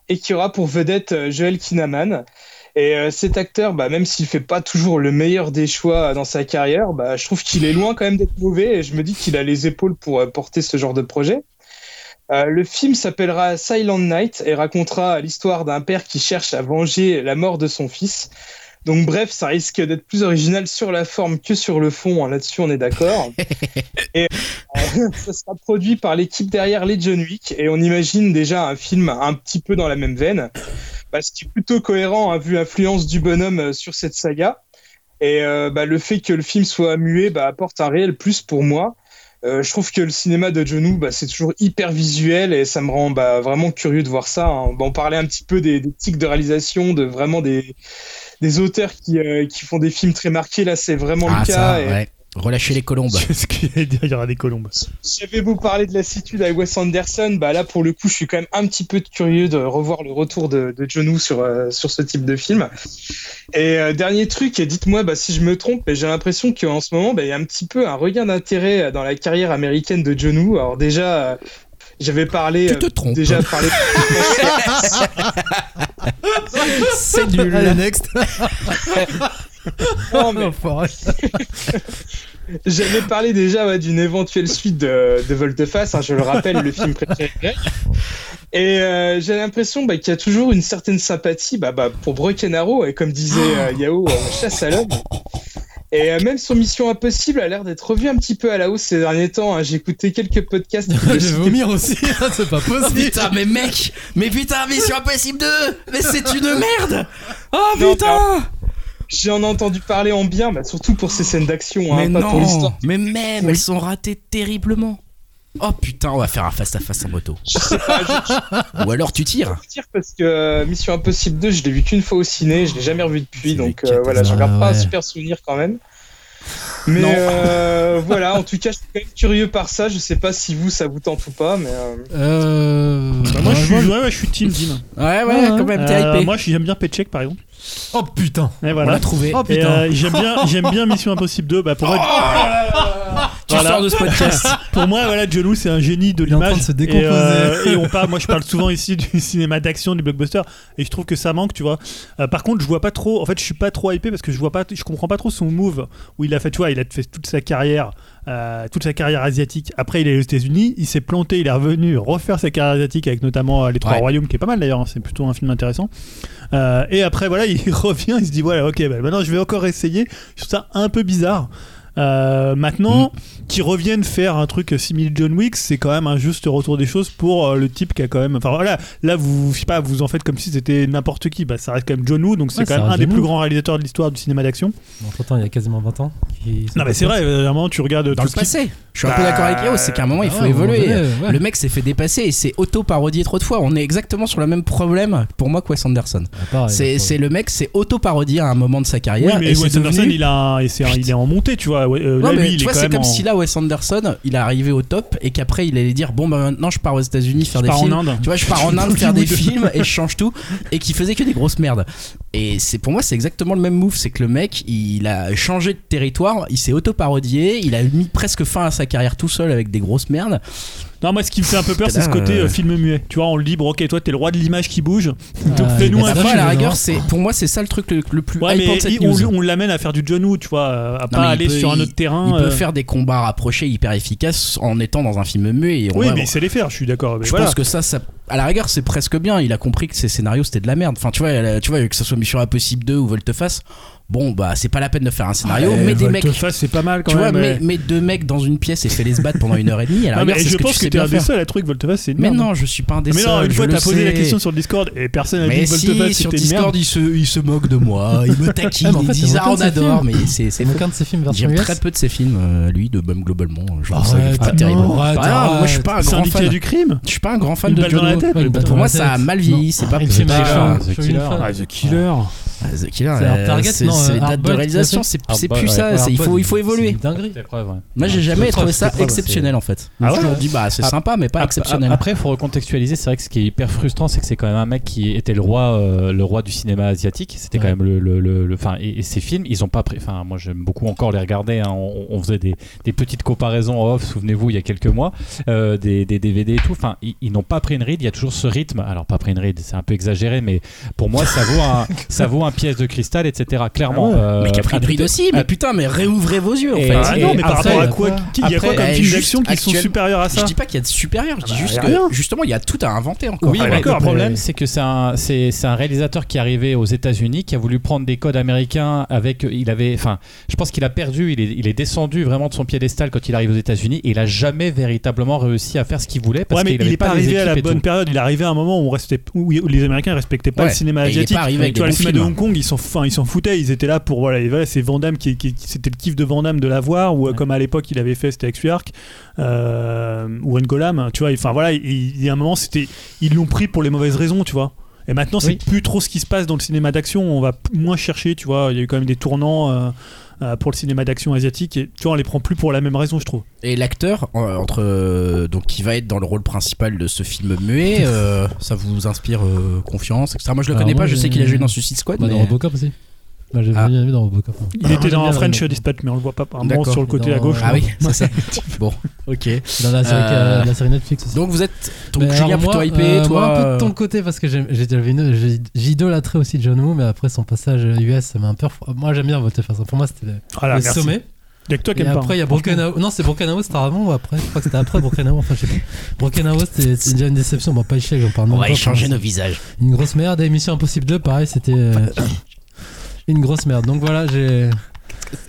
et qui aura pour vedette Joel Kinnaman. Et euh, cet acteur, bah, même s'il fait pas toujours le meilleur des choix dans sa carrière, bah, je trouve qu'il est loin quand même d'être mauvais et je me dis qu'il a les épaules pour euh, porter ce genre de projet. Euh, le film s'appellera Silent Night et racontera l'histoire d'un père qui cherche à venger la mort de son fils. Donc bref, ça risque d'être plus original sur la forme que sur le fond. hein, Là-dessus, on est d'accord. et euh, ça sera produit par l'équipe derrière les John Wick et on imagine déjà un film un petit peu dans la même veine. Bah, ce qui est plutôt cohérent hein, vu l'influence du bonhomme euh, sur cette saga. Et euh, bah, le fait que le film soit muet bah, apporte un réel plus pour moi. Euh, je trouve que le cinéma de John Woo, bah, c'est toujours hyper visuel et ça me rend bah, vraiment curieux de voir ça. hein. Bah, on parlait un petit peu des, des tics de réalisation, de vraiment des, des auteurs qui, euh, qui font des films très marqués. Là, c'est vraiment Ah, le cas. ça, et ouais. Relâcher les colombes. C'est ce qu'il allait dire, il y aura des colombes. J'avais beau parler de lassitude avec Wes Anderson, bah là pour le coup je suis quand même un petit peu curieux de revoir le retour de, de John Woo sur, euh, sur ce type de film. Et euh, dernier truc, et dites-moi bah, si je me trompe, mais j'ai l'impression qu'en ce moment bah, il y a un petit peu un regain d'intérêt dans la carrière américaine de John Woo. Alors déjà, euh, j'avais parlé... Tu te euh, trompes. Déjà parlé... C'est nul. Allez, next. Non, mais Enfoiré. J'avais parlé déjà ouais, d'une éventuelle suite de, de Volteface, hein, je le rappelle, le film préféré de. Et euh, j'ai l'impression bah, qu'il y a toujours une certaine sympathie bah, bah, pour Broken Arrow, et comme disait euh, Yao, euh, chasse à l'homme. Et euh, même son Mission Impossible a l'air d'être revu un petit peu à la hausse ces derniers temps. hein. J'ai écouté quelques podcasts. Je vais vomir aussi, c'est pas Oh possible. putain, mais mec Mais putain, Mission Impossible 2 Mais c'est une merde Oh Non, putain J'en ai entendu parler en bien, bah, surtout pour ces scènes d'action, hein, Mais pas pour l'histoire. Mais même, Oui. elles sont ratées terriblement Oh putain, on va faire un face-à-face en moto. Je sais pas, je, Ou alors tu tires je dire parce que euh, Mission Impossible 2, je l'ai vu qu'une fois au ciné, je l'ai jamais revu depuis, donc euh, voilà, je catastrophes. garde pas Ah un super souvenir quand même. Mais Non. euh, voilà, en tout cas, je suis quand même curieux par ça. Je sais pas si vous ça vous tente ou pas, mais euh, Euh. Bah, moi, je suis, ouais, je suis team Dim. Ouais, ouais, Ouais, quand même, t'es Euh, hypé. moi, j'aime bien Paycheck par exemple. Oh putain. Et On l'a trouvé. Oh Et putain. euh, j'aime bien, j'aime bien Mission Impossible 2. Bah, pour, moi, tu voilà. sors de ce podcast. pour moi, voilà, John Woo, c'est un génie de Il est en train l'image. de se Et, décomposer. euh, Et, on parle, moi, je parle souvent ici du cinéma d'action, du blockbuster, et je trouve que ça manque, tu vois. Euh, par contre, je vois pas trop. En fait, je suis pas trop hypé parce que je vois pas, je comprends pas trop son move où il a fait, tu vois, il a fait toute sa carrière, euh, toute sa carrière asiatique. Après, il est aux États-Unis, il s'est planté, il est revenu refaire sa carrière asiatique avec notamment euh, Les Trois Ouais. Royaumes, qui est pas mal d'ailleurs. hein, c'est plutôt un film intéressant. Euh, et après, voilà, il revient, il se dit, voilà, ok, bah, maintenant je vais encore essayer. Je trouve ça un peu bizarre. Euh, maintenant, qu'ils reviennent faire un truc simili John Wick, c'est quand même un juste retour des choses pour euh, le type qui a quand même. Enfin voilà, là vous, je sais pas, vous en faites comme si c'était n'importe qui. Bah, ça reste quand même John Woo, donc c'est Ouais, quand même un des plus grands réalisateurs de l'histoire du cinéma d'action. Entre temps, il y a quasiment 20 ans. qui- Non, mais c'est vrai, euh, vraiment, tu regardes Dans tout le ce qui- passé. Je suis un peu Bah, d'accord avec Yao, c'est qu'à un moment il Ah faut ouais, évoluer. donné, ouais. Le mec s'est fait dépasser et s'est auto-parodié trop de fois. On est exactement sur le même problème pour moi que Wes Anderson. Ah, C'est le mec s'est auto-parodié à un moment de sa Oui, carrière. mais et c'est Wes Anderson, devenu- il, a un- et c'est un- il est en montée, tu vois. Euh, Non, là, mais lui, tu vois, c'est comme en- si là, Wes Anderson, il est arrivé au top et qu'après il allait dire Bon, bah maintenant je pars aux États-Unis faire je des pars en films. Inde. Tu vois, je pars en Inde faire des films et je change tout. Et qui faisait que des grosses merdes. Et c'est pour moi, c'est exactement le même move. C'est que le mec, il a changé de territoire, il s'est auto-parodié, il a mis presque fin à sa carrière tout seul avec des grosses merdes. Non, moi, ce qui me fait un peu peur, c'est ce côté euh, euh, film muet. Tu vois, on le dit, bon, ok, toi, t'es le roi de l'image qui bouge. Donc, Ah, fais-nous il un film. à la rigueur, c'est pour moi, c'est ça le truc le, le plus Ouais, hypant mais de cette il- on, news. on l'amène à faire du John Woo, tu vois, euh, à Non, pas aller peut- sur un il- autre terrain. Il peut faire des combats rapprochés hyper efficaces en étant dans un film muet. Et on Oui, va- mais il sait les faire, je suis d'accord. je voilà. pense que ça, ça, à la rigueur, c'est presque bien. Il a compris que ses scénarios c'était de la merde. Enfin, tu vois, elle- tu vois, que ce soit Mission Impossible 2 ou Volteface, bon, bah, c'est pas la peine de faire un scénario. Ouais, mais des mecs, c'est pas mal quand tu vois, mais, deux mecs dans une pièce et fait-les se battre pendant une heure et demie. À la Non, mais rigueur, c'est je ce que pense tu que t'es bien un des seuls à trouver que Volte-face, c'est une Mais non, je suis pas un des Mais non, une fois, t'as posé la question sur le Discord et personne n'a dit Mais que si, Volte-face sur. Discord, ils se, ils se moquent de moi, ils me taquinent, Ah, il disent y a ah on adore, mais c'est aucun de ces films J'aime très peu de ses films, euh, lui, de même globalement. Je trouve ça pas terrible. arrête, Ah, moi, je suis pas un grand fan. du crime Je suis pas un grand fan de John. Tête, Ouais, Pour moi, ça a mal vieilli. C'est pas Ah, pas- fait chaud. The Killer. Ah, The Killer Ah, The Killer, C'est les dates de réalisation, c'est plus ça, il faut, il faut C'est évoluer. Moi, j'ai jamais trouvé ça exceptionnel en fait. Ah je ouais dis, bah, c'est Ah, sympa, mais pas exceptionnel. Après, il faut recontextualiser. C'est vrai que ce qui est hyper frustrant, c'est que c'est quand même un mec qui était le roi, euh, le roi du cinéma asiatique. C'était quand même le, enfin, et, ces films, ils ont pas pris. Enfin, moi, j'aime beaucoup encore les regarder. hein. On, faisait des, petites comparaisons off. Souvenez-vous, il y a quelques mois, euh, des, DVD et tout. Enfin, ils n'ont pas pris une ride. Il y a toujours ce rythme. Alors, pas une ride, c'est un peu exagéré, mais pour moi, ça vaut un, ça vaut un pièce de cristal, etc. Clairement. Ah ouais. euh, mais qui a pris le à- prix aussi, mais à- putain, mais réouvrez vos yeux en Et- fait. Ah non, mais par après, rapport à il y a quoi Il y a quoi comme film juste d'action qui sont supérieurs à Je ça dis pas qu'il y a de supérieur, je dis Ah bah, juste que justement il y a tout à inventer encore. Oui, Ah, mais d'accord, le problème, c'est que c'est un, c'est, c'est un réalisateur qui est arrivé aux États-Unis, qui a voulu prendre des codes américains avec. Il avait, enfin, je pense qu'il a perdu, il est, il est descendu vraiment de son piédestal quand il arrive aux États-Unis et il a jamais véritablement réussi à faire ce qu'il voulait parce Ouais, mais qu'il il avait est pas les arrivé à la bonne tout. Période. Il arrivé à un moment où, on restait, où les Américains respectaient pas Ouais, le cinéma asiatique. tu vois, le cinéma de. Hong Kong, ils s'en, enfin, ils s'en foutaient. Ils étaient là pour voilà, c'est Van Damme qui, qui- qui- c'était le kiff de Van Damme de la voir ou euh, Ouais. comme à l'époque il avait fait c'était avec Arc euh, ou Ngolam. Tu vois, enfin voilà, il, y a un moment c'était ils l'ont pris pour les mauvaises raisons, tu vois. Et maintenant, c'est Oui. plus trop ce qui se passe dans le cinéma d'action. On va moins chercher, tu vois. Il y a eu quand même des tournants euh, pour le cinéma d'action asiatique. Et tu vois, on les prend plus pour la même raison, je trouve. Et l'acteur, euh, entre euh, donc qui va être dans le rôle principal de ce film muet, euh, ça vous inspire euh, confiance, etc. Moi je le Alors connais pas, moi, je sais qu'il a joué dans Suicide Squad. Bah, mais- Dans Robocop aussi. Bah, J'ai Ah. bien vu dans Robocop. hein. Il était j'aime dans bien French Dispatch, mais on le voit pas apparemment sur le côté Dans- à gauche. Ah oui, c'est ça. bon, ok. Dans la série, Euh, la série Netflix aussi. Donc vous êtes donc Mais Julien plutôt moi, hypé, euh, toi. moi, un peu euh, de ton côté parce que j'ai- une- j'ai- j'idolâtrais aussi John Woo, mais après son passage US, ça m'a un peu. Moi j'aime bien votre façon. Pour moi c'était le, Voilà, le merci. sommet. Il y a que toi qui Et aimes pas. après il y a hein, Broken Arrow. Non, c'est Broken Arrow, c'était avant ou après? Je crois que c'était après Broken Arrow. Enfin, je sais pas. Broken Arrow, c'était c'était déjà une déception. Bon, pas échec, j'en parle On va échanger nos visages. Une grosse merde. Et Mission Impossible 2, pareil, c'était. Une grosse merde. Donc voilà, j'ai.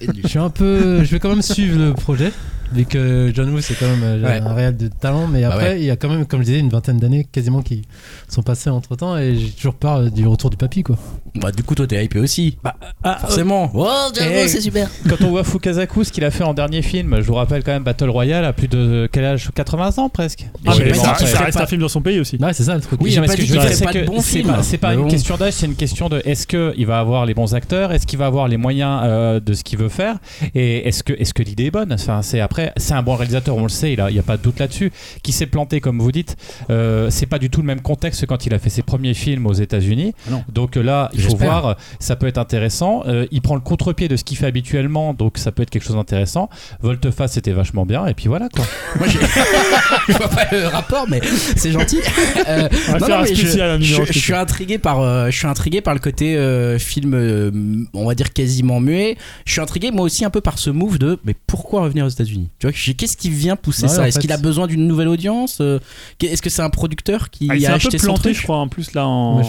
Je suis un peu. Je vais quand même suivre le projet. Vu que John Woo, c'est quand même euh, Ouais. un réel de talent. Mais Bah après, ouais. il y a quand même, comme je disais, une vingtaine d'années quasiment qui sont passées entre temps. Et j'ai toujours peur euh, du retour du papy, quoi. Bah du coup toi t'es hypé aussi. Bah, ah, Forcément. Oh, Django, Eh, c'est super. Quand on voit Fukazaku, ce qu'il a fait en dernier film, je vous rappelle quand même Battle Royale à plus de quel âge? 80 ans presque. Ah, mais ça, qu'il reste un film dans son pays aussi. Ouais, c'est ça le truc. Oui, mais ce que dit je veux qu'il dire, ferait c'est que c'est pas, une question d'âge, c'est une question de est-ce que il va avoir les bons acteurs, est-ce qu'il va avoir les moyens euh, de ce qu'il veut faire, et est-ce que est-ce que l'idée est bonne? Enfin, c'est après, c'est un bon réalisateur, on le sait, il a, il y a pas de doute là-dessus. Qui s'est planté, comme vous dites, euh, c'est pas du tout le même contexte que quand il a fait ses premiers films aux États-Unis. Ah. Donc euh, là, il faut voir, ça peut être intéressant. Euh, il prend le contre-pied de ce qu'il fait habituellement, donc ça peut être quelque chose d'intéressant. Volte-face, c'était vachement bien, et puis voilà quoi. Moi je vois pas le rapport, mais c'est gentil. Euh, On va non, faire non, un mais je, je- suis intrigué par, euh, je suis intrigué par le côté euh, film, euh, on va dire quasiment muet. Je suis intrigué moi aussi un peu par ce move de, mais pourquoi revenir aux États-Unis? Tu vois, qu'est-ce qui vient pousser Ouais, ça Est-ce qu'il a besoin d'une nouvelle audience Euh, Est-ce que c'est un producteur qui Ah, il a un peu acheté son planté, truc je crois, en plus là. En... Ouais,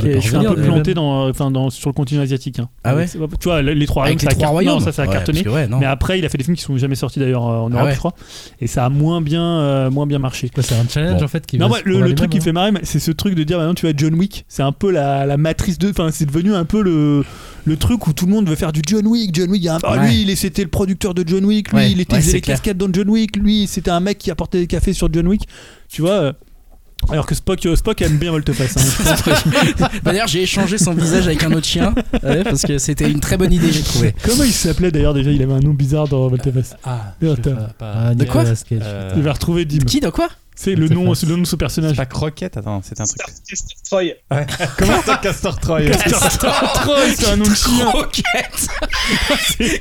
je Euh, suis un peu planté même. dans, enfin, dans, sur le continent asiatique. hein. Ah ouais Tu vois, les trois Avec royaumes, les ça a trois car- non, ça, ça a Ouais, cartonné. Mais après, il a fait des films qui sont jamais sortis d'ailleurs euh, en Ah Europe, ouais. je crois. Et ça a moins bien, euh, moins bien marché. Ouais, c'est un challenge Bon. en fait qui Non, le, truc qui lui-même, fait marrer, c'est ce truc de dire maintenant tu vas être John Wick. C'est un peu la, matrice de. Enfin, c'est devenu un peu le, le truc où tout le monde veut faire du John Wick. John Wick, il y a un- ah, Ouais. lui, c'était le producteur de John Wick. Lui, Ouais, il était ouais, clair. cascades dans John Wick. Lui, c'était un mec qui apportait des cafés sur John Wick. Tu vois. euh, alors que Spock, euh, Spock aime bien Volteface. Hein. D'ailleurs, j'ai échangé son visage avec un autre chien ouais, parce que c'était une très bonne idée, j'ai trouvé. Comment il s'appelait d'ailleurs déjà Il avait un nom bizarre dans Volteface. Ah, pas. Ah, De quoi. Euh, Il va retrouver Dim. Qui de quoi? C'est le nom, c'est le nom de ce personnage. C'est pas Croquette, attends, c'est un truc. Star Troy. Comment ça, Castor Troy Castor Troy, c'est un nom de chien. Croquette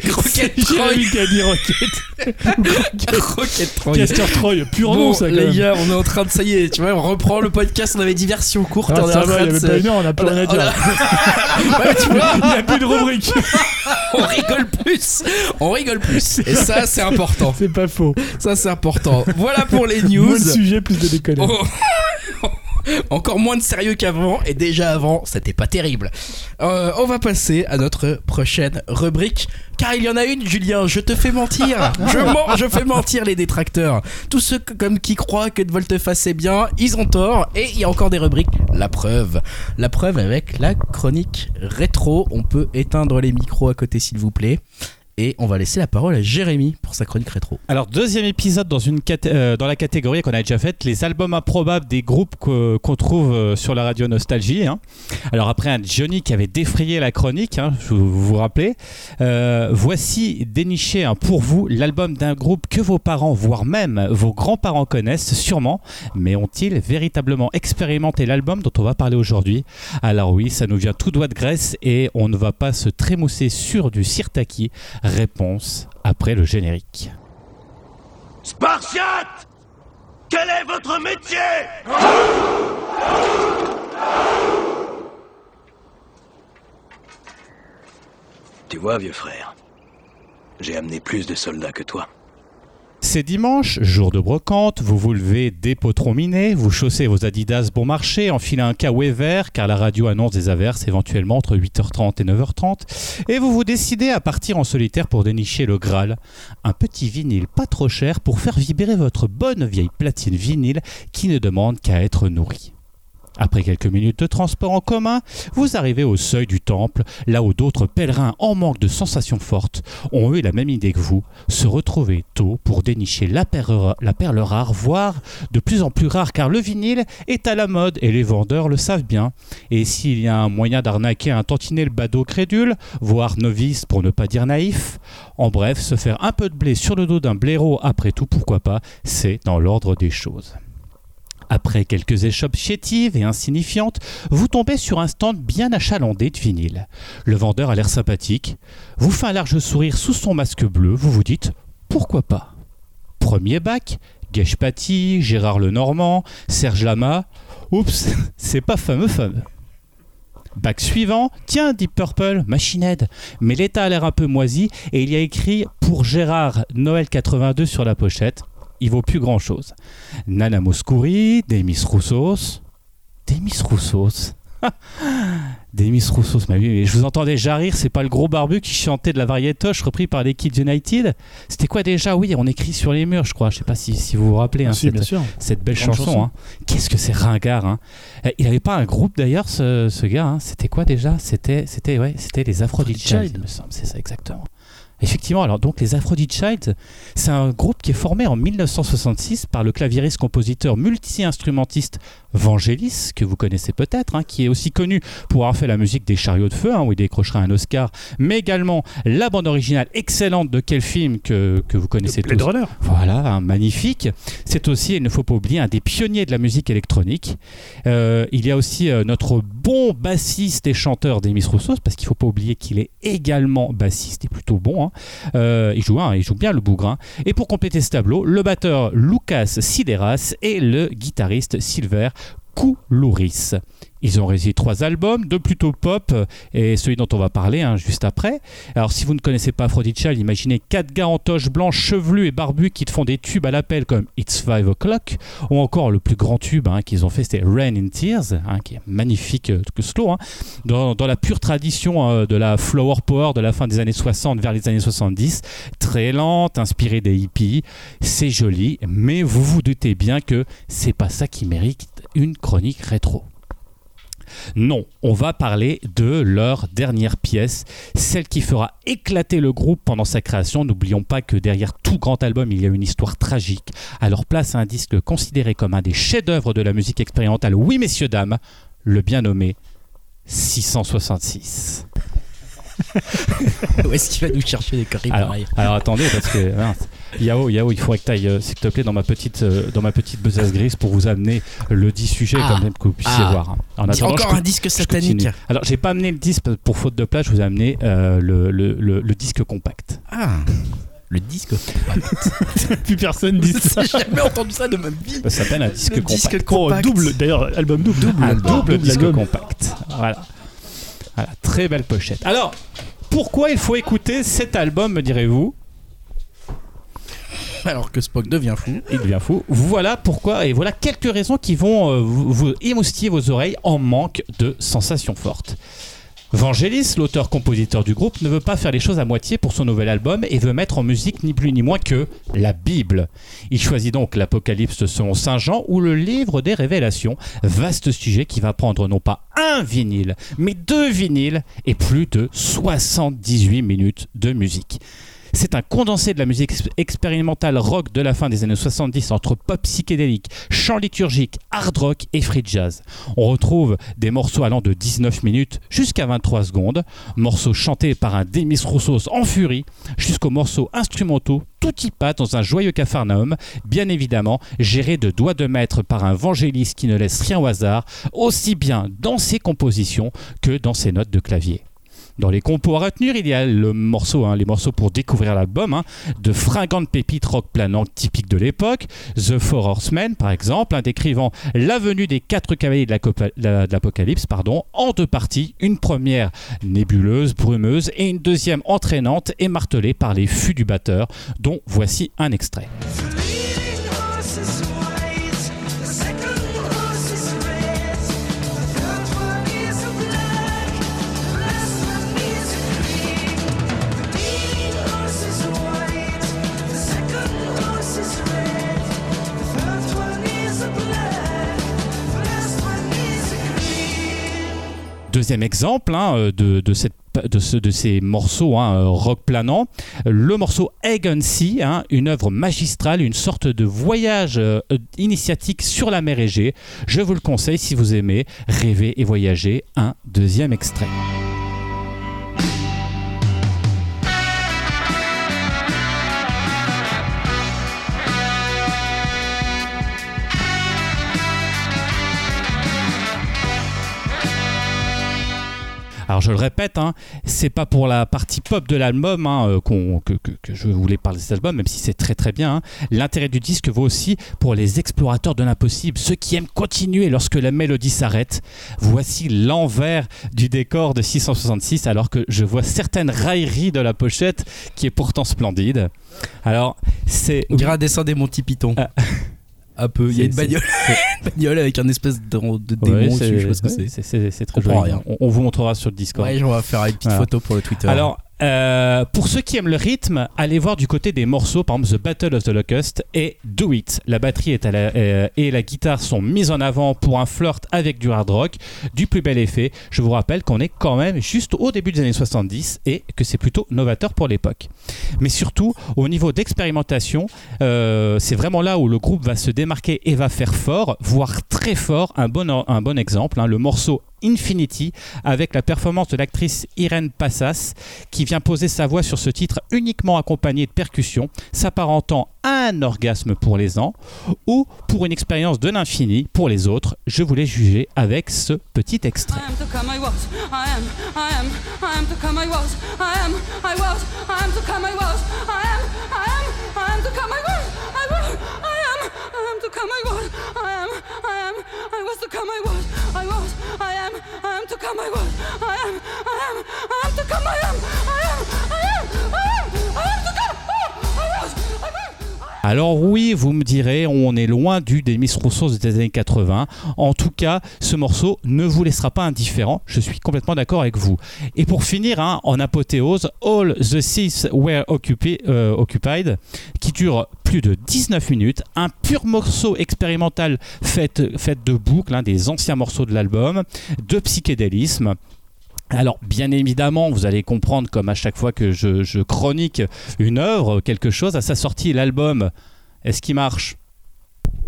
Croquette Troy qui a dit Rocket. Croquette Troy Castor Troy, pur Bon, nom ça quand les même. gars, on est en train de ça y est, tu vois, on reprend le podcast, on avait dit version courte, Ah, on ça va, il y avait pas une heure, on a plus rien à dire. tu vois, Il n'y a plus de rubrique. on rigole plus, on rigole plus, et ça c'est important, C'est pas faux. ça c'est important. Voilà pour les news. Plus de déconner. Oh. Encore moins de sérieux qu'avant, et déjà avant, c'était pas terrible. Euh, on va passer à notre prochaine rubrique, car il y en a une, Julien, je te fais mentir. Je mens, je fais mentir les détracteurs. Tous ceux que- comme qui croient que de Volteface c'est bien, ils ont tort, et il y a encore des rubriques. La preuve. La preuve avec la chronique rétro. On peut éteindre les micros à côté, s'il vous plaît. Et on va laisser la parole à Jérémy pour sa chronique rétro. Alors, deuxième épisode dans, euh, la catégorie qu'on a déjà faite, les albums improbables des groupes qu'on trouve euh, sur la radio Nostalgie. hein. Alors, après un Johnny qui avait défrayé la chronique, hein, je vous vous rappelez, euh, voici déniché hein, pour vous l'album d'un groupe que vos parents, voire même vos grands-parents connaissent sûrement, mais ont-ils véritablement expérimenté l'album dont on va parler aujourd'hui? Alors oui, ça nous vient tout droit de Grèce et on ne va pas se trémousser sur du sirtaki. Réponse après le générique. Spartiate Quel est votre métier? Tu vois, vieux frère, j'ai amené plus de soldats que toi. C'est dimanche, jour de brocante, vous vous levez des potrons minés, vous chaussez vos Adidas bon marché, enfilez un kawaii vert car la radio annonce des averses éventuellement entre 8h30 et 9h30 et vous vous décidez à partir en solitaire pour dénicher le Graal, un petit vinyle pas trop cher pour faire vibrer votre bonne vieille platine vinyle qui ne demande qu'à être nourrie. Après quelques minutes de transport en commun, vous arrivez au seuil du temple, là où d'autres pèlerins en manque de sensations fortes ont eu la même idée que vous, se retrouver tôt pour dénicher la perle, rare, voire de plus en plus rare, car le vinyle est à la mode et les vendeurs le savent bien. Et s'il y a un moyen d'arnaquer un tantinet le badaud crédule, voire novice pour ne pas dire naïf, en bref, se faire un peu de blé sur le dos d'un blaireau, après tout, pourquoi pas, c'est dans l'ordre des choses. Après quelques échoppes chétives et insignifiantes, vous tombez sur un stand bien achalandé de vinyle. Le vendeur a l'air sympathique, vous fait un large sourire sous son masque bleu, vous vous dites pourquoi pas? Premier bac, Gage Gérard Lenormand, Serge Lama. Oups, c'est pas fameux fameux. Bac suivant, tiens, Deep Purple, Machine Head. Mais l'état a l'air un peu moisi et il y a écrit pour Gérard Noël 82 sur la pochette. Il vaut plus grand chose. Nana Mouskouri, Demis Roussos. Demis Roussos Demis Roussos, mais oui, mais je vous entends déjà rire, c'est pas le gros barbu qui chantait de la variétoche repris par les Kids United C'était quoi déjà? Oui, on écrit sur les murs, je crois. Je sais pas si, si vous vous rappelez hein, Ah, si, cette, bien sûr. cette belle Grande chanson. chanson. hein. Qu'est-ce que c'est ringard hein. Euh, Il avait pas un groupe d'ailleurs, ce, ce gars. hein. C'était quoi déjà? C'était c'était ouais, c'était les Aphrodite Child, Child. il me semble. C'est ça exactement. Effectivement, alors donc les Aphrodite Child, c'est un groupe qui est formé en 1966 par le claviériste compositeur multi-instrumentiste Vangelis, que vous connaissez peut-être, hein, qui est aussi connu pour avoir fait la musique des Chariots de Feu, hein, où il décrochera un Oscar, mais également la bande originale excellente de quel film que, que vous connaissez Blade tous Runner. voilà, un magnifique. C'est aussi, il ne faut pas oublier, un des pionniers de la musique électronique. Euh, il y a aussi euh, notre bon bassiste et chanteur Demis Roussos, parce qu'il ne faut pas oublier qu'il est également bassiste et plutôt bon. hein. Euh, il, joue, hein, il joue bien le bougrin. Et pour compléter ce tableau, le batteur Lucas Sideras et le guitariste Silver Koulouris. Ils ont réalisé trois albums, deux plutôt pop et celui dont on va parler hein, juste après. Alors si vous ne connaissez pas Aphrodite Child, imaginez quatre gars en toche blanche, chevelus et barbus qui te font des tubes à l'appel comme It's Five O'Clock ou encore le plus grand tube hein, qu'ils ont fait c'était Rain in Tears, hein, qui est magnifique euh, que slow, dans, dans la pure tradition de la flower power de la fin des années 60 vers les années 70, très lente, inspirée des hippies, c'est joli, mais vous vous doutez bien que c'est pas ça qui mérite une chronique rétro. Non, on va parler de leur dernière pièce, celle qui fera éclater le groupe pendant sa création. N'oublions pas que derrière tout grand album, il y a une histoire tragique. Alors place à un disque considéré comme un des chefs-d'œuvre de la musique expérimentale, oui messieurs dames, le bien nommé 666. Où est-ce qu'il va nous chercher des conneries Alors, pareilles alors attendez, parce que mince. Yao, Yao, il faudrait que tu ailles, s'il te plaît, dans ma petite, euh, dans ma petite besace grise pour vous amener le 10 sujet Ah. quand même que vous puissiez Ah. voir. En attendant, Encore je un disque satanique. Alors, j'ai pas amené le disque pour faute de place, je vous ai amené euh, le, le- le- le disque compact. Ah, le disque. Plus personne dit ça. J'ai jamais entendu ça de ma vie. Ça s'appelle un disque Le compact. disque Oh, compact. double, d'ailleurs, album double. Double, un double disque album. compact. Voilà. Voilà, très belle pochette. Alors, pourquoi il faut écouter cet album, me direz-vous Alors que Spock devient fou. Il devient fou. Voilà pourquoi, et voilà quelques raisons qui vont euh, vous, vous émoustiller vos oreilles en manque de sensations fortes. Vangelis, l'auteur-compositeur du groupe, ne veut pas faire les choses à moitié pour son nouvel album et veut mettre en musique ni plus ni moins que la Bible. Il choisit donc l'Apocalypse selon Saint Jean ou le livre des révélations, vaste sujet qui va prendre non pas un vinyle, mais deux vinyles et plus de 78 minutes de musique. C'est un condensé de la musique ex- expérimentale rock de la fin des années 70 entre pop psychédélique, chant liturgique, hard rock et free jazz. On retrouve des morceaux allant de 19 minutes jusqu'à 23 secondes, morceaux chantés par un Demis Roussos en furie, jusqu'aux morceaux instrumentaux tout y passe dans un joyeux capharnaüm, bien évidemment géré de doigts de maître par un Vangelis qui ne laisse rien au hasard, aussi bien dans ses compositions que dans ses notes de clavier. Dans les compos à retenir, il y a le morceau, hein, les morceaux pour découvrir l'album, hein, de fringantes pépites rock planantes typiques de l'époque, The Four Horsemen par exemple, décrivant la venue des quatre cavaliers de l'Apocalypse en deux parties, une première nébuleuse, brumeuse, et une deuxième entraînante et martelée par les fûts du batteur, dont voici un extrait. Deuxième exemple hein, euh, de, ces morceaux hein, euh, rock planant, le morceau Egg and Sea, hein, une œuvre magistrale, une sorte de voyage euh, initiatique sur la mer Égée. Je vous le conseille si vous aimez rêver et voyager. Un deuxième extrait. Alors je le répète, hein, c'est pas pour la partie pop de l'album hein, euh, que, que- que je voulais parler de cet album, même si c'est très très bien. hein. L'intérêt du disque vaut aussi pour les explorateurs de l'impossible, ceux qui aiment continuer lorsque la mélodie s'arrête. Voici l'envers du décor de 666, alors que je vois certaines railleries de la pochette qui est pourtant splendide. Alors c'est On dirait un dessin des Monty Python. Ah. Un peu. Il y a une bagnole, une bagnole avec un espèce de, de démon Ouais, dessus. Je sais pas ce que c'est. c'est très joli. rien. On, on vous montrera sur le Discord. Ouais, on va faire une petite Voilà. photo pour le Twitter. Alors, euh, pour ceux qui aiment le rythme, allez voir du côté des morceaux, par exemple The Battle of the Locust et Do It. La batterie est à la- euh, et la guitare sont mises en avant pour un flirt avec du hard rock, du plus bel effet. Je vous rappelle qu'on est quand même juste au début des années 70 et que c'est plutôt novateur pour l'époque. Mais surtout, au niveau d'expérimentation, euh, c'est vraiment là où le groupe va se démarquer et va faire fort, voire très fort. Un bon, un bon exemple, hein, le morceau Infinity avec la performance de l'actrice Irène Passas qui vient poser sa voix sur ce titre uniquement accompagné de percussions, s'apparentant à un orgasme pour les uns ou pour une expérience de l'infini pour les autres. Je voulais juger avec ce petit extrait. To come I was. I am, I am, I was to come I was. I was, I am, I am to come I was. I am, I am, I am to come I am. I am, I am, Alors oui, vous me direz, on est loin du Demis Roussos des années 80. En tout cas, ce morceau ne vous laissera pas indifférent. Je suis complètement d'accord avec vous. Et pour finir, hein, en apothéose, All the Seats Were euh, Occupied, qui dure plus de 19 minutes. Un pur morceau expérimental fait, fait de boucles, hein, des anciens morceaux de l'album, de psychédélisme. Alors, bien évidemment, vous allez comprendre, comme à chaque fois que je, chronique une œuvre, quelque chose, à sa sortie, l'album, est-ce qu'il marche?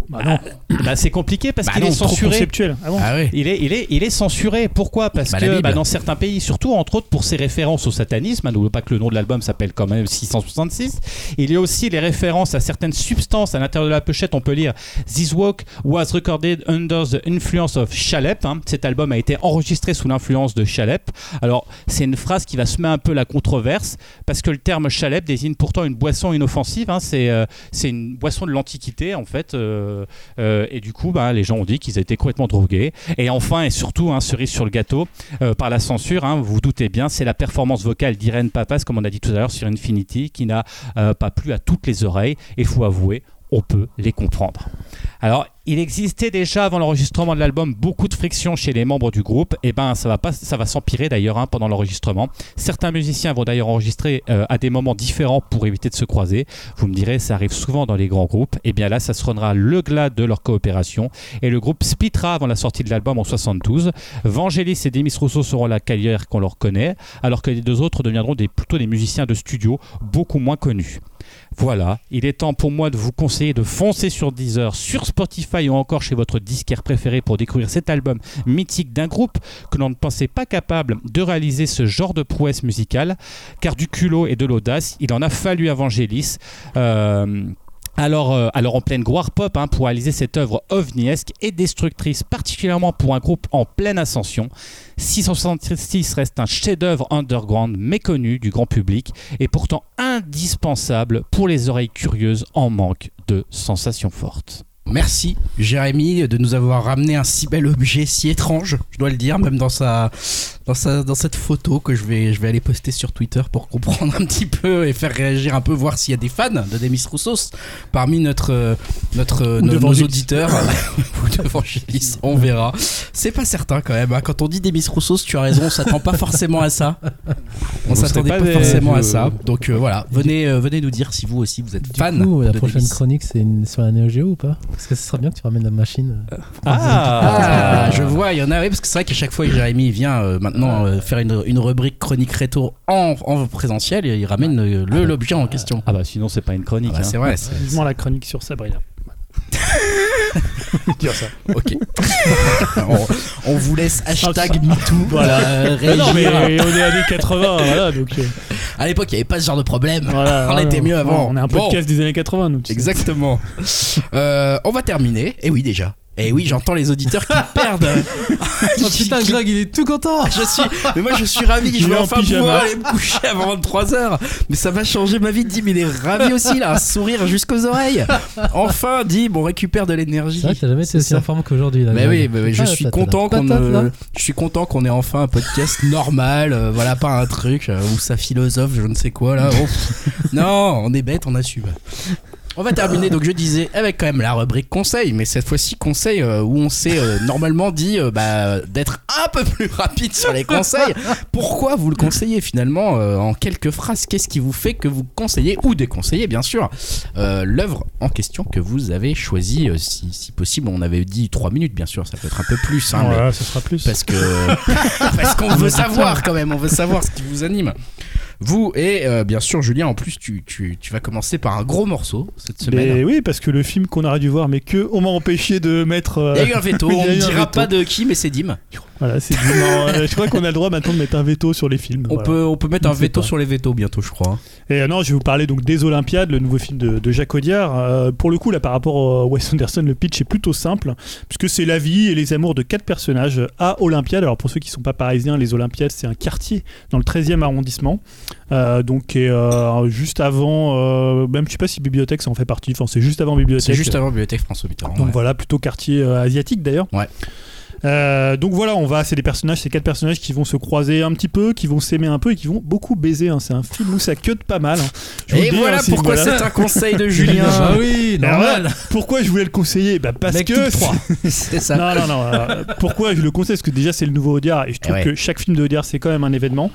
Bah non, Bah, C'est compliqué parce Bah qu'il non, est trop censuré. conceptuel. Ah bon Ah ouais. Il est, il, est, il est censuré. Pourquoi? Parce Bah, la que Bible. bah, dans certains pays, surtout entre autres pour ses références au satanisme, hein, n'oubliez pas que le nom de l'album s'appelle quand même 666. Il y a aussi les références à certaines substances à l'intérieur de la pochette. On peut lire This walk was recorded under the influence of Chalep. hein. Cet album a été enregistré sous l'influence de Chalep. Alors, c'est une phrase qui va semer un peu la controverse parce que le terme Chalep désigne pourtant une boisson inoffensive. hein. C'est euh, c'est une boisson de l'Antiquité en fait. euh, et du coup, bah, les gens ont dit qu'ils étaient complètement drogués. Et enfin, et surtout, un cerise sur le gâteau, euh, par la censure, hein, vous vous doutez bien, c'est la performance vocale d'Irène Papas, comme on a dit tout à l'heure sur Infinity, qui n'a euh, pas plu à toutes les oreilles. Et il faut avouer, on peut les comprendre. Alors, il existait déjà avant l'enregistrement de l'album beaucoup de frictions chez les membres du groupe. Et ben ça va pas, ça va s'empirer d'ailleurs hein, pendant l'enregistrement. Certains musiciens vont d'ailleurs enregistrer euh, à des moments différents pour éviter de se croiser. Vous me direz, ça arrive souvent dans les grands groupes. Et bien là, ça sera le glas de leur coopération. Et le groupe splittera avant la sortie de l'album en 72. Vangelis et Demis Rousseau seront la carrière qu'on leur connaît, alors que les deux autres deviendront plutôt des musiciens de studio beaucoup moins connus. Voilà, il est temps pour moi de vous conseiller de foncer sur Deezer, sur Spotify ou encore chez votre disquaire préféré pour découvrir cet album mythique d'un groupe que l'on ne pensait pas capable de réaliser ce genre de prouesse musicale, car du culot et de l'audace, il en a fallu à Vangelis. Euh, alors, euh, alors en pleine gloire pop hein, pour réaliser cette œuvre ovniesque et destructrice, particulièrement pour un groupe en pleine ascension. 666 reste un chef-d'œuvre underground méconnu du grand public et pourtant indispensable pour les oreilles curieuses en manque de sensations fortes. Merci Jérémy de nous avoir ramené un si bel objet si étrange, je dois le dire, même dans sa dans sa dans cette photo que je vais je vais aller poster sur Twitter pour comprendre un petit peu et faire réagir un peu, voir s'il y a des fans de Demis Roussos parmi notre notre nos, nos auditeurs ou de Vangelis, on verra. C'est pas certain quand même. hein. Quand on dit Demis Roussos, tu as raison, on s'attend pas forcément à ça. On s'attendait pas, forcément à ça. Donc euh, voilà, venez euh, venez nous dire si vous aussi vous êtes Du fan coup, la prochaine chronique, c'est sur la Neo Geo ou pas? Parce que ce serait bien que tu ramènes la machine. euh, Ah, je vois, il y en a, oui, parce que c'est vrai qu'à chaque fois que Jérémy vient euh, maintenant euh, faire une, une rubrique chronique rétro en, en présentiel, il ramène euh, le l'objet en question. Ah bah sinon c'est pas une chronique. Ah bah, hein. c'est vrai, c'est- Vivement la chronique sur Sabrina. Dire ça. ok. on, on vous laisse hashtag MeToo. Voilà. euh, Mais non, mais on est années 80, voilà, donc euh, À l'époque, il n'y avait pas ce genre de problème. voilà. On voilà. était mieux avant. On est un Bon. podcast des années 80, nous. tu sais. Exactement. Euh, on va terminer. Et oui, déjà. Et oui, j'entends les auditeurs qui perdent. Oh putain, Greg, il est tout content Je suis, mais moi je suis ravi, je vais enfin pyjama. pouvoir aller me coucher avant 23h. Mais ça va changer ma vie, Dim, il est ravi aussi là, un sourire jusqu'aux oreilles. Enfin, Dim, on récupère de l'énergie. C'est vrai que t'as jamais été aussi ça. en forme qu'aujourd'hui. là, Mais oui, Greg. mais oui, je Ah, suis content qu'on euh, je suis content qu'on ait enfin un podcast normal, euh, voilà pas un truc euh, où ça philosophe, je ne sais quoi là. Oh. non, on est bête, on assume. On va terminer, donc je disais, avec quand même la rubrique conseil, mais cette fois-ci conseil euh, où on s'est euh, normalement dit euh, bah, d'être un peu plus rapide sur les conseils. Pourquoi vous le conseillez finalement en quelques phrases? Qu'est-ce qui vous fait que vous conseillez ou déconseillez bien sûr l'œuvre en question que vous avez choisie si, si possible, on avait dit 3 minutes bien sûr, ça peut être un peu plus. hein, mais- Voilà, ce sera plus. parce que parce qu'on veut savoir quand même, on veut savoir ce qui vous anime. Vous et euh, bien sûr Julien, en plus tu, tu, tu vas commencer par un gros morceau cette semaine. Mais oui, parce que le film qu'on aurait dû voir, mais que on m'a empêché de mettre. euh, Il y a eu un veto, on ne dira pas de qui, mais c'est Dim. Voilà, c'est euh, je crois qu'on a le droit maintenant de mettre un veto sur les films. On, voilà. peut, on peut mettre un veto pas. sur les vétos bientôt, je crois. Et euh, non, je vais vous parler donc des Olympiades, le nouveau film de, de Jacques Audiard. Euh, pour le coup, là, par rapport à Wes Anderson, le pitch est plutôt simple, puisque c'est la vie et les amours de quatre personnages à Olympiade. Alors pour ceux qui sont pas parisiens, les Olympiades, c'est un quartier dans le 13e arrondissement, euh, donc juste avant, même je sais pas si Bibliothèque ça en fait partie. Enfin, c'est juste avant Bibliothèque. C'est juste avant Bibliothèque François Mitterrand. Donc ouais. voilà, plutôt quartier asiatique d'ailleurs. Ouais. Euh, donc voilà, on va, c'est des personnages, ces quatre personnages qui vont se croiser un petit peu, qui vont s'aimer un peu et qui vont beaucoup baiser. hein. C'est un film où ça cut pas mal. hein. Et voilà hein, pourquoi voilà. c'est un conseil de Julien. Ah oui, Alors normal. pourquoi je voulais le conseiller? Bah Parce Mec, que c'est ça. non, non, non. euh, pourquoi je le conseille? Parce que déjà, c'est le nouveau Audiard et je trouve ouais. que chaque film de Audiard, c'est quand même un événement.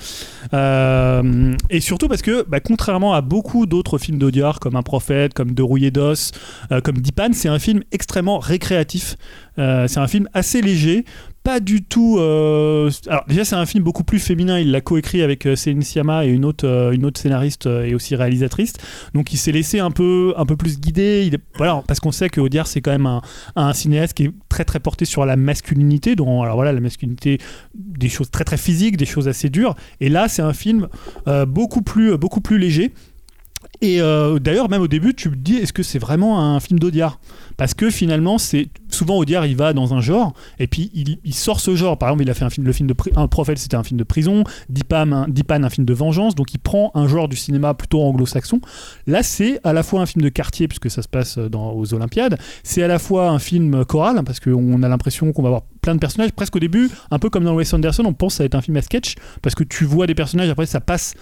Euh, et surtout parce que, bah, contrairement à beaucoup d'autres films d'Audiard, comme Un prophète, comme De rouillé d'os, euh, comme Dipan, c'est un film extrêmement récréatif. Euh, c'est un film assez léger. Pas du tout. euh, Alors, déjà, c'est un film beaucoup plus féminin. Il l'a coécrit avec euh, Céline Sciamma et une autre, euh, une autre scénariste et aussi réalisatrice. Donc, il s'est laissé un peu, un peu plus guider. Voilà, parce qu'on sait que Audiard, c'est quand même un, cinéaste qui est très très porté sur la masculinité, dont alors voilà la masculinité, des choses très très physiques, des choses assez dures. Et là, c'est un film beaucoup plus beaucoup plus léger. Et d'ailleurs, même au début, tu te dis, est-ce que c'est vraiment un film d'Audiard? Parce que finalement, c'est souvent Audiard, il va dans un genre, et puis il, sort ce genre. Par exemple, il a fait un film, le film de un prophète, c'était un film de prison. Dipan, un, un film de vengeance. Donc, il prend un genre du cinéma plutôt anglo-saxon. Là, c'est à la fois un film de quartier, puisque ça se passe dans, aux Olympiades. C'est à la fois un film choral, parce qu'on a l'impression qu'on va avoir plein de personnages. Presque au début, un peu comme dans Wes Anderson, on pense que ça va être un film à sketch parce que tu vois des personnages. Après, ça passe.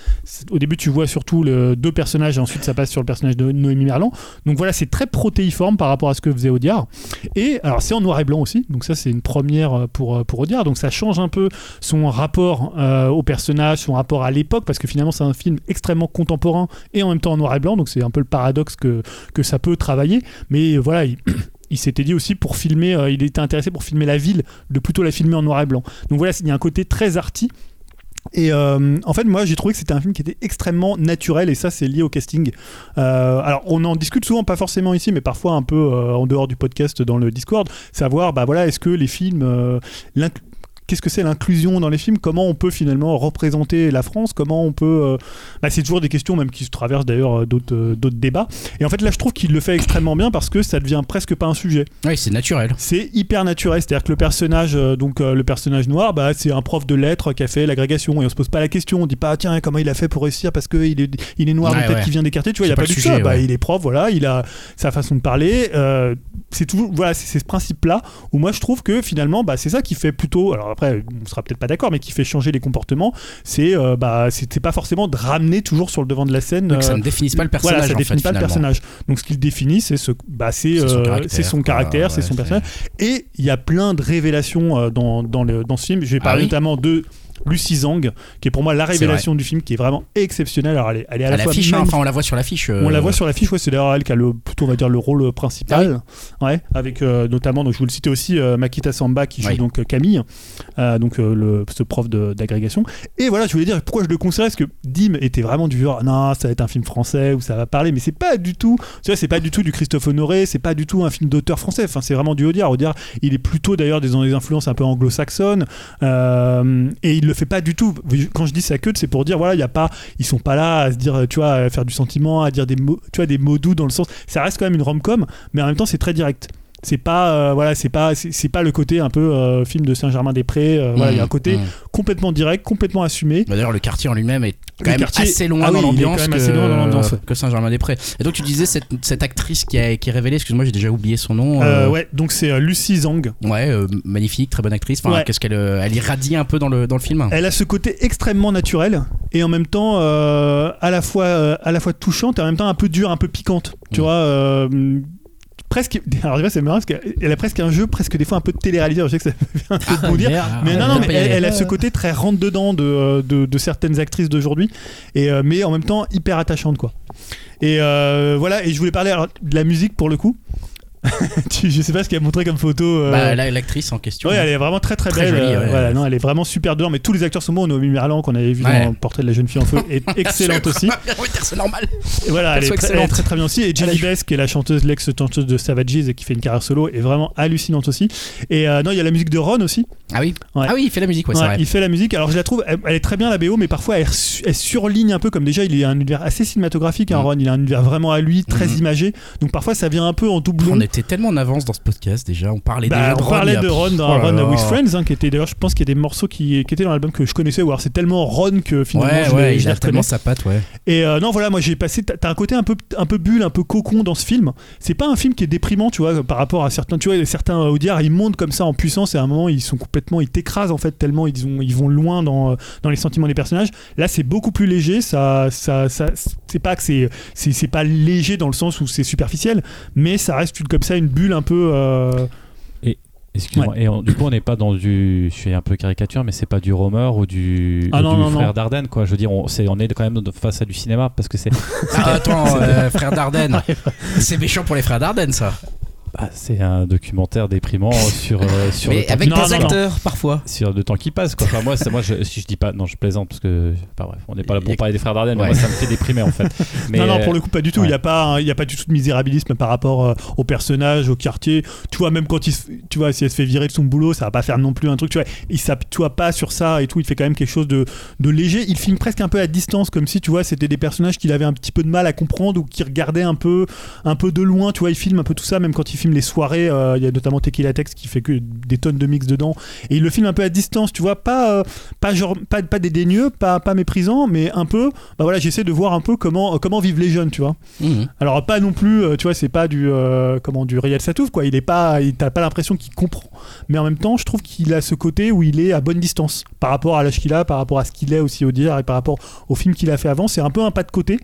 Au début, tu vois surtout le, deux personnages et ensuite ça passe sur le personnage de Noémie Merlan. Donc voilà, c'est très protéiforme par rapport à ce que faisait Audiard. Et alors, c'est en noir et blanc aussi. Donc ça, c'est une première euh, pour, euh, pour Audiard. Donc ça change un peu son rapport euh, au personnage, son rapport à l'époque parce que finalement, c'est un film extrêmement contemporain et en même temps en noir et blanc. Donc c'est un peu le paradoxe que, ça peut travailler. Mais voilà, il, s'était dit aussi pour filmer, il était intéressé pour filmer la ville, de plutôt la filmer en noir et blanc. Donc voilà, il y a un côté très arty. Et euh, en fait, moi, j'ai trouvé que c'était un film qui était extrêmement naturel, et ça, c'est lié au casting. Euh, alors, on en discute souvent, pas forcément ici, mais parfois un peu euh, en dehors du podcast dans le Discord, savoir, bah voilà, est-ce que les films, euh, qu'est-ce que c'est l'inclusion dans les films? Comment on peut finalement représenter la France? Comment on peut euh, bah, C'est toujours des questions même qui se traversent d'ailleurs euh, d'autres euh, d'autres débats. Et en fait, là, je trouve qu'il le fait extrêmement bien parce que ça devient presque pas un sujet. Oui, c'est naturel. C'est hyper naturel, c'est-à-dire que le personnage, donc le personnage noir, bah, c'est un prof de lettres qui a fait l'agrégation et on se pose pas la question, on dit pas tiens comment il a fait pour réussir? Parce qu'il est, il est noir, Ouais, peut-être ouais. qu'il vient des quartiers, tu vois, il a pas du tout ça. Bah, ouais. il est prof, voilà, il a sa façon de parler. euh, c'est toujours voilà, c'est c'est ce principe-là où moi je trouve que finalement, bah, c'est ça qui fait plutôt. Alors après, on sera peut-être pas d'accord, mais qui fait changer les comportements. C'est euh, bah, pas forcément de ramener toujours sur le devant de la scène. Donc ça ne définisse pas le personnage. voilà, ça en définit fait, pas le personnage. Donc ce qu'il définit, c'est ce, bah, c'est, C'est son euh, caractère, c'est son caractère, Ouais, son personnage. Et il y a plein de révélations euh, dans, dans, le, dans ce film. Je vais Ah parler oui notamment de Lucy Zhang, qui est pour moi la révélation du film, qui est vraiment exceptionnelle. Alors elle est, elle est à À la fois l'affiche, hein, enfin on la voit sur l'affiche. euh, On la voit sur l'affiche, ouais, c'est d'ailleurs elle qui a le, plutôt on va dire le rôle euh, principal, ouais, avec euh, notamment donc je vous le citais aussi euh, Makita Samba qui joue Oui. donc Camille, donc le, ce prof de- d'agrégation. Et voilà, je voulais dire pourquoi je le conseillerais parce que Dim était vraiment du genre non ça va être un film français où ça va parler, mais c'est pas du tout, c'est pas du tout du Christophe Honoré, c'est pas du tout un film d'auteur français, enfin c'est vraiment du Audiard. Audiard il est plutôt d'ailleurs dans des influences un peu anglo-saxonnes et il le fait pas du tout. Quand je dis sa queue, c'est pour dire voilà il y a pas, ils sont pas là à se dire tu vois faire du sentiment, à dire des mots, tu vois des mots doux dans le sens, ça reste quand même une rom-com, mais en même temps c'est très direct. C'est pas euh, voilà c'est pas c'est pas le côté un peu euh, film de Saint-Germain-des-Prés. euh, voilà il y a un côté mmh. complètement direct, complètement assumé. Bah, D'ailleurs, le quartier en lui-même est quand même quartier- assez loin Ah dans oui, l'ambiance que, dans l'ambiance, que Saint-Germain-des-Prés. Et donc, tu disais cette, cette actrice qui, a, qui est révélée, excuse-moi, j'ai déjà oublié son nom. Ouais donc c'est Lucy Zhang. ouais, magnifique, très bonne actrice. Enfin, Ouais. qu'est-ce qu'elle elle irradie un peu dans le, dans le film. Elle a ce côté extrêmement naturel et en même temps à la fois à la fois touchante et en même temps un peu dur, un peu piquante. Tu Mm. vois. Presque, alors c'est marrant parce qu'elle a presque un jeu, presque des fois un peu de télé-réalité. Je sais que ça fait un peu de merde. mais Ah, non, non, on mais elle, a ce côté très rentre dedans de, de, de certaines actrices d'aujourd'hui, et euh, mais en même temps hyper attachante quoi. Et euh, voilà, et je voulais parler alors, de la musique pour le coup. Je sais pas ce qu'elle a montré comme photo. euh, Bah, l'actrice en question. Ouais, elle est vraiment très très, Très belle. jolie, euh, ouais. voilà, non, elle est vraiment super dedans. Mais tous les acteurs sont bons. Noémie Merlan qu'on avait vu Ouais. dans Portrait de la jeune fille en feu est excellente aussi. oui, c'est normal. Et voilà, elle est, très, excellente. elle est très très bien aussi. Et Jenny Bess, qui est la chanteuse, l'ex-chanteuse de Savages et qui fait une carrière solo, est vraiment hallucinante aussi. Et euh, non, il y a la musique de Ron aussi. Ah oui Ouais. Ah oui, il fait la musique, ouais, Ouais, vrai. il fait la musique. Alors je la trouve, elle, elle est très bien la BO, mais parfois elle, elle surligne un peu. Comme déjà, il est un univers assez cinématographique. Hein, Mhm. Ron, il a un univers vraiment à lui, très Mhm. imagé. Donc parfois ça vient un peu en doublon. On était tellement en avance dans ce podcast déjà. On parlait Bah, déjà de on Ron, parlait de dans Oh là Ron là. with Friends, hein, qui était d'ailleurs, je pense qu'il y a des morceaux qui, qui étaient dans l'album que je connaissais. Ou alors c'est tellement Ron que finalement Ouais, je, ouais, je il a tellement sa patte, ouais. Et euh, non, voilà, moi j'ai passé. T'as un côté un peu, un peu bulle, un peu cocon dans ce film. C'est pas un film qui est déprimant, tu vois, par rapport à certains. Tu vois, certains Audiard, ils montent comme ça en puissance et à un moment ils sont complètement, ils t'écrasent en fait tellement ils, ont, ils vont loin dans, dans les sentiments des personnages. Là, c'est beaucoup plus léger. Ça, ça, ça c'est pas que c'est, c'est, c'est pas léger dans le sens où c'est superficiel, mais ça reste une, comme ça une bulle un peu. euh, Excuse-moi. Et on- du coup, on n'est pas dans du. Je fais un peu caricature, mais c'est pas du Romer ou du, Ah ou non, du non, frère. Dardenne, quoi. Je veux dire, on, c'est- on est quand même face à du cinéma parce que c'est. Ah, attends, euh, frère Dardenne. C'est méchant pour les frères Dardenne, ça. Bah, c'est un documentaire déprimant sur, euh, sur, le Mais temps, avec des non, non. acteurs, parfois. sur le temps qui passe, quoi. Enfin, moi, c'est- moi je, si je dis pas. Non, je plaisante parce que. Pas bref, on n'est pas là pour a- parler des frères Dardenne, mais Ouais. euh, moi, ça me fait déprimer en fait. Mais, non, non, euh, pour le coup, pas du tout. Il ouais. n'y a, pas un- il y a pas du tout de misérabilisme par rapport euh, au personnage, au quartier. Tu vois, même quand il se, tu vois, si elle se fait virer de son boulot, ça va pas faire non plus un truc. Tu vois, il s'apitoie pas sur ça et tout. Il fait quand même quelque chose de, de léger. Il filme presque un peu à distance, comme si, tu vois, c'était des personnages qu'il avait un petit peu de mal à comprendre ou qui regardaient un peu, un peu de loin. Tu vois, il filme un peu tout ça, même quand il filme les soirées, euh, il y a notamment Tequila Tex qui fait que des tonnes de mix dedans, et il le filme un peu à distance, tu vois, pas, euh, pas, genre, pas, pas dédaigneux, pas, pas méprisant, mais un peu, bah voilà, j'essaie de voir un peu comment, euh, comment vivent les jeunes, tu vois. Mhm. Alors pas non plus, tu vois, c'est pas du comment du Riel Satouf quoi. Il est pas, il- t'as pas l'impression qu'il comprend, mais en même temps, je trouve qu'il a ce côté où il est à bonne distance par rapport à l'âge qu'il a, par rapport à ce qu'il est aussi au dire et par rapport au film qu'il a fait avant. C'est un peu un pas de côté.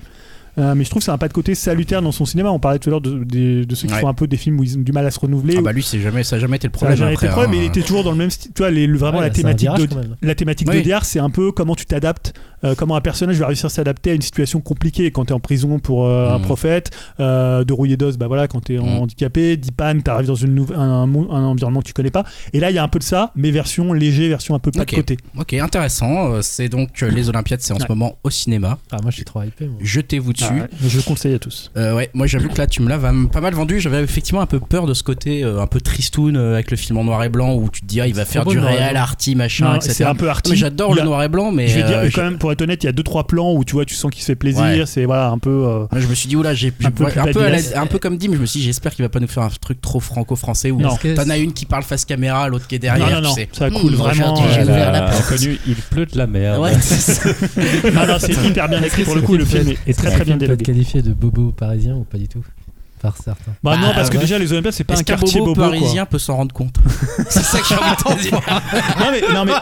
Euh, mais je trouve que c'est un pas de côté salutaire dans son cinéma. On parlait tout à l'heure de, de- de ceux qui Ouais. font un peu des films où ils ont du mal à se renouveler. Ah bah lui, c'est jamais, ça a jamais été le ça problème. jamais été après, le problème, hein. mais il était toujours dans le même style. Tu vois, les- le- vraiment Ouais, la thématique virage, de, la thématique Oui. d'Audiard, c'est un peu comment tu t'adaptes, euh, comment un personnage va réussir à s'adapter à une situation compliquée. Quand tu es en prison pour euh, un Mm. prophète, euh, de rouiller d'os, bah voilà, quand tu es Mm. handicapé, d'Ipan, tu arrives dans une un, un un environnement que tu connais pas. Et là, il y a un peu de ça, mais version léger, version un peu pas Ok. de côté. Ok, intéressant. C'est donc euh, les Olympiades, c'est en ce moment au cinéma. Ah, moi, je suis trop hypé. moi. Jetez-vous dessus. Ah ouais, je le conseille à tous. Euh, ouais, moi j'avoue que là tu me l'as pas mal vendu. J'avais effectivement un peu peur de ce côté euh, un peu tristoun euh, avec le film en noir et blanc où tu te dis ah, il va C'est faire du réel, arty, machin, Non, etc. c'est un peu arty. Mais j'adore le noir et blanc, mais je vais dire, euh, quand même, pour être honnête, il y a deux trois plans où tu vois, tu sens qu'il se fait plaisir. Ouais. C'est voilà un peu. euh, je me suis dit, oula, j'ai j'ai- Un peu ouais, plus un, peu à la- Babylone. un peu comme dit, mais je me suis dit, j'espère qu'il va pas nous faire un truc trop franco-français où t'en as une qui parle face caméra, l'autre qui est derrière. non, non, tu non, sais. ça coule Mmh, vraiment. j'ai euh, ouvert la Elle a porte. connu Il pleut de la merde. Ouais, c'est ça. non, non, c'est hyper bien écrit pour le coup. Le film est- très très bien dialogué. qualifié de bobo parisien ou pas du tout? Par certains. Bah, non, Bah, parce que ouais. déjà les Olympiades c'est pas Est-ce un quartier bobo, bobo, quoi. parisien peut s'en rendre compte C'est ça que j'ai envie de te dire. non mais, non mais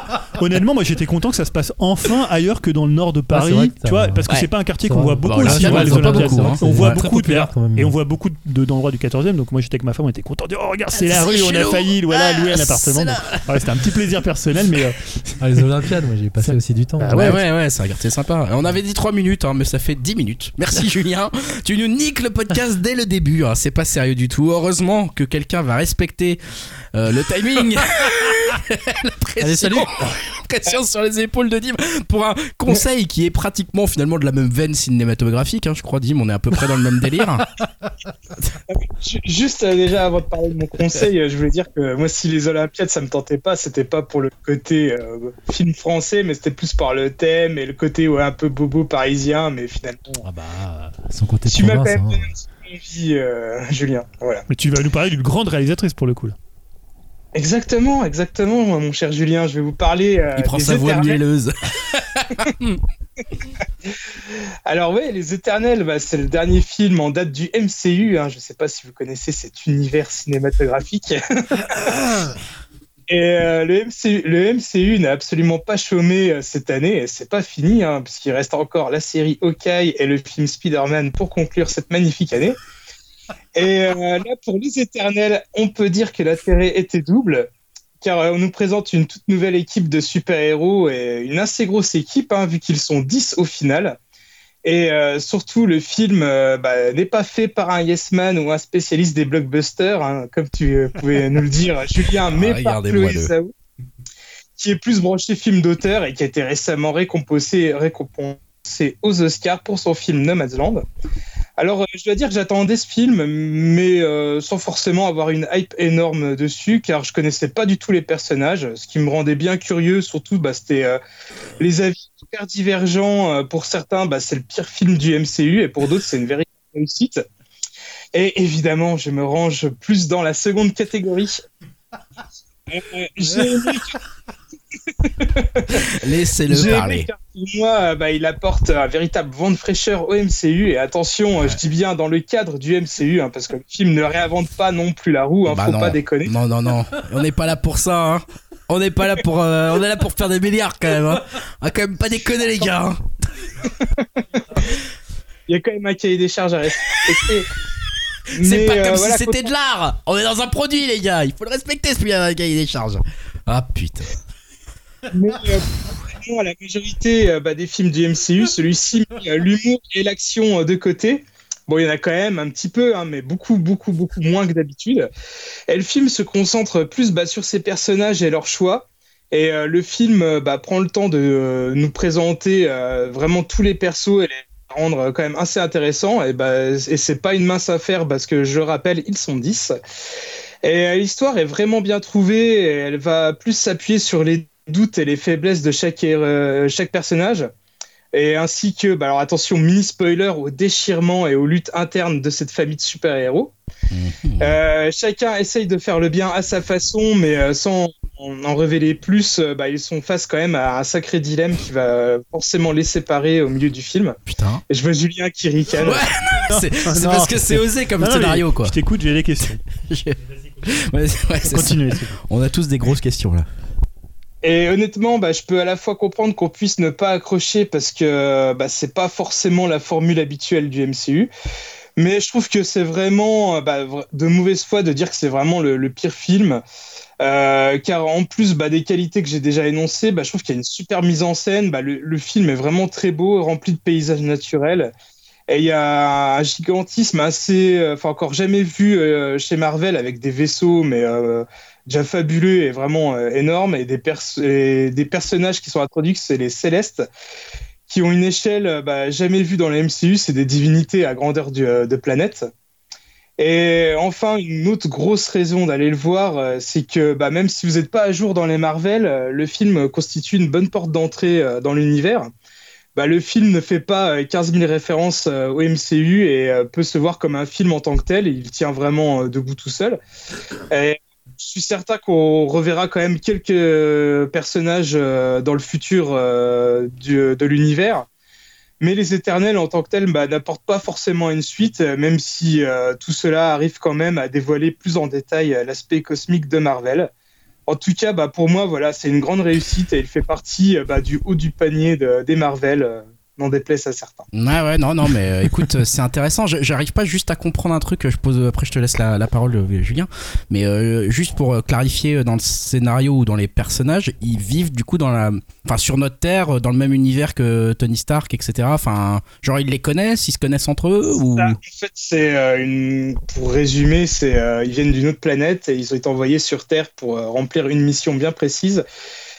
honnêtement moi j'étais content que ça se passe enfin ailleurs que dans le nord de Paris que ça- tu vois parce que c'est pas un quartier qu'on voit Bah, beaucoup aussi les Olympiades beaucoup, hein. on voit beaucoup même. et on voit beaucoup de- d'endroits du 14e donc moi j'étais avec ma femme on était content de dire oh regarde c'est Ah, la rue on a failli Ah, louer un appartement c'était un petit plaisir personnel mais euh, Ah, les Olympiades, moi j'ai passé aussi du temps. Bah Ouais, ouais, ouais, c'est un quartier sympa. On avait dit 3 minutes, hein, mais ça fait 10 minutes. Merci Julien. Tu nous niques le podcast dès le début. Hein. C'est pas sérieux du tout. Heureusement que quelqu'un va respecter euh, le timing. la pression, Allez, salut. pression sur les épaules de Dim pour un conseil qui est pratiquement finalement de la même veine cinématographique. hein, je crois, Dim, on est à peu près dans le même délire. Ju- Juste euh, déjà avant de parler de mon conseil, euh, je voulais dire que moi, si les Olympiades ça me tentait pas, c'était pas pour le côté euh, film français, mais c'était plus par le thème et le côté ouais, un peu bobo parisien. Mais finalement, Ah bah, son côté tu m'as quand province. même hein. Euh, Julien. Voilà. mais tu vas nous parler d'une grande réalisatrice pour le coup là. Exactement, exactement, mon cher Julien. Je vais vous parler. euh, Il prend des sa voix mielleuse. Alors ouais, Les Éternels, bah, c'est le dernier film en date du MCU. Hein. Je ne sais pas si vous connaissez cet univers cinématographique. Et euh, le, MCU, n'a absolument pas chômé euh, cette année. Et C'est pas fini, hein, puisqu'il reste encore la série Hawkeye et le film Spider-Man pour conclure cette magnifique année. Et euh, là, pour Les Éternels, on peut dire que l'intérêt était double. Car on nous présente une toute nouvelle équipe de super-héros et une assez grosse équipe, hein, vu qu'ils sont 10 au final. Et euh, surtout, le film euh, bah, n'est pas fait par un yes man ou un spécialiste des blockbusters, hein, comme tu euh, pouvais nous le dire, Julien, mais par regardez-moi Chloé. Zhao, qui est plus branché film d'auteur et qui a été récemment récompensé, récompensé aux Oscars pour son film Nomadland. Alors, euh, je dois dire que j'attendais ce film, mais euh, sans forcément avoir une hype énorme dessus, car je connaissais pas du tout les personnages. Ce qui me rendait bien curieux, surtout, bah, c'était euh, les avis super divergents. Pour certains, bah, c'est le pire film du MCU, et pour d'autres, c'est une véritable réussite. Et évidemment, je me range plus dans la seconde catégorie. Laissez-le parler. moi, bah, il apporte un véritable vent de fraîcheur au MCU. Et attention, euh, je dis bien dans le cadre du MCU, hein, parce que le film ne réinvente pas non plus la roue, hein, Bah faut non. pas déconner. Non, non, non. On n'est pas là pour ça. Hein. On n'est pas là pour. euh, on est là pour faire des milliards quand même. Hein. On va quand même pas déconner les gars. hein. Il y a quand même un cahier des charges à respecter. C'est pas euh, comme voilà, si c'était de l'art. On est dans un produit les gars. Il faut le respecter ce cahier des charges. Ah putain. Mais euh, à la majorité euh, bah, des films du MCU, celui-ci met euh, l'humour et l'action euh, de côté. Bon, il y en a quand même un petit peu, hein, mais beaucoup, beaucoup, beaucoup moins que d'habitude. Et le film se concentre plus bah, sur ses personnages et leurs choix. Et le film bah, prend le temps de nous présenter vraiment tous les persos et les rendre quand même assez intéressants. Et, bah, et c'est pas une mince affaire parce que je rappelle, ils sont 10. Et l'histoire est vraiment bien trouvée. Elle va plus s'appuyer sur les doutes et les faiblesses de chaque, euh, chaque personnage. et ainsi que, bah alors attention, mini spoiler, au déchirement et aux luttes internes de cette famille de super-héros. Mhm. Euh, chacun essaye de faire le bien à sa façon, mais euh, sans en révéler plus, euh, bah, ils sont face quand même à un sacré dilemme qui va forcément les séparer au milieu du film. Putain. Et je vois Julien qui ricane. Ouais, c'est c'est Non. parce que c'est osé comme Non, non, scénario quoi. Je t'écoute, j'ai des questions. Ouais, c'est- ouais, vous plaît. On a tous des grosses questions là. Et honnêtement, bah, je peux à la fois comprendre qu'on puisse ne pas accrocher parce que bah, c'est pas forcément la formule habituelle du MCU. Mais je trouve que c'est vraiment euh, bah, de mauvaise foi de dire que c'est vraiment le, pire film. Euh, car en plus bah, des qualités que j'ai déjà énoncées, bah, je trouve qu'il y a une super mise en scène. Bah, le, le film est vraiment très beau, rempli de paysages naturels. Et il y a un gigantisme assez, euh, enfin encore jamais vu euh, chez Marvel avec des vaisseaux, mais déjà fabuleux et vraiment euh, énorme. Et des, personnages qui sont introduits, c'est les Célestes, qui ont une échelle euh, bah, jamais vue dans le MCU. C'est des divinités à grandeur euh, de planète. Et enfin, une autre grosse raison d'aller le voir, c'est que bah, même si vous n'êtes pas à jour dans les Marvel, le film constitue une bonne porte d'entrée dans l'univers. Bah, le film ne fait pas euh, 15 000 références au MCU et peut se voir comme un film en tant que tel. Il tient vraiment debout tout seul. Je suis certain qu'on reverra quand même quelques personnages euh, dans le futur euh, du- de l'univers. Mais les éternels en tant que tels bah, n'apportent pas forcément une suite, euh, même si euh, tout cela arrive quand même à dévoiler plus en détail euh, l'aspect cosmique de Marvel. En tout cas, bah, pour moi, voilà, c'est une grande réussite et il fait partie euh, bah, du haut du panier de- des Marvel, euh, n'en déplaise à certains. Ouais, ouais, non, non, mais euh, écoute, euh, c'est intéressant. J'arrive pas juste à comprendre un truc. Je pose, après, je te laisse la, la parole, euh, Julien. Mais euh, juste pour clarifier dans le scénario ou dans les personnages, ils vivent du coup dans la, enfin, sur notre terre, dans le même univers que Tony Stark, etc. Enfin, genre ils les connaissent, ils se connaissent entre eux ou? Ça, en fait, c'est euh, une. Pour résumer, c'est ils viennent d'une autre planète et ils ont été envoyés sur Terre pour remplir une mission bien précise.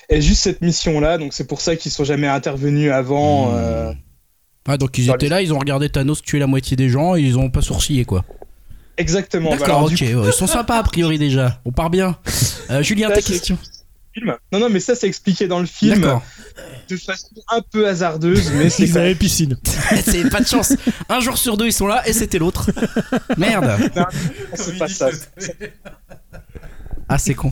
Et juste cette mission-là, donc c'est pour ça qu'ils sont jamais intervenus avant. Euh, Ah, donc ils étaient les- là, ils ont regardé Thanos tuer la moitié des gens et ils ont pas sourcillé quoi. Exactement. D'accord, ok, coup, ouais, ils sont sympas a priori déjà. On part bien. Euh, Julien, ta question. film. Non, non, mais ça, c'est expliqué dans le film D'accord. de façon un peu hasardeuse, mais c'est Ils avaient piscine. c'est pas de chance. Un jour sur deux, ils sont là et c'était l'autre. Merde. c'est pas ça. Ah, c'est con.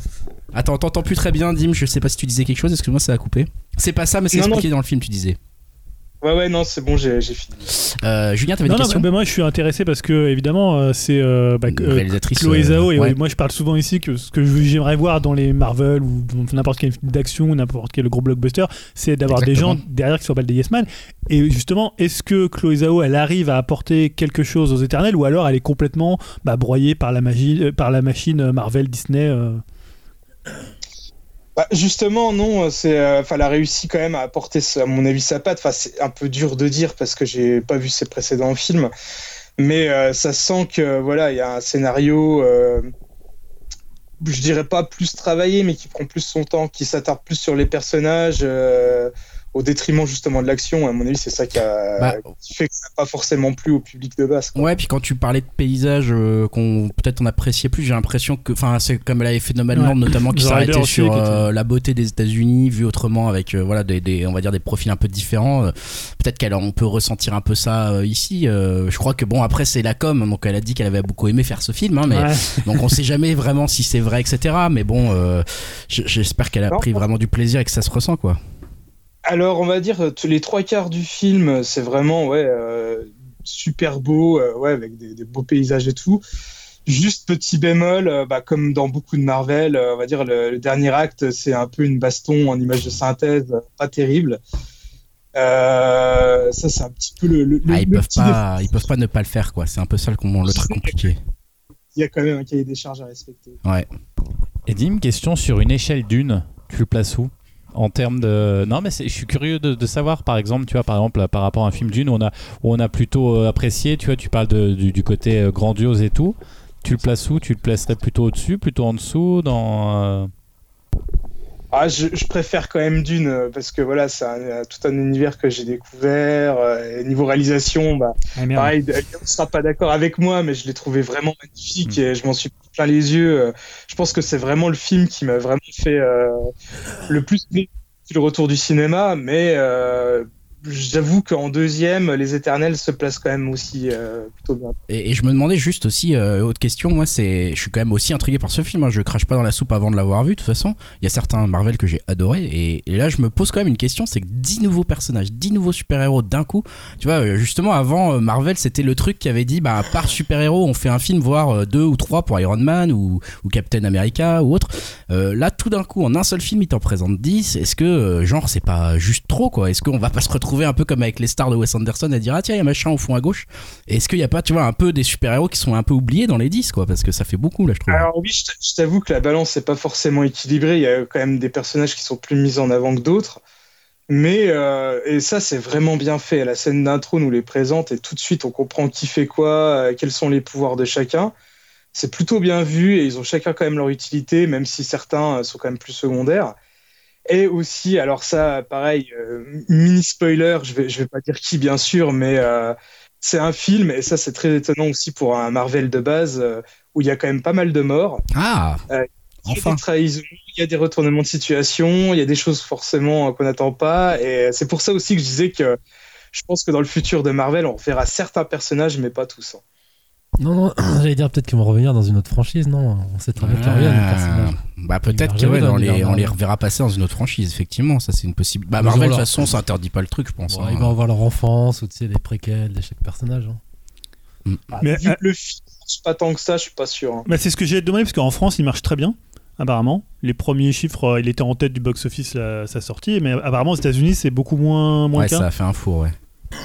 Attends, t'entends plus très bien, Dim. Je sais pas si tu disais quelque chose. Excuse-moi, ça a coupé. C'est pas ça, mais c'est Non, non. expliqué dans le film, tu disais. Ouais, ouais, non, c'est bon, j'ai fini. Euh, Julien, t'avais Non, des non, questions mais moi je suis intéressé parce que évidemment euh, c'est euh, bah, Une euh, réalisatrice, Chloé euh, et ouais. moi je parle souvent ici que ce que j'aimerais voir dans les Marvel ou dans n'importe quel film d'action ou n'importe quel gros blockbuster, c'est d'avoir des gens derrière qui sont pas des yes man. Et justement, est-ce que Chloé Zhao elle arrive à apporter quelque chose aux Éternels ou alors elle est complètement bah, broyée par la magie, euh, par la machine Marvel Disney euh, Bah, justement, non, c'est, euh, enfin, elle a réussi quand même à apporter, à mon avis, sa patte. C'est un peu dur de dire parce que j'ai pas vu ses précédents films, mais euh, ça sent que voilà, il y a un scénario, euh, je dirais pas plus travaillé, mais qui prend plus son temps, qui s'attarde plus sur les personnages. euh, au détriment justement de l'action, à mon avis, c'est ça qui, a- Bah, qui fait que ça n'a pas forcément plu au public de base. quoi. Ouais, puis quand tu parlais de paysages euh, qu'on peut-être on appréciait plus, j'ai l'impression que, enfin, c'est comme fait Nomadland Ouais. notamment qui s'arrêtait sur euh, la beauté des États-Unis vu autrement avec euh, voilà des, des- on va dire des profils un peu différents. Euh, peut-être qu'elle on peut ressentir un peu ça euh, ici. Euh, je crois que bon après c'est la com, donc elle a dit qu'elle avait beaucoup aimé faire ce film, hein, mais ouais. donc on sait jamais vraiment si c'est vrai, etc. Mais bon, euh, j'espère qu'elle a Non. pris vraiment du plaisir et que ça se ressent quoi. Alors, on va dire, euh, tous les trois quarts du film, c'est vraiment ouais, euh, super beau, euh, ouais, avec des, des beaux paysages et tout. Juste petit bémol, euh, bah, comme dans beaucoup de Marvel, euh, on va dire le, le dernier acte, c'est un peu une baston en image de synthèse, euh, pas terrible. Euh, ça, c'est un petit peu le. le- le- Ah, ils peuvent petit pas, ils peuvent pas ne pas le faire quoi. C'est un peu ça le, le truc compliqué. Il y a quand même un cahier des charges à respecter. Ouais. Et dis une question sur une échelle d'une, tu le places où? En termes de non mais je suis curieux de, savoir par exemple tu vois par exemple par rapport à un film d'une où on a on a plutôt euh, apprécié tu vois tu parles du, du côté euh, grandiose et tout. Tu le places où? Tu le placerais plutôt au dessus plutôt en dessous dans euh, Ah, je, je préfère quand même Dune euh, parce que voilà, c'est un- euh, tout un univers que j'ai découvert. euh, et niveau réalisation, bah, Ah. Pareil, on ne sera pas d'accord avec moi, mais je l'ai trouvé vraiment magnifique Mm. et je m'en suis plein les yeux. Euh, Je pense que c'est vraiment le film qui m'a vraiment fait euh, le plus le retour du cinéma, mais euh, j'avoue qu'en deuxième, les Éternels se placent quand même aussi euh, plutôt bien. Et, je me demandais juste aussi, euh, autre question, moi c'est, je suis quand même aussi intrigué par ce film, hein, je crache pas dans la soupe avant de l'avoir vu, de toute façon, il y a certains Marvel que j'ai adoré, et, là je me pose quand même une question, c'est que 10 nouveaux personnages, 10 nouveaux super-héros d'un coup, tu vois, euh, justement avant Marvel c'était le truc qui avait dit, bah par super-héros on fait un film, voire deux ou trois pour Iron Man ou, Captain America ou autre, là tout d'un coup en un seul film il t'en présente 10, est-ce que genre c'est pas juste trop quoi, est-ce qu'on va pas se retrouver un peu comme avec les stars de Wes Anderson à dire ah tiens il y a machin au fond à gauche, est-ce qu'il y a pas tu vois un peu des super-héros qui sont un peu oubliés dans les 10 quoi, parce que ça fait beaucoup là je trouve. Alors oui, je t'avoue que la balance n'est pas forcément équilibrée. Il y a quand même des personnages qui sont plus mis en avant que d'autres. Mais, euh, et ça, c'est vraiment bien fait. La scène d'intro nous les présente et tout de suite, on comprend qui fait quoi, euh, quels sont les pouvoirs de chacun. C'est plutôt bien vu et ils ont chacun quand même leur utilité, même si certains euh, sont quand même plus secondaires. Et aussi, alors ça, pareil, euh, mini spoiler, je vais, je vais pas dire qui bien sûr, mais euh, c'est un film, et ça c'est très étonnant aussi pour un Marvel de base, euh, où il y a quand même pas mal de morts. Ah Il y a Enfin des trahisons, il y a des retournements de situation, il y a des choses forcément qu'on n'attend pas. Et c'est pour ça aussi que je disais que je pense que dans le futur de Marvel, on verra certains personnages, mais pas tous. hein. Non, non, j'allais dire peut-être qu'ils vont revenir dans une autre franchise, non? On sait très bien qu'ils reviennent, les personnages. Bah peut-être que ouais, jamais dans dans les, on les reverra passer dans une autre franchise, effectivement, ça c'est une possible. Bah Marvel de toute façon ça interdit pas le truc, je pense. Ouais, hein. ils vont avoir leur enfance ou tu sais, des préquels de chaque personnage. hein. Mais, Vu euh, que le film pas tant que ça, je suis pas sûr. hein. Bah, c'est ce que j'ai demandé parce qu'en France, il marche très bien, apparemment. Les premiers chiffres, euh, il était en tête du box-office à sa sortie, mais apparemment aux États-Unis, c'est beaucoup moins, moins Ouais, ça a fait un four, ouais.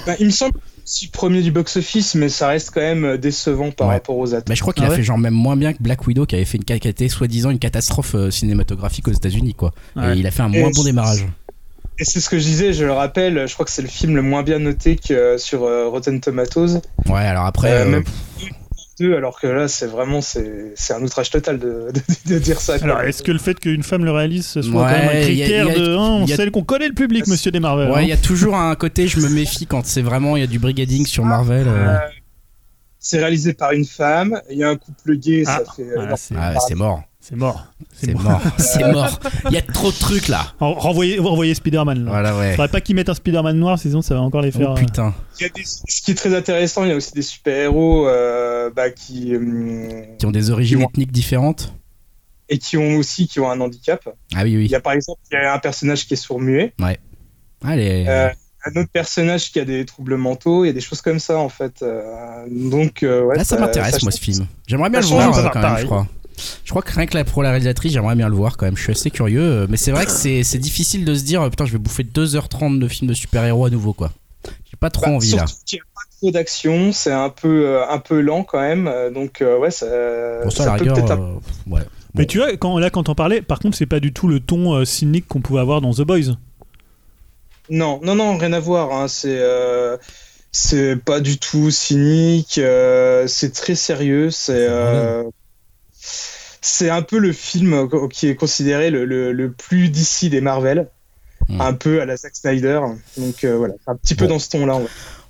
Bah, il me semble c'est premier du box-office, mais ça reste quand même euh, décevant par Ouais. rapport aux attentes. Mais je crois qu'il Ah a ouais fait genre même moins bien que Black Widow qui avait fait une été soi-disant une catastrophe euh, cinématographique aux États-Unis quoi. Ouais. Et il a fait un Et moins bon démarrage. Et c'est ce que je disais, je le rappelle, je crois que c'est le film le moins bien noté que euh, sur euh, Rotten Tomatoes. Ouais, alors après Euh, euh, même alors que là, c'est vraiment c'est c'est un outrage total de, de- de dire ça. Alors, est-ce que le fait qu'une femme le réalise, ce soit Ouais, quand même un y a- critère y a- de. hein, a- sait qu'on connaît le public, monsieur des Marvel. ouais, hein. il y a toujours un côté je me méfie quand c'est vraiment il y a du brigading sur Marvel. euh. Euh, C'est réalisé par une femme, il y a un couple gay, Ah, ça fait. euh, c'est Ah, c'est mort. C'est mort. C'est mort. c'est mort. Il y a trop de trucs là. En- Renvoyez, renvoyez Spider-Man. Là. Voilà ouais. Faudrait pas qu'ils mettent un Spider-Man noir, sinon ça va encore les faire. Oh euh, putain. il y a des- Ce qui est très intéressant, il y a aussi des super-héros euh, bah, qui. hum, Qui ont des origines ont- ethniques différentes. et qui ont aussi qui ont un handicap. Ah oui Il oui. y a par exemple il y a un personnage qui est sourd-muet, Allez. euh, un autre personnage qui a des troubles mentaux, il y a des choses comme ça en fait. Euh, donc euh, ouais, Là, ça m'intéresse, moi, ce film. J'aimerais bien ça le voir, ça quand même, je crois. Je crois que rien que pour la réalisatrice, j'aimerais bien le voir quand même. Je suis assez curieux. euh, Mais c'est vrai que c'est difficile de se dire, euh, putain, je vais bouffer 2h30 de film de super-héros à nouveau, quoi. J'ai pas trop Bah, envie, là. qu'il n'y a pas trop d'action, c'est un peu euh, un peu lent quand même. donc euh, ouais, ça, Pour ça, ça la peut rigueur, peut-être un- euh, ouais. Mais Bon. tu vois, quand, là, quand on parlait, par contre, c'est pas du tout le ton euh, cynique qu'on pouvait avoir dans The Boys. Non, non, non, rien à voir. hein, C'est euh, c'est pas du tout cynique. euh, c'est très sérieux. C'est euh, c'est un peu le film qui est considéré le, le, le plus d'ici des Marvel. Hmm. Un peu à la Zack Snyder. Donc euh, voilà, un petit peu Bon. dans ce ton-là.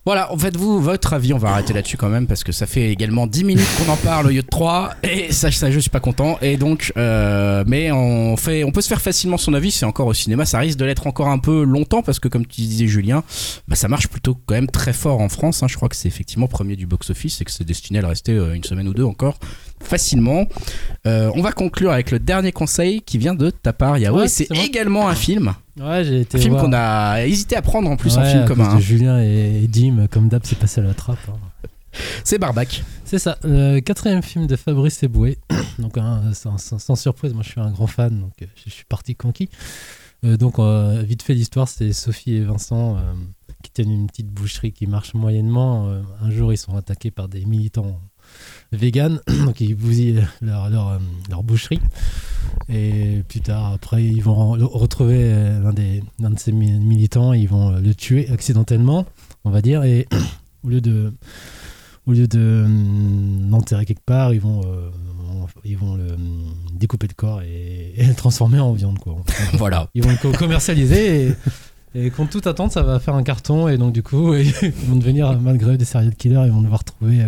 Voilà, en fait, vous, votre avis, on va arrêter là-dessus quand même, parce que ça fait également 10 minutes qu'on en parle au lieu de 3, et ça, ça je suis pas content, et donc, euh, mais on, fait, on peut se faire facilement son avis, c'est encore au cinéma, ça risque de l'être encore un peu longtemps, parce que comme tu disais Julien, bah, ça marche plutôt quand même très fort en France, hein. je crois que c'est effectivement premier du box-office, et que c'est destiné à le rester euh, une semaine ou deux encore, facilement. Euh, on va conclure avec le dernier conseil qui vient de ta part, Yahoo, Ouais, c'est également un film, Ouais, j'ai été un film qu'on a hésité à prendre en plus Ouais, film commun, hein. Julien et, Dim, comme d'hab, c'est passé à la trappe. hein. c'est Barbac. C'est ça, le quatrième film de Fabrice Eboué. donc, hein, sans, sans- sans surprise, moi je suis un grand fan, donc euh, je, suis parti conquis. Euh, donc, euh, vite fait l'histoire, c'est Sophie et Vincent euh, qui tiennent une petite boucherie qui marche moyennement. Euh, un jour, ils sont attaqués par des militants véganes, donc ils bousillent leur, leur, euh, leur boucherie. Et plus tard, après, ils vont re- retrouver euh, l'un des, l'un de ces mi- militants, ils vont euh, le tuer accidentellement, on va dire, et au lieu de au lieu de hum, l'enterrer quelque part, ils vont, euh, ils vont le, hum, découper le corps et, et le transformer en viande. Quoi. Voilà. Ils vont le co- commercialiser et, et contre toute attente, ça va faire un carton. Et donc, du coup, ils vont devenir, malgré eux, des serial killers. Ils vont devoir trouver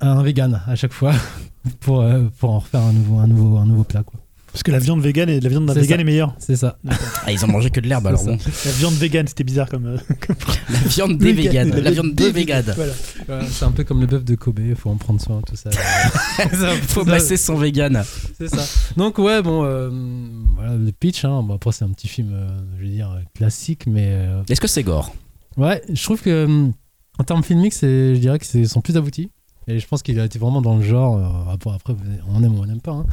un vegan à chaque fois pour, euh, pour en refaire un nouveau, un nouveau, un nouveau plat. Quoi. Parce que la viande vegan et la viande d'un vegan ça. est meilleure. C'est ça. Ah, ils ont mangé que de l'herbe alors bon. La viande vegan, c'était bizarre comme. euh, La viande des véganes. La viande. Voilà. Voilà, c'est un peu comme le bœuf de Kobe, faut en prendre soin, tout ça. Faut masser son vegan. C'est ça. Donc ouais, bon, euh, voilà le pitch. Hein. Bon, après c'est un petit film, euh, je veux dire classique, mais euh, Est-ce que c'est gore? Ouais, je trouve que en termes filmiques, je dirais que c'est sont plus aboutis. Et je pense qu'il a été vraiment dans le genre. euh, après, on aime ou on n'aime pas. hein.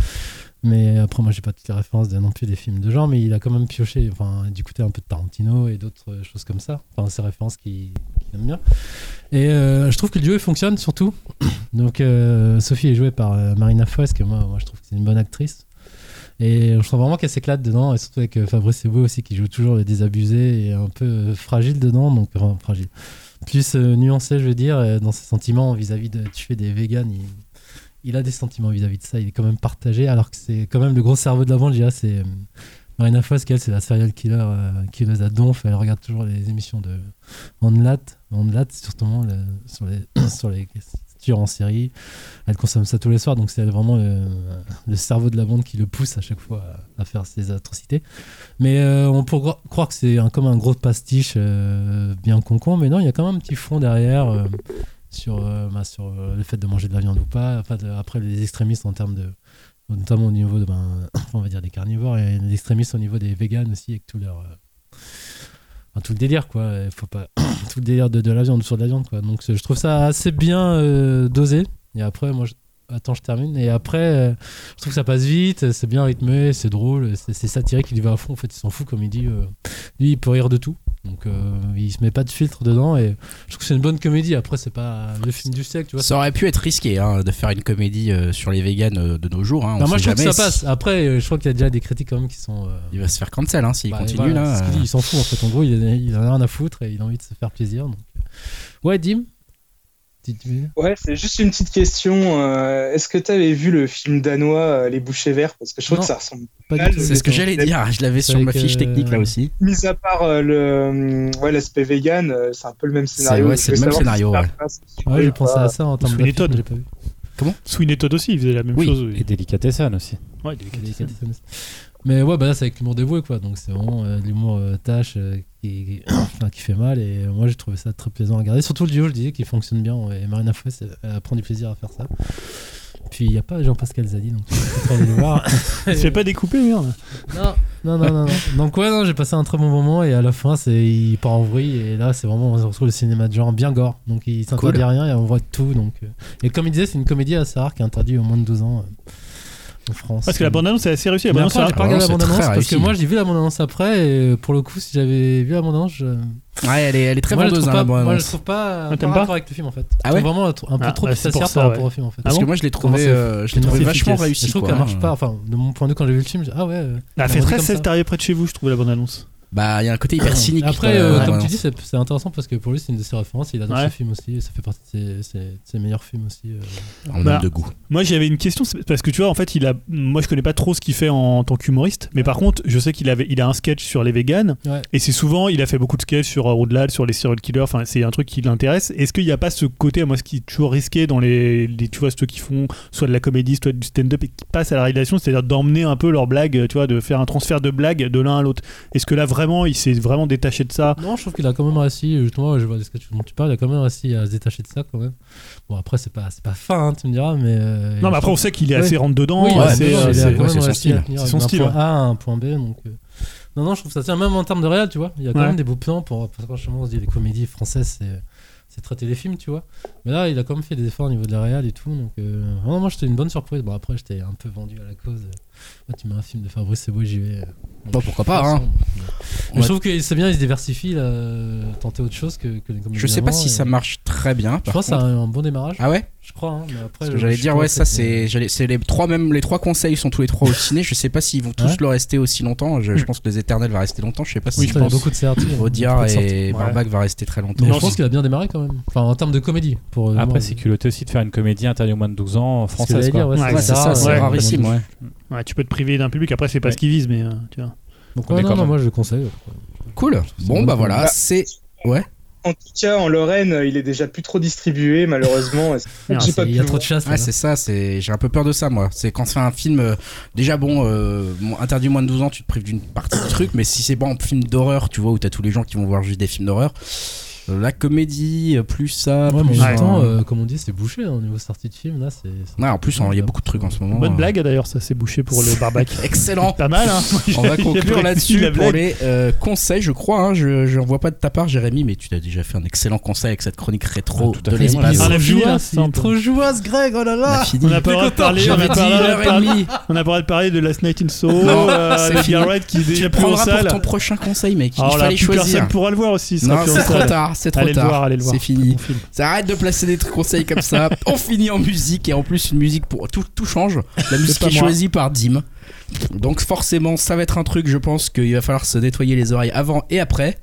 Mais après, moi, j'ai pas toutes les références non plus des films de genre, mais il a quand même pioché, enfin, du côté un peu de Tarantino et d'autres euh, choses comme ça. Enfin, ces références qu'il qu'il aime bien. Et euh, je trouve que le duo il fonctionne surtout. Donc, Sophie est jouée par Marina Foïs, que moi, moi, je trouve que c'est une bonne actrice. Et je trouve vraiment qu'elle s'éclate dedans, et surtout avec Fabrice Eboué aussi, qui joue toujours le désabusé et un peu fragile dedans, donc enfin, fragile. Plus euh, nuancé, je veux dire, euh, dans ses sentiments vis-à-vis de tuer des végans. Il, a des sentiments vis-à-vis de ça, il est quand même partagé, alors que c'est quand même le gros cerveau de la bande, je dirais, c'est euh, Marina Foïs, qui elle, c'est la serial killer euh, à donf, elle regarde toujours les émissions de Onlat, surtout sur les, sur les en série, elle consomme ça tous les soirs, donc c'est vraiment le, le cerveau de la bande qui le pousse à chaque fois à, faire ces atrocités. Mais euh, on pourrait croire que c'est un, comme un gros pastiche euh, bien concon, mais non, il y a quand même un petit fond derrière euh, sur, euh, bah, euh, le fait de manger de la viande ou pas. Enfin, après, les extrémistes en termes de. notamment au niveau de, ben, on va dire des carnivores et les extrémistes au niveau des véganes aussi, avec tout leur. Tout le délire, quoi. Faut pas. tout le délire de, de la viande, sur de la viande, quoi. Donc, je trouve ça assez bien euh, dosé. Et après, moi, Attends, je termine. Et après, euh, je trouve que ça passe vite, c'est bien rythmé, c'est drôle, c'est c'est satirique, il y va à fond. En fait, il s'en fout, comme il dit. euh, lui, il peut rire de tout. Donc, euh, il se met pas de filtre dedans. Et je trouve que c'est une bonne comédie. Après, c'est pas le film du siècle, tu vois. Ça aurait pu être risqué hein, de faire une comédie euh, sur les véganes euh, de nos jours. hein, on Bah, moi, je trouve que ça si- passe. Après, euh, je crois qu'il y a déjà des critiques quand même qui sont. Il va se faire cancel hein, s'il bah, continue voilà, là. ce il s'en fout en fait. En gros, il, il en a rien à foutre et il a envie de se faire plaisir. Donc... Ouais, Dim? Ouais, c'est juste une petite question. euh, Est-ce que tu avais vu le film danois euh, Les Bouchers Verts? Parce que je trouve Non. que ça ressemble. pas mal, du tout. C'est ce que j'allais dire. Je l'avais sur ma fiche euh, technique là aussi. Mis à part euh, le ouais, l'aspect vegan, c'est un peu le même scénario. ouais, c'est le même scénario, ouais. Ouais, j'ai pensé à ça en termes de film, j'ai pas vu. Sweeney Todd aussi, il faisait la même Oui. chose. Et Delicatessen aussi. Ouais, Délicatessen. Mais ouais, bah là, c'est avec l'humour dévoué, quoi. Donc, c'est vraiment euh, l'humour euh, tâche euh, qui, qui- enfin, qui fait mal. Et moi, j'ai trouvé ça très plaisant à regarder. Surtout le duo, je disais, qui fonctionne bien. Et Marina Foïs, prend du plaisir à faire ça. Puis, il n'y a pas Jean-Pascal Zadi, donc je le voir. Pas découper, merde. Non, non, non, non, non. Donc ouais, non, j'ai passé un très bon moment et à la fin, c'est il part en vrille et là, c'est vraiment on retrouve le cinéma de genre bien gore. Donc il s'interdit Cool. rien et on voit tout. Donc euh. et comme il disait, c'est une comédie assez rare qui est interdite au moins de 12 ans euh, en France. Parce que la bande-annonce est assez réussie. La bande-annonce, j'ai pas regardé la bande-annonce très parce réussi. que moi j'ai vu la bande-annonce après et pour le coup, si j'avais vu la bande-annonce, je... Ouais, elle est, elle est très moi, je vendeuse trouve hein, pas, la moi je bande-annonce. trouve pas, Ah, rapport avec le film en fait. Ah je ouais trouve vraiment un, peu Ah, trop efficacière ça, par ouais. rapport au film en fait. Parce Ah que bon moi je l'ai trouvé, c'est- euh, je l'ai trouvé vachement réussi. je trouve qu'elle marche pas. Enfin, de mon point de vue, quand j'ai vu le film, j'ai- ah ouais. Elle a fait m'a dit 13 comme 16 ça. t'es arrivé près de chez vous, je trouve, la bande-annonce. Bah, il y a un côté hyper cynique. Après, euh, comme tu dis, c'est c'est intéressant parce que pour lui, c'est une de ses références. Il adore Ouais. ce film aussi. et Ça fait partie de ses, ses- ses meilleurs films aussi. euh. en Bah, de goût. Moi, j'avais une question parce que tu vois, en fait, il a. Moi, je connais pas trop ce qu'il fait en, tant qu'humoriste, mais par contre, je sais qu'il avait, il a un sketch sur les véganes, Ouais. et c'est souvent, il a fait beaucoup de sketchs sur euh, au-delà, sur les serial killers. Enfin, c'est un truc qui l'intéresse. Est-ce qu'il n'y a pas ce côté, moi, ce qui est toujours risqué dans les, les- tu vois, ceux qui font soit de la comédie, soit du stand-up et qui passent à la réalisation, c'est-à-dire d'emmener un peu leurs blagues, tu vois, de faire un transfert de blagues de l'un à l'autre. Est-ce que là, vraiment, il s'est vraiment détaché de ça Non, je trouve qu'il a quand même réussi. Justement, je vois des sketchs dont tu parles. Il a quand même réussi à se détacher de ça quand même. Bon, après, c'est pas, c'est pas fin, hein, tu me diras, mais. euh, Non, mais après, on sait qu'il est Ouais. assez rentre dedans. Oui, assez, non, euh, il a c'est- ouais, son style. C'est son d'un style, point. A un point B. Donc, euh, non, non, je trouve ça tient même en termes de réel, tu vois. Il y a quand même des beaux plans pour. Parce que franchement, on se dit les comédies françaises, c'est. C'est traiter les films, tu vois. Mais là, il a quand même fait des efforts au niveau de la réal et tout. Donc, euh, vraiment, moi, j'étais une bonne surprise. Bon, après, j'étais un peu vendu à la cause. Moi, tu mets un film de Fabrice Eboué, j'y vais. Bon, pourquoi pas, hein. Mais Ouais. je trouve que c'est bien, il se diversifie, là, euh, tenter autre chose que, que les comédies Je sais pas si et- ça marche très bien. Je pense que contre. un bon démarrage. Ah ouais? Je crois, hein, mais après. Parce que j'allais dire, ouais, ça c'est. j'allais- C'est les trois même les trois conseils sont tous les trois au ciné. Je sais pas s'ils vont tous Ouais. le rester aussi longtemps. Je, je pense que les éternels va rester longtemps. Je sais pas si Oui, je pense. Beaucoup de sorties. Audiard et Ouais. Barbac va rester très longtemps. Mais je pense c'est- qu'il a bien démarré quand même. Enfin, en termes de comédie. Pour, euh, Après, c'est culotté aussi de faire une comédie interdite aux moins de 12 ans c'est française. ouais, Ouais, Ouais, c'est ça, rare, c'est ouais. rarissime, ouais. Ouais, tu peux te priver d'un public. Après, c'est pas Ouais. ce qu'ils visent, mais euh, tu vois. Donc, On ouais, est non, non, moi je le conseille. Cool. Bon, bon, bah voilà, bon. c'est. Ouais. en tout cas, en Lorraine, il est déjà plus trop distribué, malheureusement. Ah, J'ai c'est- pas Il y a trop de chasse. Ouais, c'est ça, c'est j'ai un peu peur de ça moi. C'est quand c'est un film euh, déjà bon euh, interdit moins de 12 ans, tu te prives d'une partie du truc, mais si c'est bon un film d'horreur, tu vois où t'as tous les gens qui vont voir juste des films d'horreur, la comédie euh, plus ça, Ouais, mais plus en même temps, euh, comme on dit, c'est bouché hein, au niveau sortie de film. Là, c'est. c'est- Ouais, en plus il y a beaucoup de trucs en ce moment. Bonne euh. blague d'ailleurs, ça s'est bouché pour le barbac. Excellent. Pas mal, hein On va conclure là-dessus pour blague. les euh, conseils, je crois. Hein, je je vois pas de ta part, Jérémy, mais tu as déjà fait un excellent conseil avec cette chronique rétro Ah, de l'espace. On a trop c'est jouasse, Greg. Oh là On là. On n'a pas le droit de parler, on pas le de parler- de parler de Last Night in Soho, c'est fini. Garrett qui est Tu déjà plus en prendras pour salle. ton prochain conseil, mec. Il là, fallait choisir. personne pourra le voir aussi. Non, c'est trop salle. tard, c'est trop Allez le tard. voir, allez le voir. C'est fini. Bon. Ça arrête de placer des trucs conseils comme ça. On finit en musique et en plus une musique pour tout, tout change. La musique pas est choisie par Dim. Donc forcément, ça va être un truc. Je pense qu'il va falloir se nettoyer les oreilles avant et après,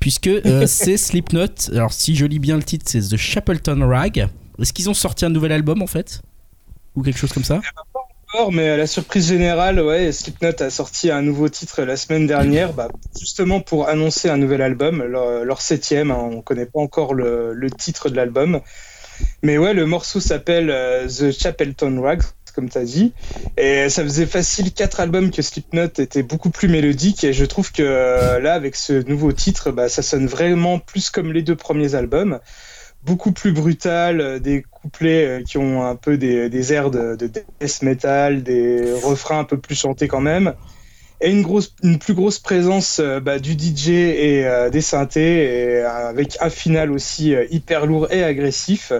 puisque euh, c'est Slipknot. Alors si je lis bien le titre, c'est The Chapelton Rag. Est-ce qu'ils ont sorti un nouvel album en fait? Ou quelque chose comme ça? Mais à la surprise générale, ouais, Slipknot a sorti un nouveau titre la semaine dernière, bah, justement pour annoncer un nouvel album, leur, septième. hein, on connaît pas encore le, le titre de l'album, mais ouais, le morceau s'appelle euh, The Chapelton Rags, comme tu as dit, et ça faisait facile quatre albums que Slipknot était beaucoup plus mélodique, et je trouve que euh, là, avec ce nouveau titre, bah, ça sonne vraiment plus comme les deux premiers albums beaucoup plus brutal, euh, des euh, qui ont un peu des, airs de, de death metal, des refrains un peu plus chantés quand même, et une, grosse, une plus grosse présence euh, bah, du DJ et euh, des synthés, avec un final aussi hyper lourd et agressif.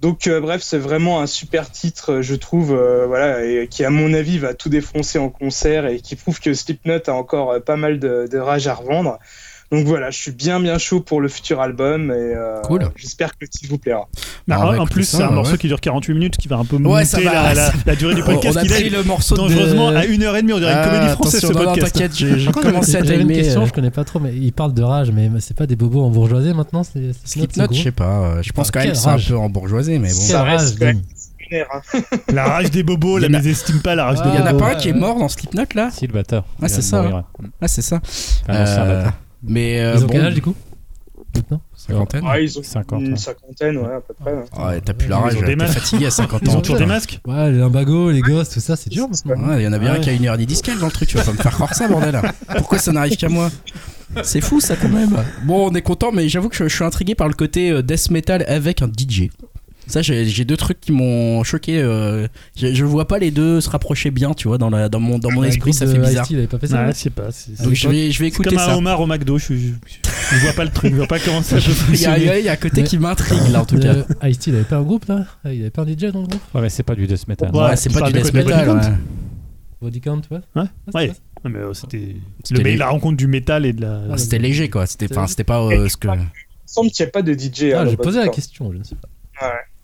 Donc bref, c'est vraiment un super titre, je trouve, voilà, qui à mon avis va tout défoncer en concert et qui prouve que Slipknot a encore pas mal de rage à revendre. Donc voilà, je suis bien bien chaud pour le futur album et euh, Cool. j'espère que le titre vous plaira. Bah, Ah, on en plus, c'est un ouais. morceau qui dure 48 minutes, qui va un peu Ouais, monter va, la, la- ça- la durée du On podcast. a qui pris le morceau de- dangereusement à 1h30, on dirait une comédie Ah, française ce non, non, podcast. t'inquiète, j'ai contre, commencé à j'avais une timer. question, euh, je connais pas trop, mais il parle de rage, mais c'est pas des bobos en bourgeoisie maintenant c'est c'est Slipknot, c'est je sais pas. euh, Je pense Ah, quand même que c'est un rage. peu en bourgeoisie, mais bon. Ça reste. La rage des bobos, la a- mésestime pas la rage Ah, des Il y en a bobos. pas un qui est mort dans Slipknot là? Si, le batteur. Ah, c'est ça. Ah, c'est ça. Mais euh, Ils ont bon, quel âge du coup Maintenant cinquantaine. Ah, ils ont 50, une ouais. cinquantaine, ouais, à peu près. ouais. Ouais, t'as plus la Ils rage, ont des t'es masques. fatigué à 50 Ils ans. ont toujours des masques Ouais, les limbagos, les gosses, tout ça, c'est dur maintenant. Ouais, il y en a bien Ouais. un qui a une heure disquelle dans le truc, tu vas pas me faire croire ça, bordel. Pourquoi ça n'arrive qu'à moi C'est fou ça quand même. Bon, on est content, mais j'avoue que je, je suis intrigué par le côté euh, death metal avec un DJ. Ça, j'ai deux trucs qui m'ont choqué. euh, je, je vois pas les deux se rapprocher bien, tu vois, dans, la, dans mon, dans mon Le esprit, ça fait bizarre. Il avait pas fait ça Ouais, sais pas. c'est- Donc c'est je vais, je vais écouter comme ça. un homard au McDo. Je, je, je vois pas le truc, je vois pas comment ça peut Il y, y a- il y a un côté qui m'intrigue là en tout cas. Le Ice-T, il avait pas un groupe là? Il avait pas un DJ dans le groupe? Ouais, mais c'est pas du death metal. Ouais, Ouais, c'est pas du de death metal. Body Count ouais. Ouais. Ouais, Ah, ouais. mais euh, c'était le la rencontre du métal et de la. Ah, C'était léger quoi. C'était enfin, c'était pas euh, ce que. Il me semble qu'il n'y a pas de DJ. Ah, j'ai posé la question, je ne sais pas. Ouais.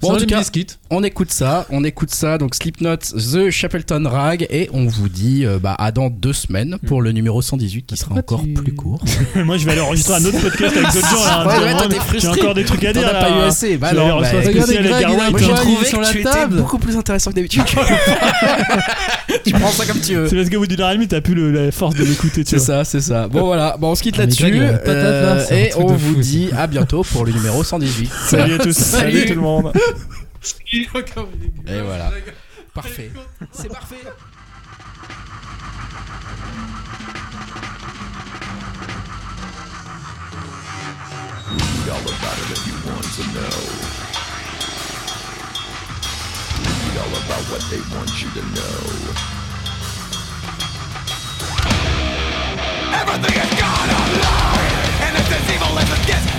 Bon, en tout cas, Biscuit. on écoute ça, on écoute ça. Donc Slipknot, The Chapelton Rag, et on vous dit euh, bah, à dans deux semaines pour le numéro 118 qui sera encore tu- plus court. Moi, je vais aller enregistrer un autre podcast avec d'autres gens là. Ouais, ouais, J'ai encore des trucs à T'en dire as là. pas eu assez. Bah non, bah, Regardez Greg, il a Garwin. Moi j'ai trouvé sur que la table. beaucoup plus intéressant que d'habitude. tu prends ça comme tu veux. C'est parce qu'au bout d'une heure et demie, t'as plus le- la force de l'écouter, tu C'est ça, c'est ça. Bon voilà, bon, on se quitte Ah, là-dessus. Euh, et on vous dit à bientôt pour le numéro 118. Salut à tous. Salut tout le monde. Et voilà. Parfait. C'est parfait. Read all about it if you want to know. Read all about what they want you to know. Everything is gone online, and it's as evil as it gets.